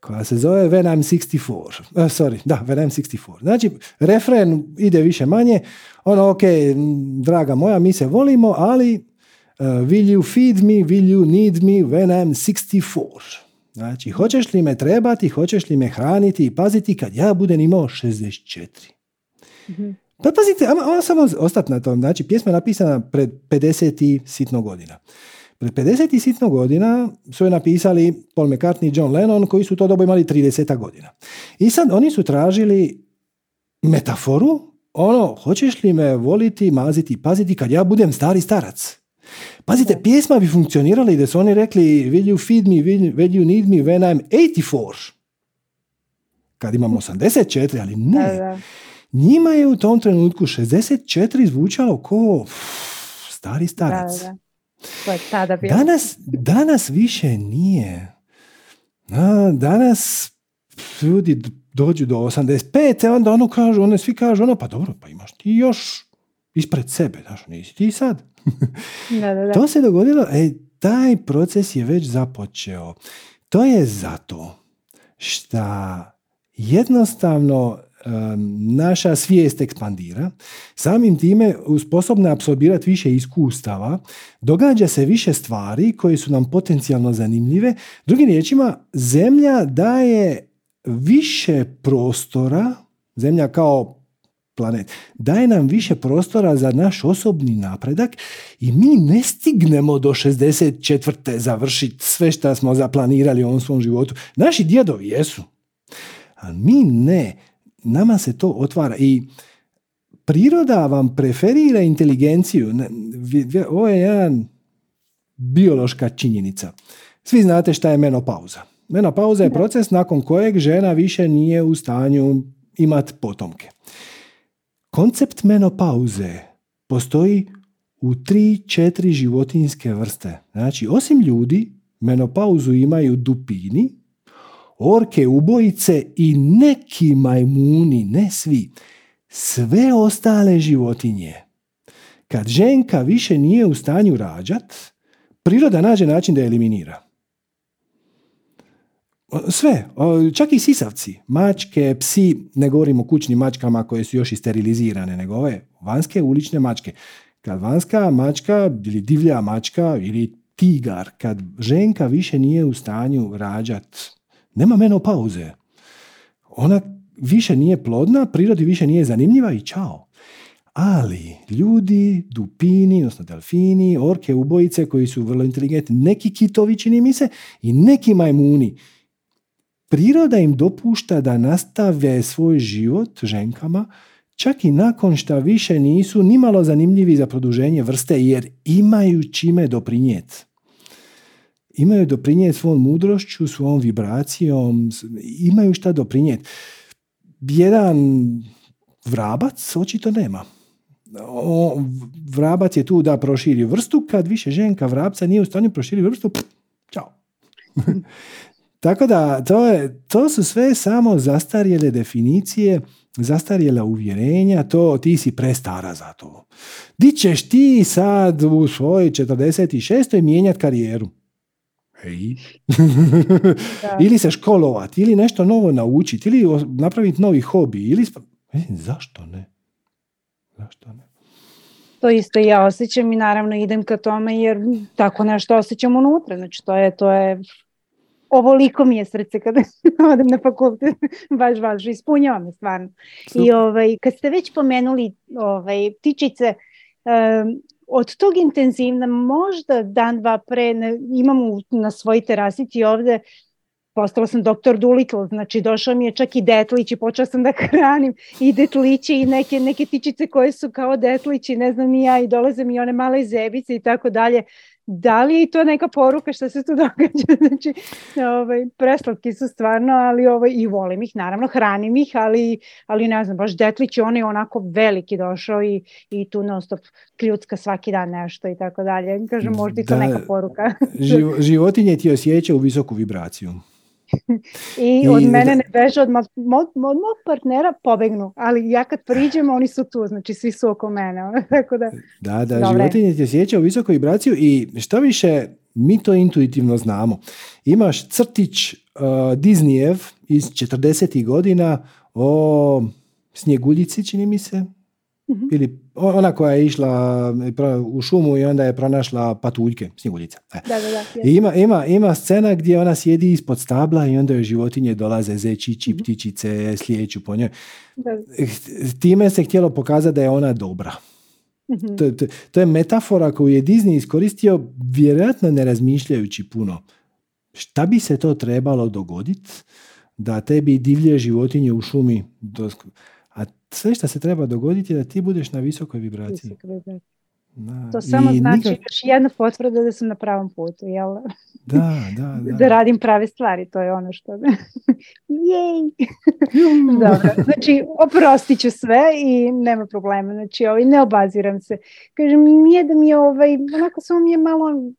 koja se zove When I'm 64. Uh, sorry, da, When I'm 64. Znači, refren ide više manje, ono, ok, draga moja, mi se volimo, ali uh, will you feed me, will you need me when I'm 64? Znači, hoćeš li me trebati, hoćeš li me hraniti i paziti kad ja budem imao 64? Mm-hmm. Pa pazite, ono samo ostati na tom. Znači, pjesma je napisana pred 50 i sitno godina. Pred 50 i sitno godina su je napisali Paul McCartney i John Lennon koji su to dobo imali 30 godina. I sad oni su tražili metaforu, ono, hoćeš li me voliti, maziti, paziti kad ja budem stari starac? Pazite, pjesma bi funkcionirala i da su oni rekli will you feed me, will, will you need me when I'm 84? Kad imam 84, ali ne. Njima je u tom trenutku 64 zvučalo ko stari starac. Da, da. Tada danas, danas više nije. A, danas ljudi dođu do 85, onda ono kažu, one svi kažu, ono, pa dobro, pa imaš ti još ispred sebe, znaš, nisi ti sad. Da, da, da. To se dogodilo, e, taj proces je već započeo. To je zato što jednostavno naša svijest ekspandira, samim time sposobna apsorbirati više iskustava, događa se više stvari koje su nam potencijalno zanimljive. Drugim riječima, zemlja daje više prostora, zemlja kao planet, daje nam više prostora za naš osobni napredak i mi ne stignemo do 64. završiti sve što smo zaplanirali u ovom svom životu. Naši djedovi jesu, a mi ne nama se to otvara i priroda vam preferira inteligenciju. Ovo je jedan biološka činjenica. Svi znate šta je menopauza. Menopauza je proces nakon kojeg žena više nije u stanju imati potomke. Koncept menopauze postoji u tri, četiri životinske vrste. Znači, osim ljudi, menopauzu imaju dupini, orke ubojice i neki majmuni, ne svi, sve ostale životinje. Kad ženka više nije u stanju rađat, priroda nađe način da je eliminira. Sve, čak i sisavci, mačke, psi, ne govorimo o kućnim mačkama koje su još i sterilizirane, nego ove vanjske ulične mačke. Kad vanjska mačka ili divlja mačka ili tigar, kad ženka više nije u stanju rađat, nema menopauze. Ona više nije plodna, prirodi više nije zanimljiva i čao. Ali ljudi, dupini, odnosno delfini, orke, ubojice koji su vrlo inteligentni, neki kitovi čini mi se i neki majmuni. Priroda im dopušta da nastave svoj život ženkama čak i nakon što više nisu nimalo zanimljivi za produženje vrste jer imaju čime doprinijeti imaju doprinijeti svom mudrošću, svom vibracijom, imaju šta doprinijeti. Jedan vrabac očito nema. O, vrabac je tu da proširi vrstu, kad više ženka vrabca nije u stanju proširiti vrstu, pff, čao. <laughs> Tako da, to, je, to su sve samo zastarjele definicije, zastarjela uvjerenja, to ti si prestara za to. Di ćeš ti sad u svojoj 46. mijenjati karijeru? <laughs> ili se školovati, ili nešto novo naučiti, ili napraviti novi hobi, ili... E, zašto ne? Zašto ne? To isto ja osjećam i naravno idem ka tome jer tako nešto osjećam unutra. Znači to je, to je ovoliko mi je srce kada <laughs> odem na fakultet, <laughs> baš, baš, ispunjava me stvarno. Super. I ovaj, kad ste već pomenuli ovaj, ptičice, um, od tog intenzivna, možda dan, dva pre, ne, imam na svoj terasici ovde, postala sam doktor Doolittle, znači došao mi je čak i detlić i počela sam da <laughs> hranim i detliće i neke, neke tičice koje su kao detlići, ne znam ni ja, i dolaze mi one male zebice i tako dalje. Da li je to neka poruka što se tu <laughs> događa? Znači, ovaj, preslatki su stvarno, ali ovaj, i volim ih, naravno, hranim ih, ali, ali ne znam, baš Detlić on je onako veliki došao i, i tu non stop kljucka svaki dan nešto i tako dalje. Kažem, možda i to neka poruka. životinje ti osjeća u visoku vibraciju. I od mene ne beže, od, od, mog partnera pobegnu, ali ja kad priđem, oni su tu, znači svi su oko mene. <laughs> Tako da, da, da životinje ti osjeća u visoku vibraciju i što više, mi to intuitivno znamo. Imaš crtić uh, Disneyev iz 40. godina o snjeguljici, čini mi se, mm Ili ona koja je išla u šumu i onda je pronašla patuljke, snjeguljica. E. Da, da, da, I ima, ima, ima scena gdje ona sjedi ispod stabla i onda joj životinje dolaze, zečići, mm ptičice, slijeću po njoj. Da. Time se htjelo pokazati da je ona dobra. mm To, to, to, je metafora koju je Disney iskoristio vjerojatno ne razmišljajući puno. Šta bi se to trebalo dogoditi da tebi divlje životinje u šumi sve što se treba dogoditi je da ti budeš na visokoj vibraciji. to samo znači još jedna potvrda da sam na pravom putu, jel? Da, <laughs> da, da. da radim prave stvari, to je ono što... <laughs> Jej! <laughs> Dobro, znači oprostit ću sve i nema problema, znači ovaj, ne obaziram se. Kažem, nije da mi je ovaj, onako samo mi je malo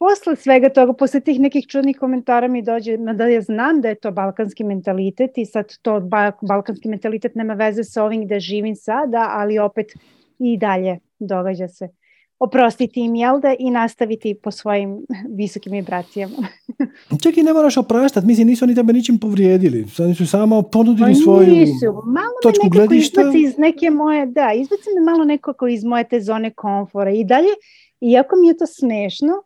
posle svega toga, posle tih nekih čudnih komentara mi dođe da ja znam da je to balkanski mentalitet i sad to balkanski mentalitet nema veze sa ovim gde živim sada, ali opet i dalje događa se. Oprostiti im, jel da, i nastaviti po svojim visokim vibracijama. <laughs> Čak i ne moraš opraštati, mislim, nisu oni tebe ničim povrijedili, oni su samo ponudili pa svoju nisu. Malo točku me gledišta. iz neke moje, da, izbaci me malo nekako iz moje te zone komfora i dalje, iako mi je to smešno,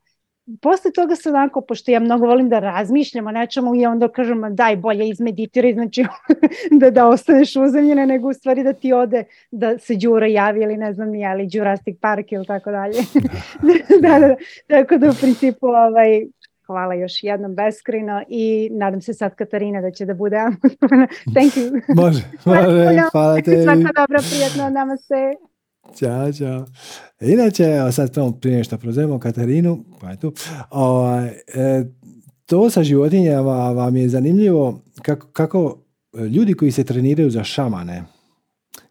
posle toga se onako, pošto ja mnogo volim da razmišljam o nečemu i onda kažem daj bolje izmeditiraj, znači <laughs> da, da ostaneš uzemljena nego u stvari da ti ode da se Đura javi ili ne znam nije, ali Jurassic Park ili tako dalje. <laughs> <laughs> da, da, tako da u principu ovaj, hvala još jednom beskrino i nadam se sad Katarina da će da bude Thank you. Može, može, hvala tebi. Svako dobro, prijatno, namaste. Ćao, čao. Inače, evo sad tamo prije što prozemo Katarinu, pa je tu, o, ovaj, e, to sa životinjama vam je zanimljivo kako, kako ljudi koji se treniraju za šamane,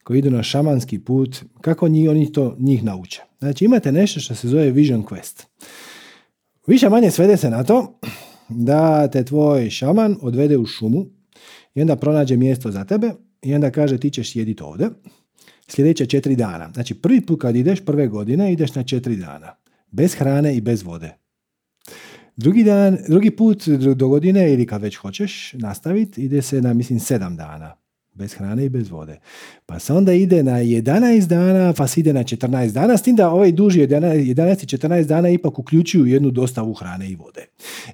koji idu na šamanski put, kako njih, oni to njih nauče. Znači imate nešto što se zove Vision Quest. Više manje svede se na to da te tvoj šaman odvede u šumu i onda pronađe mjesto za tebe i onda kaže ti ćeš sjediti ovdje sljedeća četiri dana. Znači prvi put kad ideš prve godine ideš na četiri dana. Bez hrane i bez vode. Drugi, dan, drugi put do godine ili kad već hoćeš nastaviti ide se na mislim sedam dana. Bez hrane i bez vode. Pa se onda ide na 11 dana, pa se ide na 14 dana, s tim da ovaj duži 11, i 14 dana ipak uključuju jednu dostavu hrane i vode.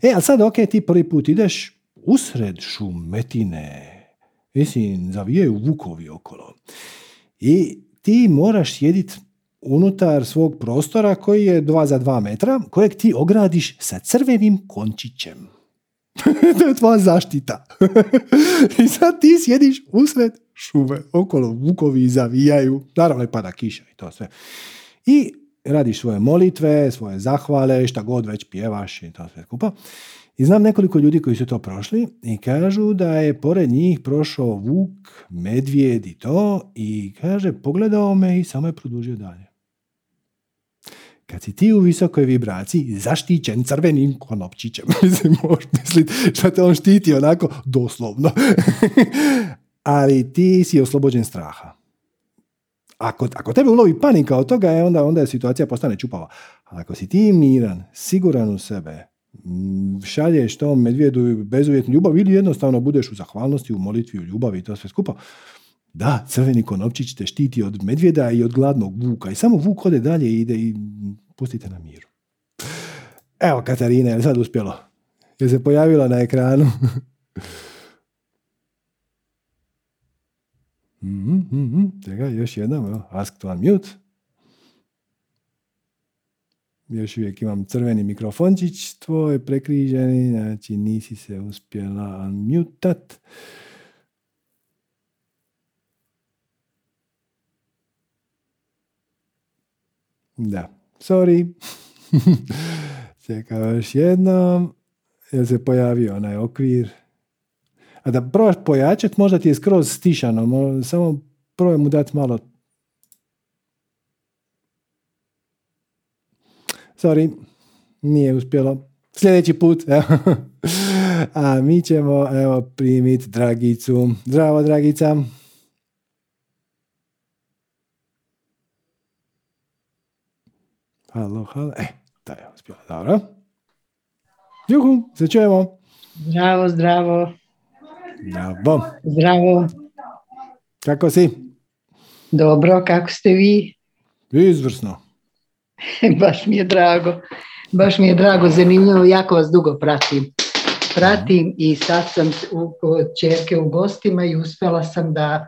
E, ali sad, ok, ti prvi put ideš usred šumetine, mislim, zavijaju vukovi okolo i ti moraš sjediti unutar svog prostora koji je 2 za 2 metra, kojeg ti ogradiš sa crvenim končićem. <laughs> to je tvoja zaštita. <laughs> I sad ti sjediš usred šume, okolo vukovi zavijaju, naravno je pada kiša i to sve. I radiš svoje molitve, svoje zahvale, šta god već pjevaš i to sve skupa. I znam nekoliko ljudi koji su to prošli i kažu da je pored njih prošao vuk, medvijed i to i kaže pogledao me i samo je produžio dalje. Kad si ti u visokoj vibraciji, zaštićen crvenim konopčićem, <laughs> mislim, možeš misliti što te on štiti onako doslovno. <laughs> Ali ti si oslobođen straha. Ako, ako tebe ulovi panika od toga, e, onda, onda je situacija postane čupava. Ali ako si ti miran, siguran u sebe, šalješ tom medvjedu bezuvjetnu ljubav ili jednostavno budeš u zahvalnosti, u molitvi, u ljubavi i to sve skupa. Da, crveni konopčić te štiti od medvjeda i od gladnog vuka i samo vuk ode dalje i ide i pustite na miru. Evo Katarina, je sad uspjelo? Je se pojavila na ekranu? <laughs> mm-hmm, još jednom, ask to unmute još uvijek imam crveni mikrofončić tvoj prekriženi, znači nisi se uspjela unmutat. Da, sorry. <laughs> Čekaj, još jednom. Jel se pojavio onaj okvir? A da probaš pojačat, možda ti je skroz stišano. mo- Samo probaj mu dati malo... Sorry, nije uspjelo. Sljedeći put. evo. A mi ćemo evo, primiti Dragicu. Zdravo, Dragica. Halo, halo. E, da je uspjela. Dobro. Juhu, se čujemo. Zdravo, zdravo, Bravo. zdravo. Kako si? Dobro, kako ste vi? Izvrsno. <laughs> Baš mi je drago. Baš mi je drago, zanimljivo, jako vas dugo pratim. Pratim i sad sam u, čerke u gostima i uspjela sam da,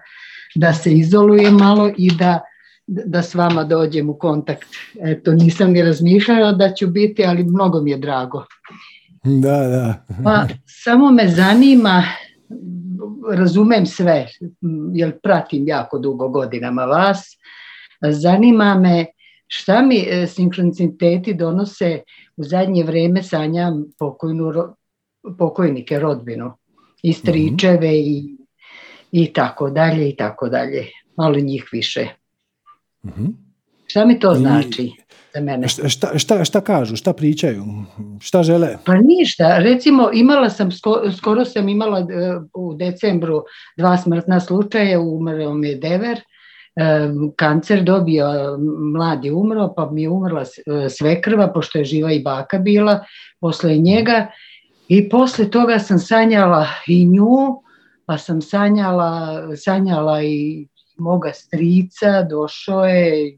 da se izolujem malo i da, da s vama dođem u kontakt. Eto, nisam ni razmišljala da ću biti, ali mnogo mi je drago. Da, da. Pa, samo me zanima, razumem sve, jer pratim jako dugo godinama vas, zanima me šta mi e, sinkroniciteti donose u zadnje vrijeme sanjam pokojnu, ro- pokojnike, rodbinu, i stričeve i, i tako dalje i tako dalje, malo njih više. Mhm. Šta mi to I- znači za mene? Šta, šta, šta, kažu, šta pričaju, šta žele? Pa ništa, recimo imala sam, sko- skoro sam imala e, u decembru dva smrtna slučaja, umro mi je dever, kancer dobio, mladi umro, pa mi je umrla e, svekrva, pošto je živa i baka bila, posle njega. I posle toga sam sanjala i nju, pa sam sanjala, sanjala i moga strica, došao je,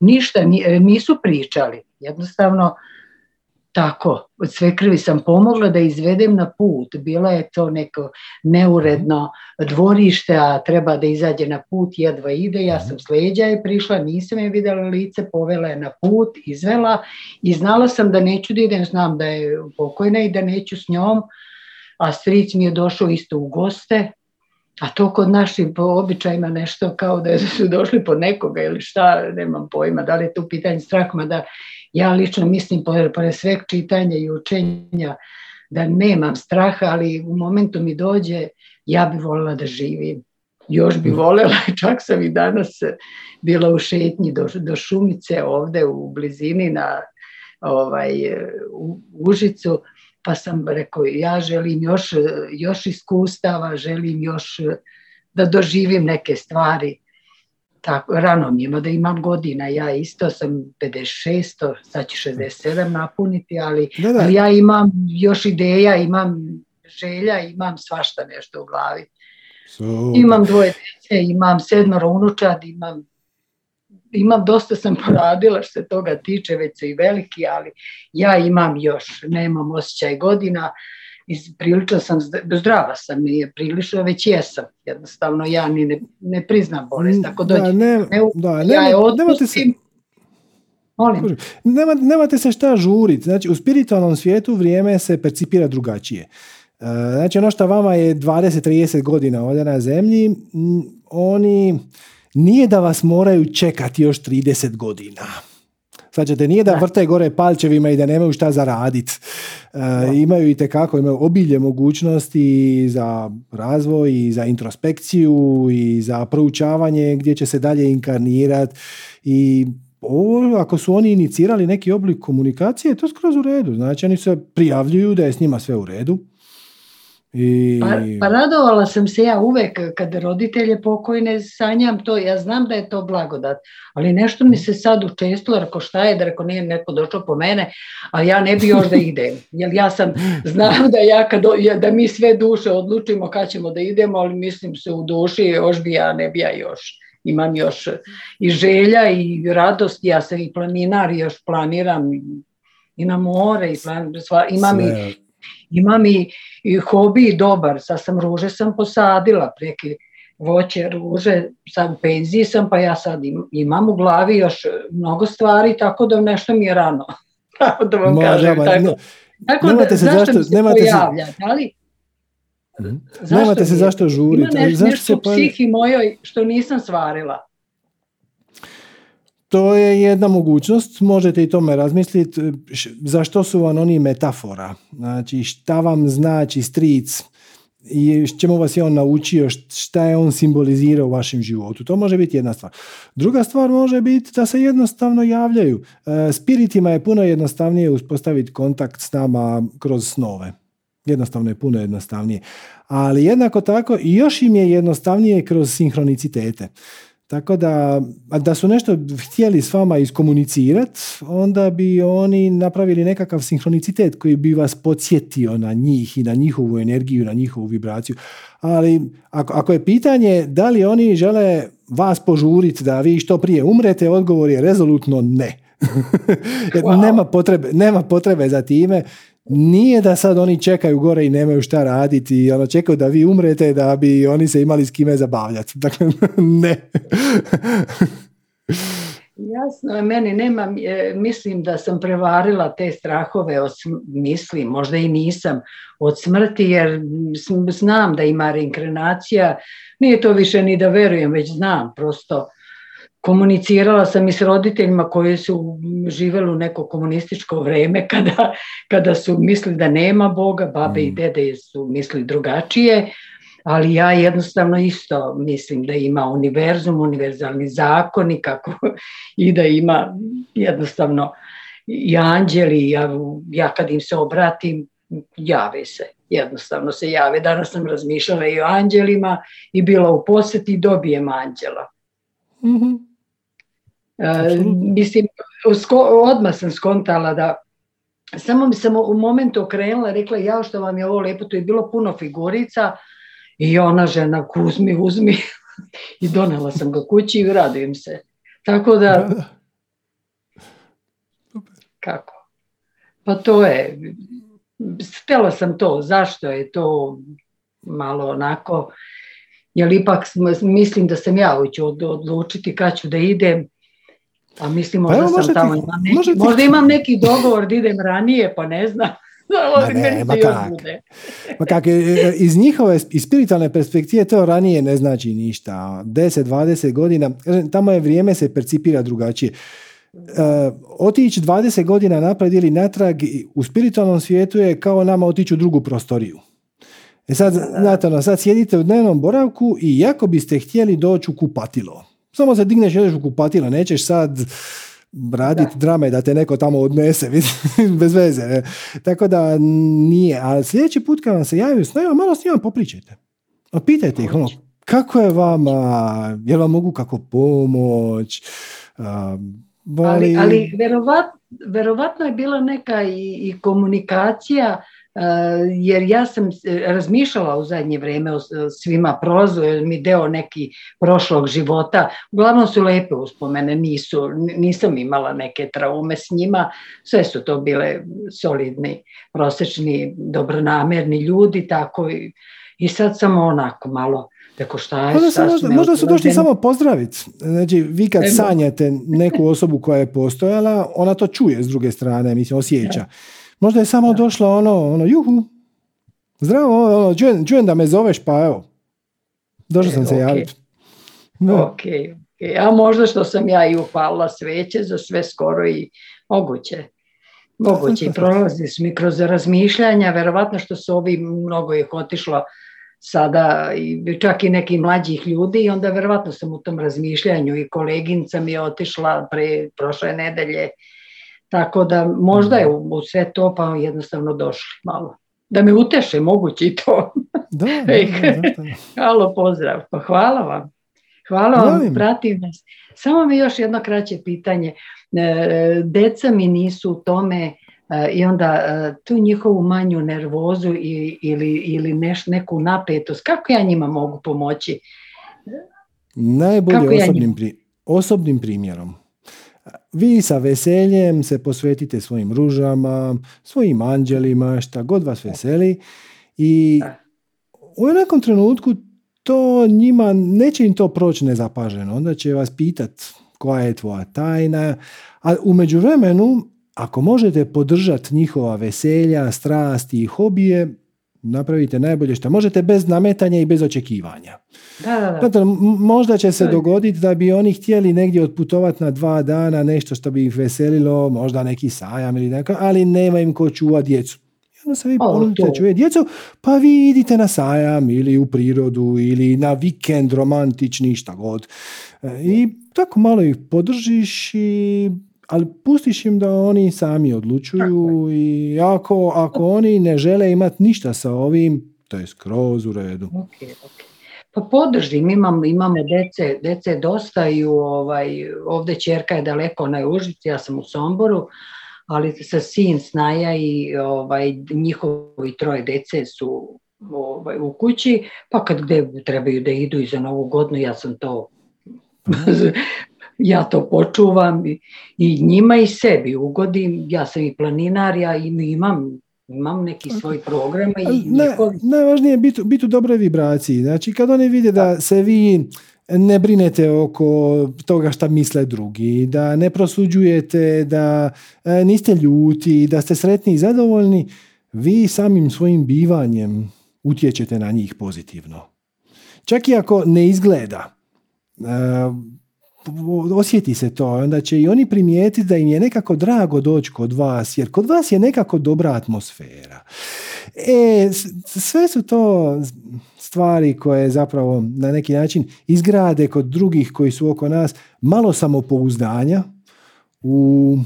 ništa, ni- e, nisu pričali, jednostavno tako, od sve krvi sam pomogla da izvedem na put. Bila je to neko neuredno dvorište, a treba da izađe na put, jedva ide. Ja sam s leđa je prišla, nisam je vidjela lice, povela je na put, izvela i znala sam da neću da idem, znam da je pokojna i da neću s njom, a stric mi je došao isto u goste, a to kod naših po običajima nešto kao da su došli po nekoga ili šta, nemam pojma, da li je to pitanje strah, da ja lično mislim, pored, sveg čitanja i učenja, da nemam straha, ali u momentu mi dođe, ja bi voljela da živim. Još bi voljela, čak sam i danas bila u šetnji do, do Šumice ovde u blizini na ovaj, u Užicu, pa sam rekao, ja želim još, još iskustava, želim još da doživim neke stvari. Tako, rano mi je, da imam godina, ja isto sam 56, sad će 67 napuniti, ali, Da, da. ali ja imam još ideja, imam želja, imam svašta nešto u glavi. Imam dvoje djece, imam sedmoro unučad, imam, imam dosta sam <laughs> poradila što se toga tiče, već su i veliki, ali ja imam još, nemam osjećaj godina, prilično sam zd- zdrava sam i prilično već jesam. Jednostavno ja ni ne, ne priznam bolest. Ako dođe, da, ne, ne, da, ja nema- je nemate se, otpustim. Molim. nema, nemate se šta žuriti. Znači, u spiritualnom svijetu vrijeme se percipira drugačije. E, Znači, ono što vama je 20-30 godina ovdje na zemlji, m, oni nije da vas moraju čekati još 30 godina. Znači, nije da vrte gore palčevima i da nemaju šta zaraditi. imaju i tekako, imaju obilje mogućnosti za razvoj i za introspekciju i za proučavanje gdje će se dalje inkarnirati i ovo, ako su oni inicirali neki oblik komunikacije, to je skroz u redu. Znači, oni se prijavljuju da je s njima sve u redu. I... Pa, pa radovala sam se ja uvek kad roditelje pokojne sanjam to, ja znam da je to blagodat, ali nešto mi se sad učestilo, reko šta je, da reko nije neko došao po mene, a ja ne bi još da idem, jer ja sam, znam da ja kad, da mi sve duše odlučimo kad ćemo da idemo, ali mislim se u duši, još bi ja, ne bi ja još, imam još i želja i radost, ja sam i planinar, i još planiram i, i na more, i plan, sva, imam i Sve. imam i, i hobi dobar, sad sam ruže sam posadila, preke voće, ruže, sad u penziji sam, pa ja sad im- imam u glavi još mnogo stvari, tako da nešto mi je rano. <laughs> Tako da vam kažem. tako, tako da, nemate se zašto mi se nemate se- pojavlja, da li? Mhm. Zašto Nemate se zašto žuriti. Ima nešto, zašto se nešto pojavlja- psihi mojoj što nisam svarila. To je jedna mogućnost, možete i tome razmisliti zašto su vam oni metafora. Znači šta vam znači stric i čemu vas je on naučio, šta je on simbolizirao u vašem životu. To može biti jedna stvar. Druga stvar može biti da se jednostavno javljaju. E, spiritima je puno jednostavnije uspostaviti kontakt s nama kroz snove. Jednostavno je puno jednostavnije. Ali jednako tako još im je jednostavnije kroz sinhronicitete. Tako da, da su nešto htjeli s vama iskomunicirati, onda bi oni napravili nekakav sinhronicitet koji bi vas podsjetio na njih i na njihovu energiju, na njihovu vibraciju. Ali ako, ako je pitanje da li oni žele vas požuriti da vi što prije umrete, odgovor je rezolutno ne. <laughs> nema, potrebe, nema potrebe za time nije da sad oni čekaju gore i nemaju šta raditi i ono čekaju da vi umrete da bi oni se imali s kime zabavljati. <laughs> Dakle, ne. Jasno, meni nema, e, mislim da sam prevarila te strahove od mislim, možda i nisam od smrti, jer znam da ima reinkarnacija, nije to više ni da verujem, već znam prosto komunicirala sam i s roditeljima koji su živjeli u neko komunističko vrijeme <laughs> kada, kada su mislili da nema Boga, babe i mm. dede su mislili drugačije, ali ja jednostavno isto mislim da ima univerzum, univerzalni zakoni kako, <laughs> i da ima jednostavno i anđeli, ja, ja kad im se obratim, jave se, jednostavno se jave. Danas sam razmišljala i o anđelima i bila u posjeti i dobijem anđela. Mm mislim, odmah sam skontala da samo mi sam u momentu okrenula rekla ja što vam je ovo lijepo, tu je bilo puno figurica. I ona žena uzmi, uzmi. <laughs> I donela sam ga kući i radujem se. Tako da, kako? Pa to je, htjela sam to, zašto je to malo onako, jer ipak mislim da sam ja ću odlučiti kad ću da idem, a mislim, možda pa sam tamo, neki, možda imam neki dogovor da idem ranije, pa ne znam. <laughs> Ma ne, ma kak. Ma kak, e, e, iz njihove, iz spiritualne perspektive to ranije ne znači ništa. 10-20 godina, tamo je vrijeme se percipira drugačije. Otići 20 godina naprijed ili natrag u spiritualnom svijetu je kao nama otići u drugu prostoriju. E sad, znate, ono, sad sjedite u dnevnom boravku i jako biste htjeli doći u kupatilo samo se digneš jedeš u kupatilo, nećeš sad raditi drame da te neko tamo odnese, <laughs> bez veze. Tako da nije. A sljedeći put kad vam se javaju s malo s njima popričajte. Pitajte ih, ono, kako je vama, jel vam mogu kako pomoć, ali, ali verovatno je bila neka i, i komunikacija jer ja sam razmišljala u zadnje vrijeme o svima prolazu, jer mi deo neki prošlog života, uglavnom su lepe uspomene, nisu, nisam imala neke traume s njima, sve su to bile solidni, prosečni, dobronamerni ljudi, tako i, i sad samo onako malo Tako šta je, možda, možda, možda su došli samo pozdraviti. Znači, vi kad sanjate neku osobu koja je postojala, ona to čuje s druge strane, mislim, osjeća. Možda je samo došlo ono, ono, juhu, zdravo, ono, ono čujem, da me zoveš, pa evo, došao sam se okay. javiti. Ok, a možda što sam ja i upalila sveće za sve skoro i moguće. Moguće i prolazi su mi kroz razmišljanja, verovatno što su ovi mnogo ih otišlo sada i čak i neki mlađih ljudi i onda verovatno sam u tom razmišljanju i koleginica mi je otišla pre prošle nedelje tako da možda je u, sve to pa jednostavno došli malo. Da me uteše, moguće i to. <laughs> Da, da, Halo, pozdrav. Pa hvala vam. Hvala vam, pratim nas. Samo mi još jedno kraće pitanje. E, deca mi nisu u tome e, i onda e, tu njihovu manju nervozu ili, ili neš, neku napetost, kako ja njima mogu pomoći? Najbolje osobnim, osobnim primjerom. Vi sa veseljem se posvetite svojim ružama, svojim anđelima, šta god vas veseli i u nekom trenutku to njima, neće im to proći nezapaženo. Onda će vas pitat koja je tvoja tajna, a u međuvremenu, ako možete podržati njihova veselja, strasti i hobije, napravite najbolje što možete bez nametanja i bez očekivanja. Da, da, da. možda će se dogoditi da bi oni htjeli negdje otputovati na dva dana, nešto što bi ih veselilo, možda neki sajam ili neka, ali nema im ko čuva djecu. I onda se vi ponudite čuje djecu, pa vi idite na sajam ili u prirodu ili na vikend romantični, šta god. E, I tako malo ih podržiš i ali pustiš im da oni sami odlučuju i ako, ako oni ne žele imati ništa sa ovim, to je skroz u redu. Ok, ok. Pa podržim, imam, imamo dece, dece dosta i u, ovaj, ovdje čerka je daleko na Užici, ja sam u Somboru, ali sa sin snaja i ovaj, njihovi troje dece su ovaj, u kući, pa kad gde trebaju da idu i za novu godinu, ja sam to <laughs> ja to počuvam i, i njima i sebi ugodim, ja sam i planinar, ja im- imam, imam neki svoj program i njihovi najvažnije je biti, biti u dobroj vibraciji. Znači, kad oni vide da se vi ne brinete oko toga šta misle drugi, da ne prosuđujete, da e, niste ljuti, da ste sretni i zadovoljni, vi samim svojim bivanjem utječete na njih pozitivno. Čak i ako ne izgleda, e, osjeti se to, onda će i oni primijetiti da im je nekako drago doći kod vas, jer kod vas je nekako dobra atmosfera. E, sve su to stvari koje zapravo na neki način izgrade kod drugih koji su oko nas malo samopouzdanja u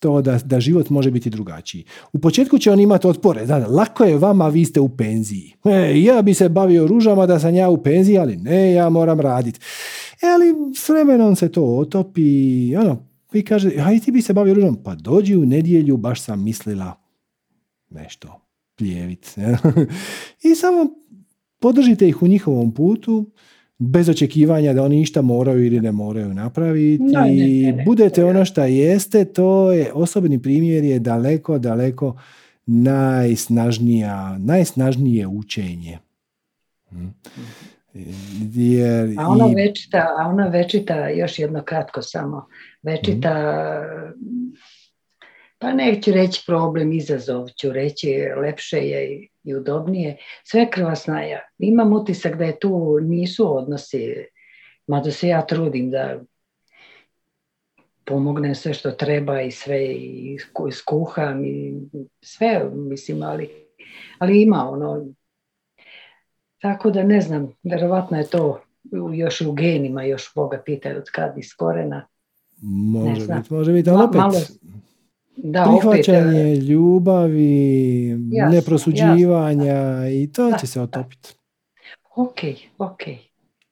to da, da život može biti drugačiji. U početku će on imati otpore. Da, lako je vama, vi ste u penziji. E, ja bi se bavio ružama da sam ja u penziji, ali ne, ja moram raditi. E, ali s vremenom se to otopi. Ono, vi kaže, aj ti bi se bavio ružom. Pa dođi u nedjelju, baš sam mislila nešto pljevit. <laughs> I samo podržite ih u njihovom putu, bez očekivanja da oni išta moraju ili ne moraju napraviti Ne, ne, i ne, ne. budete ono šta jeste, to je osobni primjer je daleko, daleko najsnažnija, najsnažnije učenje. Mm. Jer A ona i- večita, a ona večita, još jedno kratko samo, večita, pa neću reći problem, izazov ću reći, lepše je i- udobnije, sve krvasnaja. Imam utisak da je tu nisu odnosi, mada se ja trudim da pomognem sve što treba i sve i sku- skuham i sve, mislim, ali, ali ima ono, tako da ne znam, verovatno je to još u genima, još Boga pita od kad iz korena. može biti, može biti, ali Ma- opet, malo- Da, opet, prihvaćanje ljubavi, Jasno, neprosuđivanja i to Da, će se otopiti. ok, ok.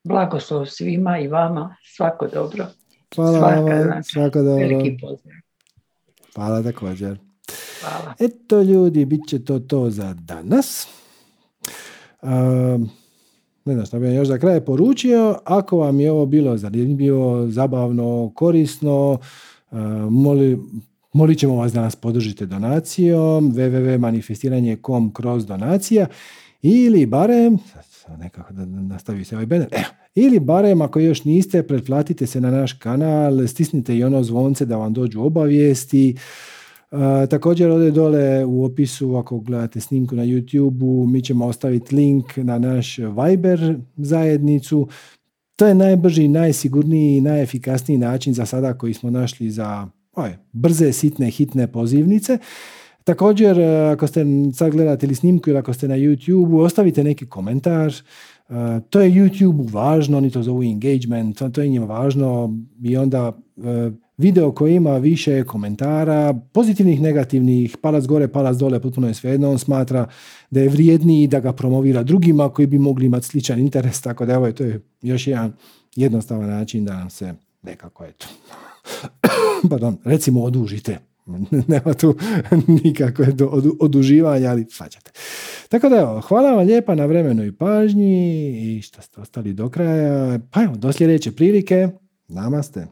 Blagoslov svima i vama, svako dobro. Hvala Svaka, vam, znači, svako dobro. Veliki pozdrav. Hvala također. Hvala. Eto ljudi, bit će to to za danas. Um, ne znam što vam još za kraj poručio. Ako vam je ovo bilo zanimljivo, zabavno, korisno, uh, moli, molit ćemo vas da nas podržite donacijom www.manifestiranje.com kroz donacija ili barem nekako da nastavi se ovaj banner. Ili barem ako još niste, pretplatite se na naš kanal, stisnite i ono zvonce da vam dođu obavijesti. Uh, također ovdje dole u opisu ako gledate snimku na YouTube-u mi ćemo ostaviti link na naš Viber zajednicu. To je najbrži, najsigurniji i najefikasniji način za sada koji smo našli za oj, brze, sitne, hitne pozivnice. Također, e, ako ste sad gledate ili snimku ili ako ste na YouTube-u, ostavite neki komentar. E, To je YouTube važno, oni to zovu engagement, to- je njima važno i onda e, video koji ima više komentara, pozitivnih, negativnih, palac gore, palac dole, potpuno je svejedno, on smatra da je vrijedniji da ga promovira drugima koji bi mogli imati sličan interes, tako da evo, to je još jedan jednostavan način da nam se nekako, eto, <coughs> pardon, recimo odužite. <laughs> Nema tu <laughs> nikakve odu- oduživanja, ali svađate. Tako da evo, hvala vam lijepa na vremenu i pažnji i što ste ostali do kraja. Pa evo, do sljedeće prilike. Namaste.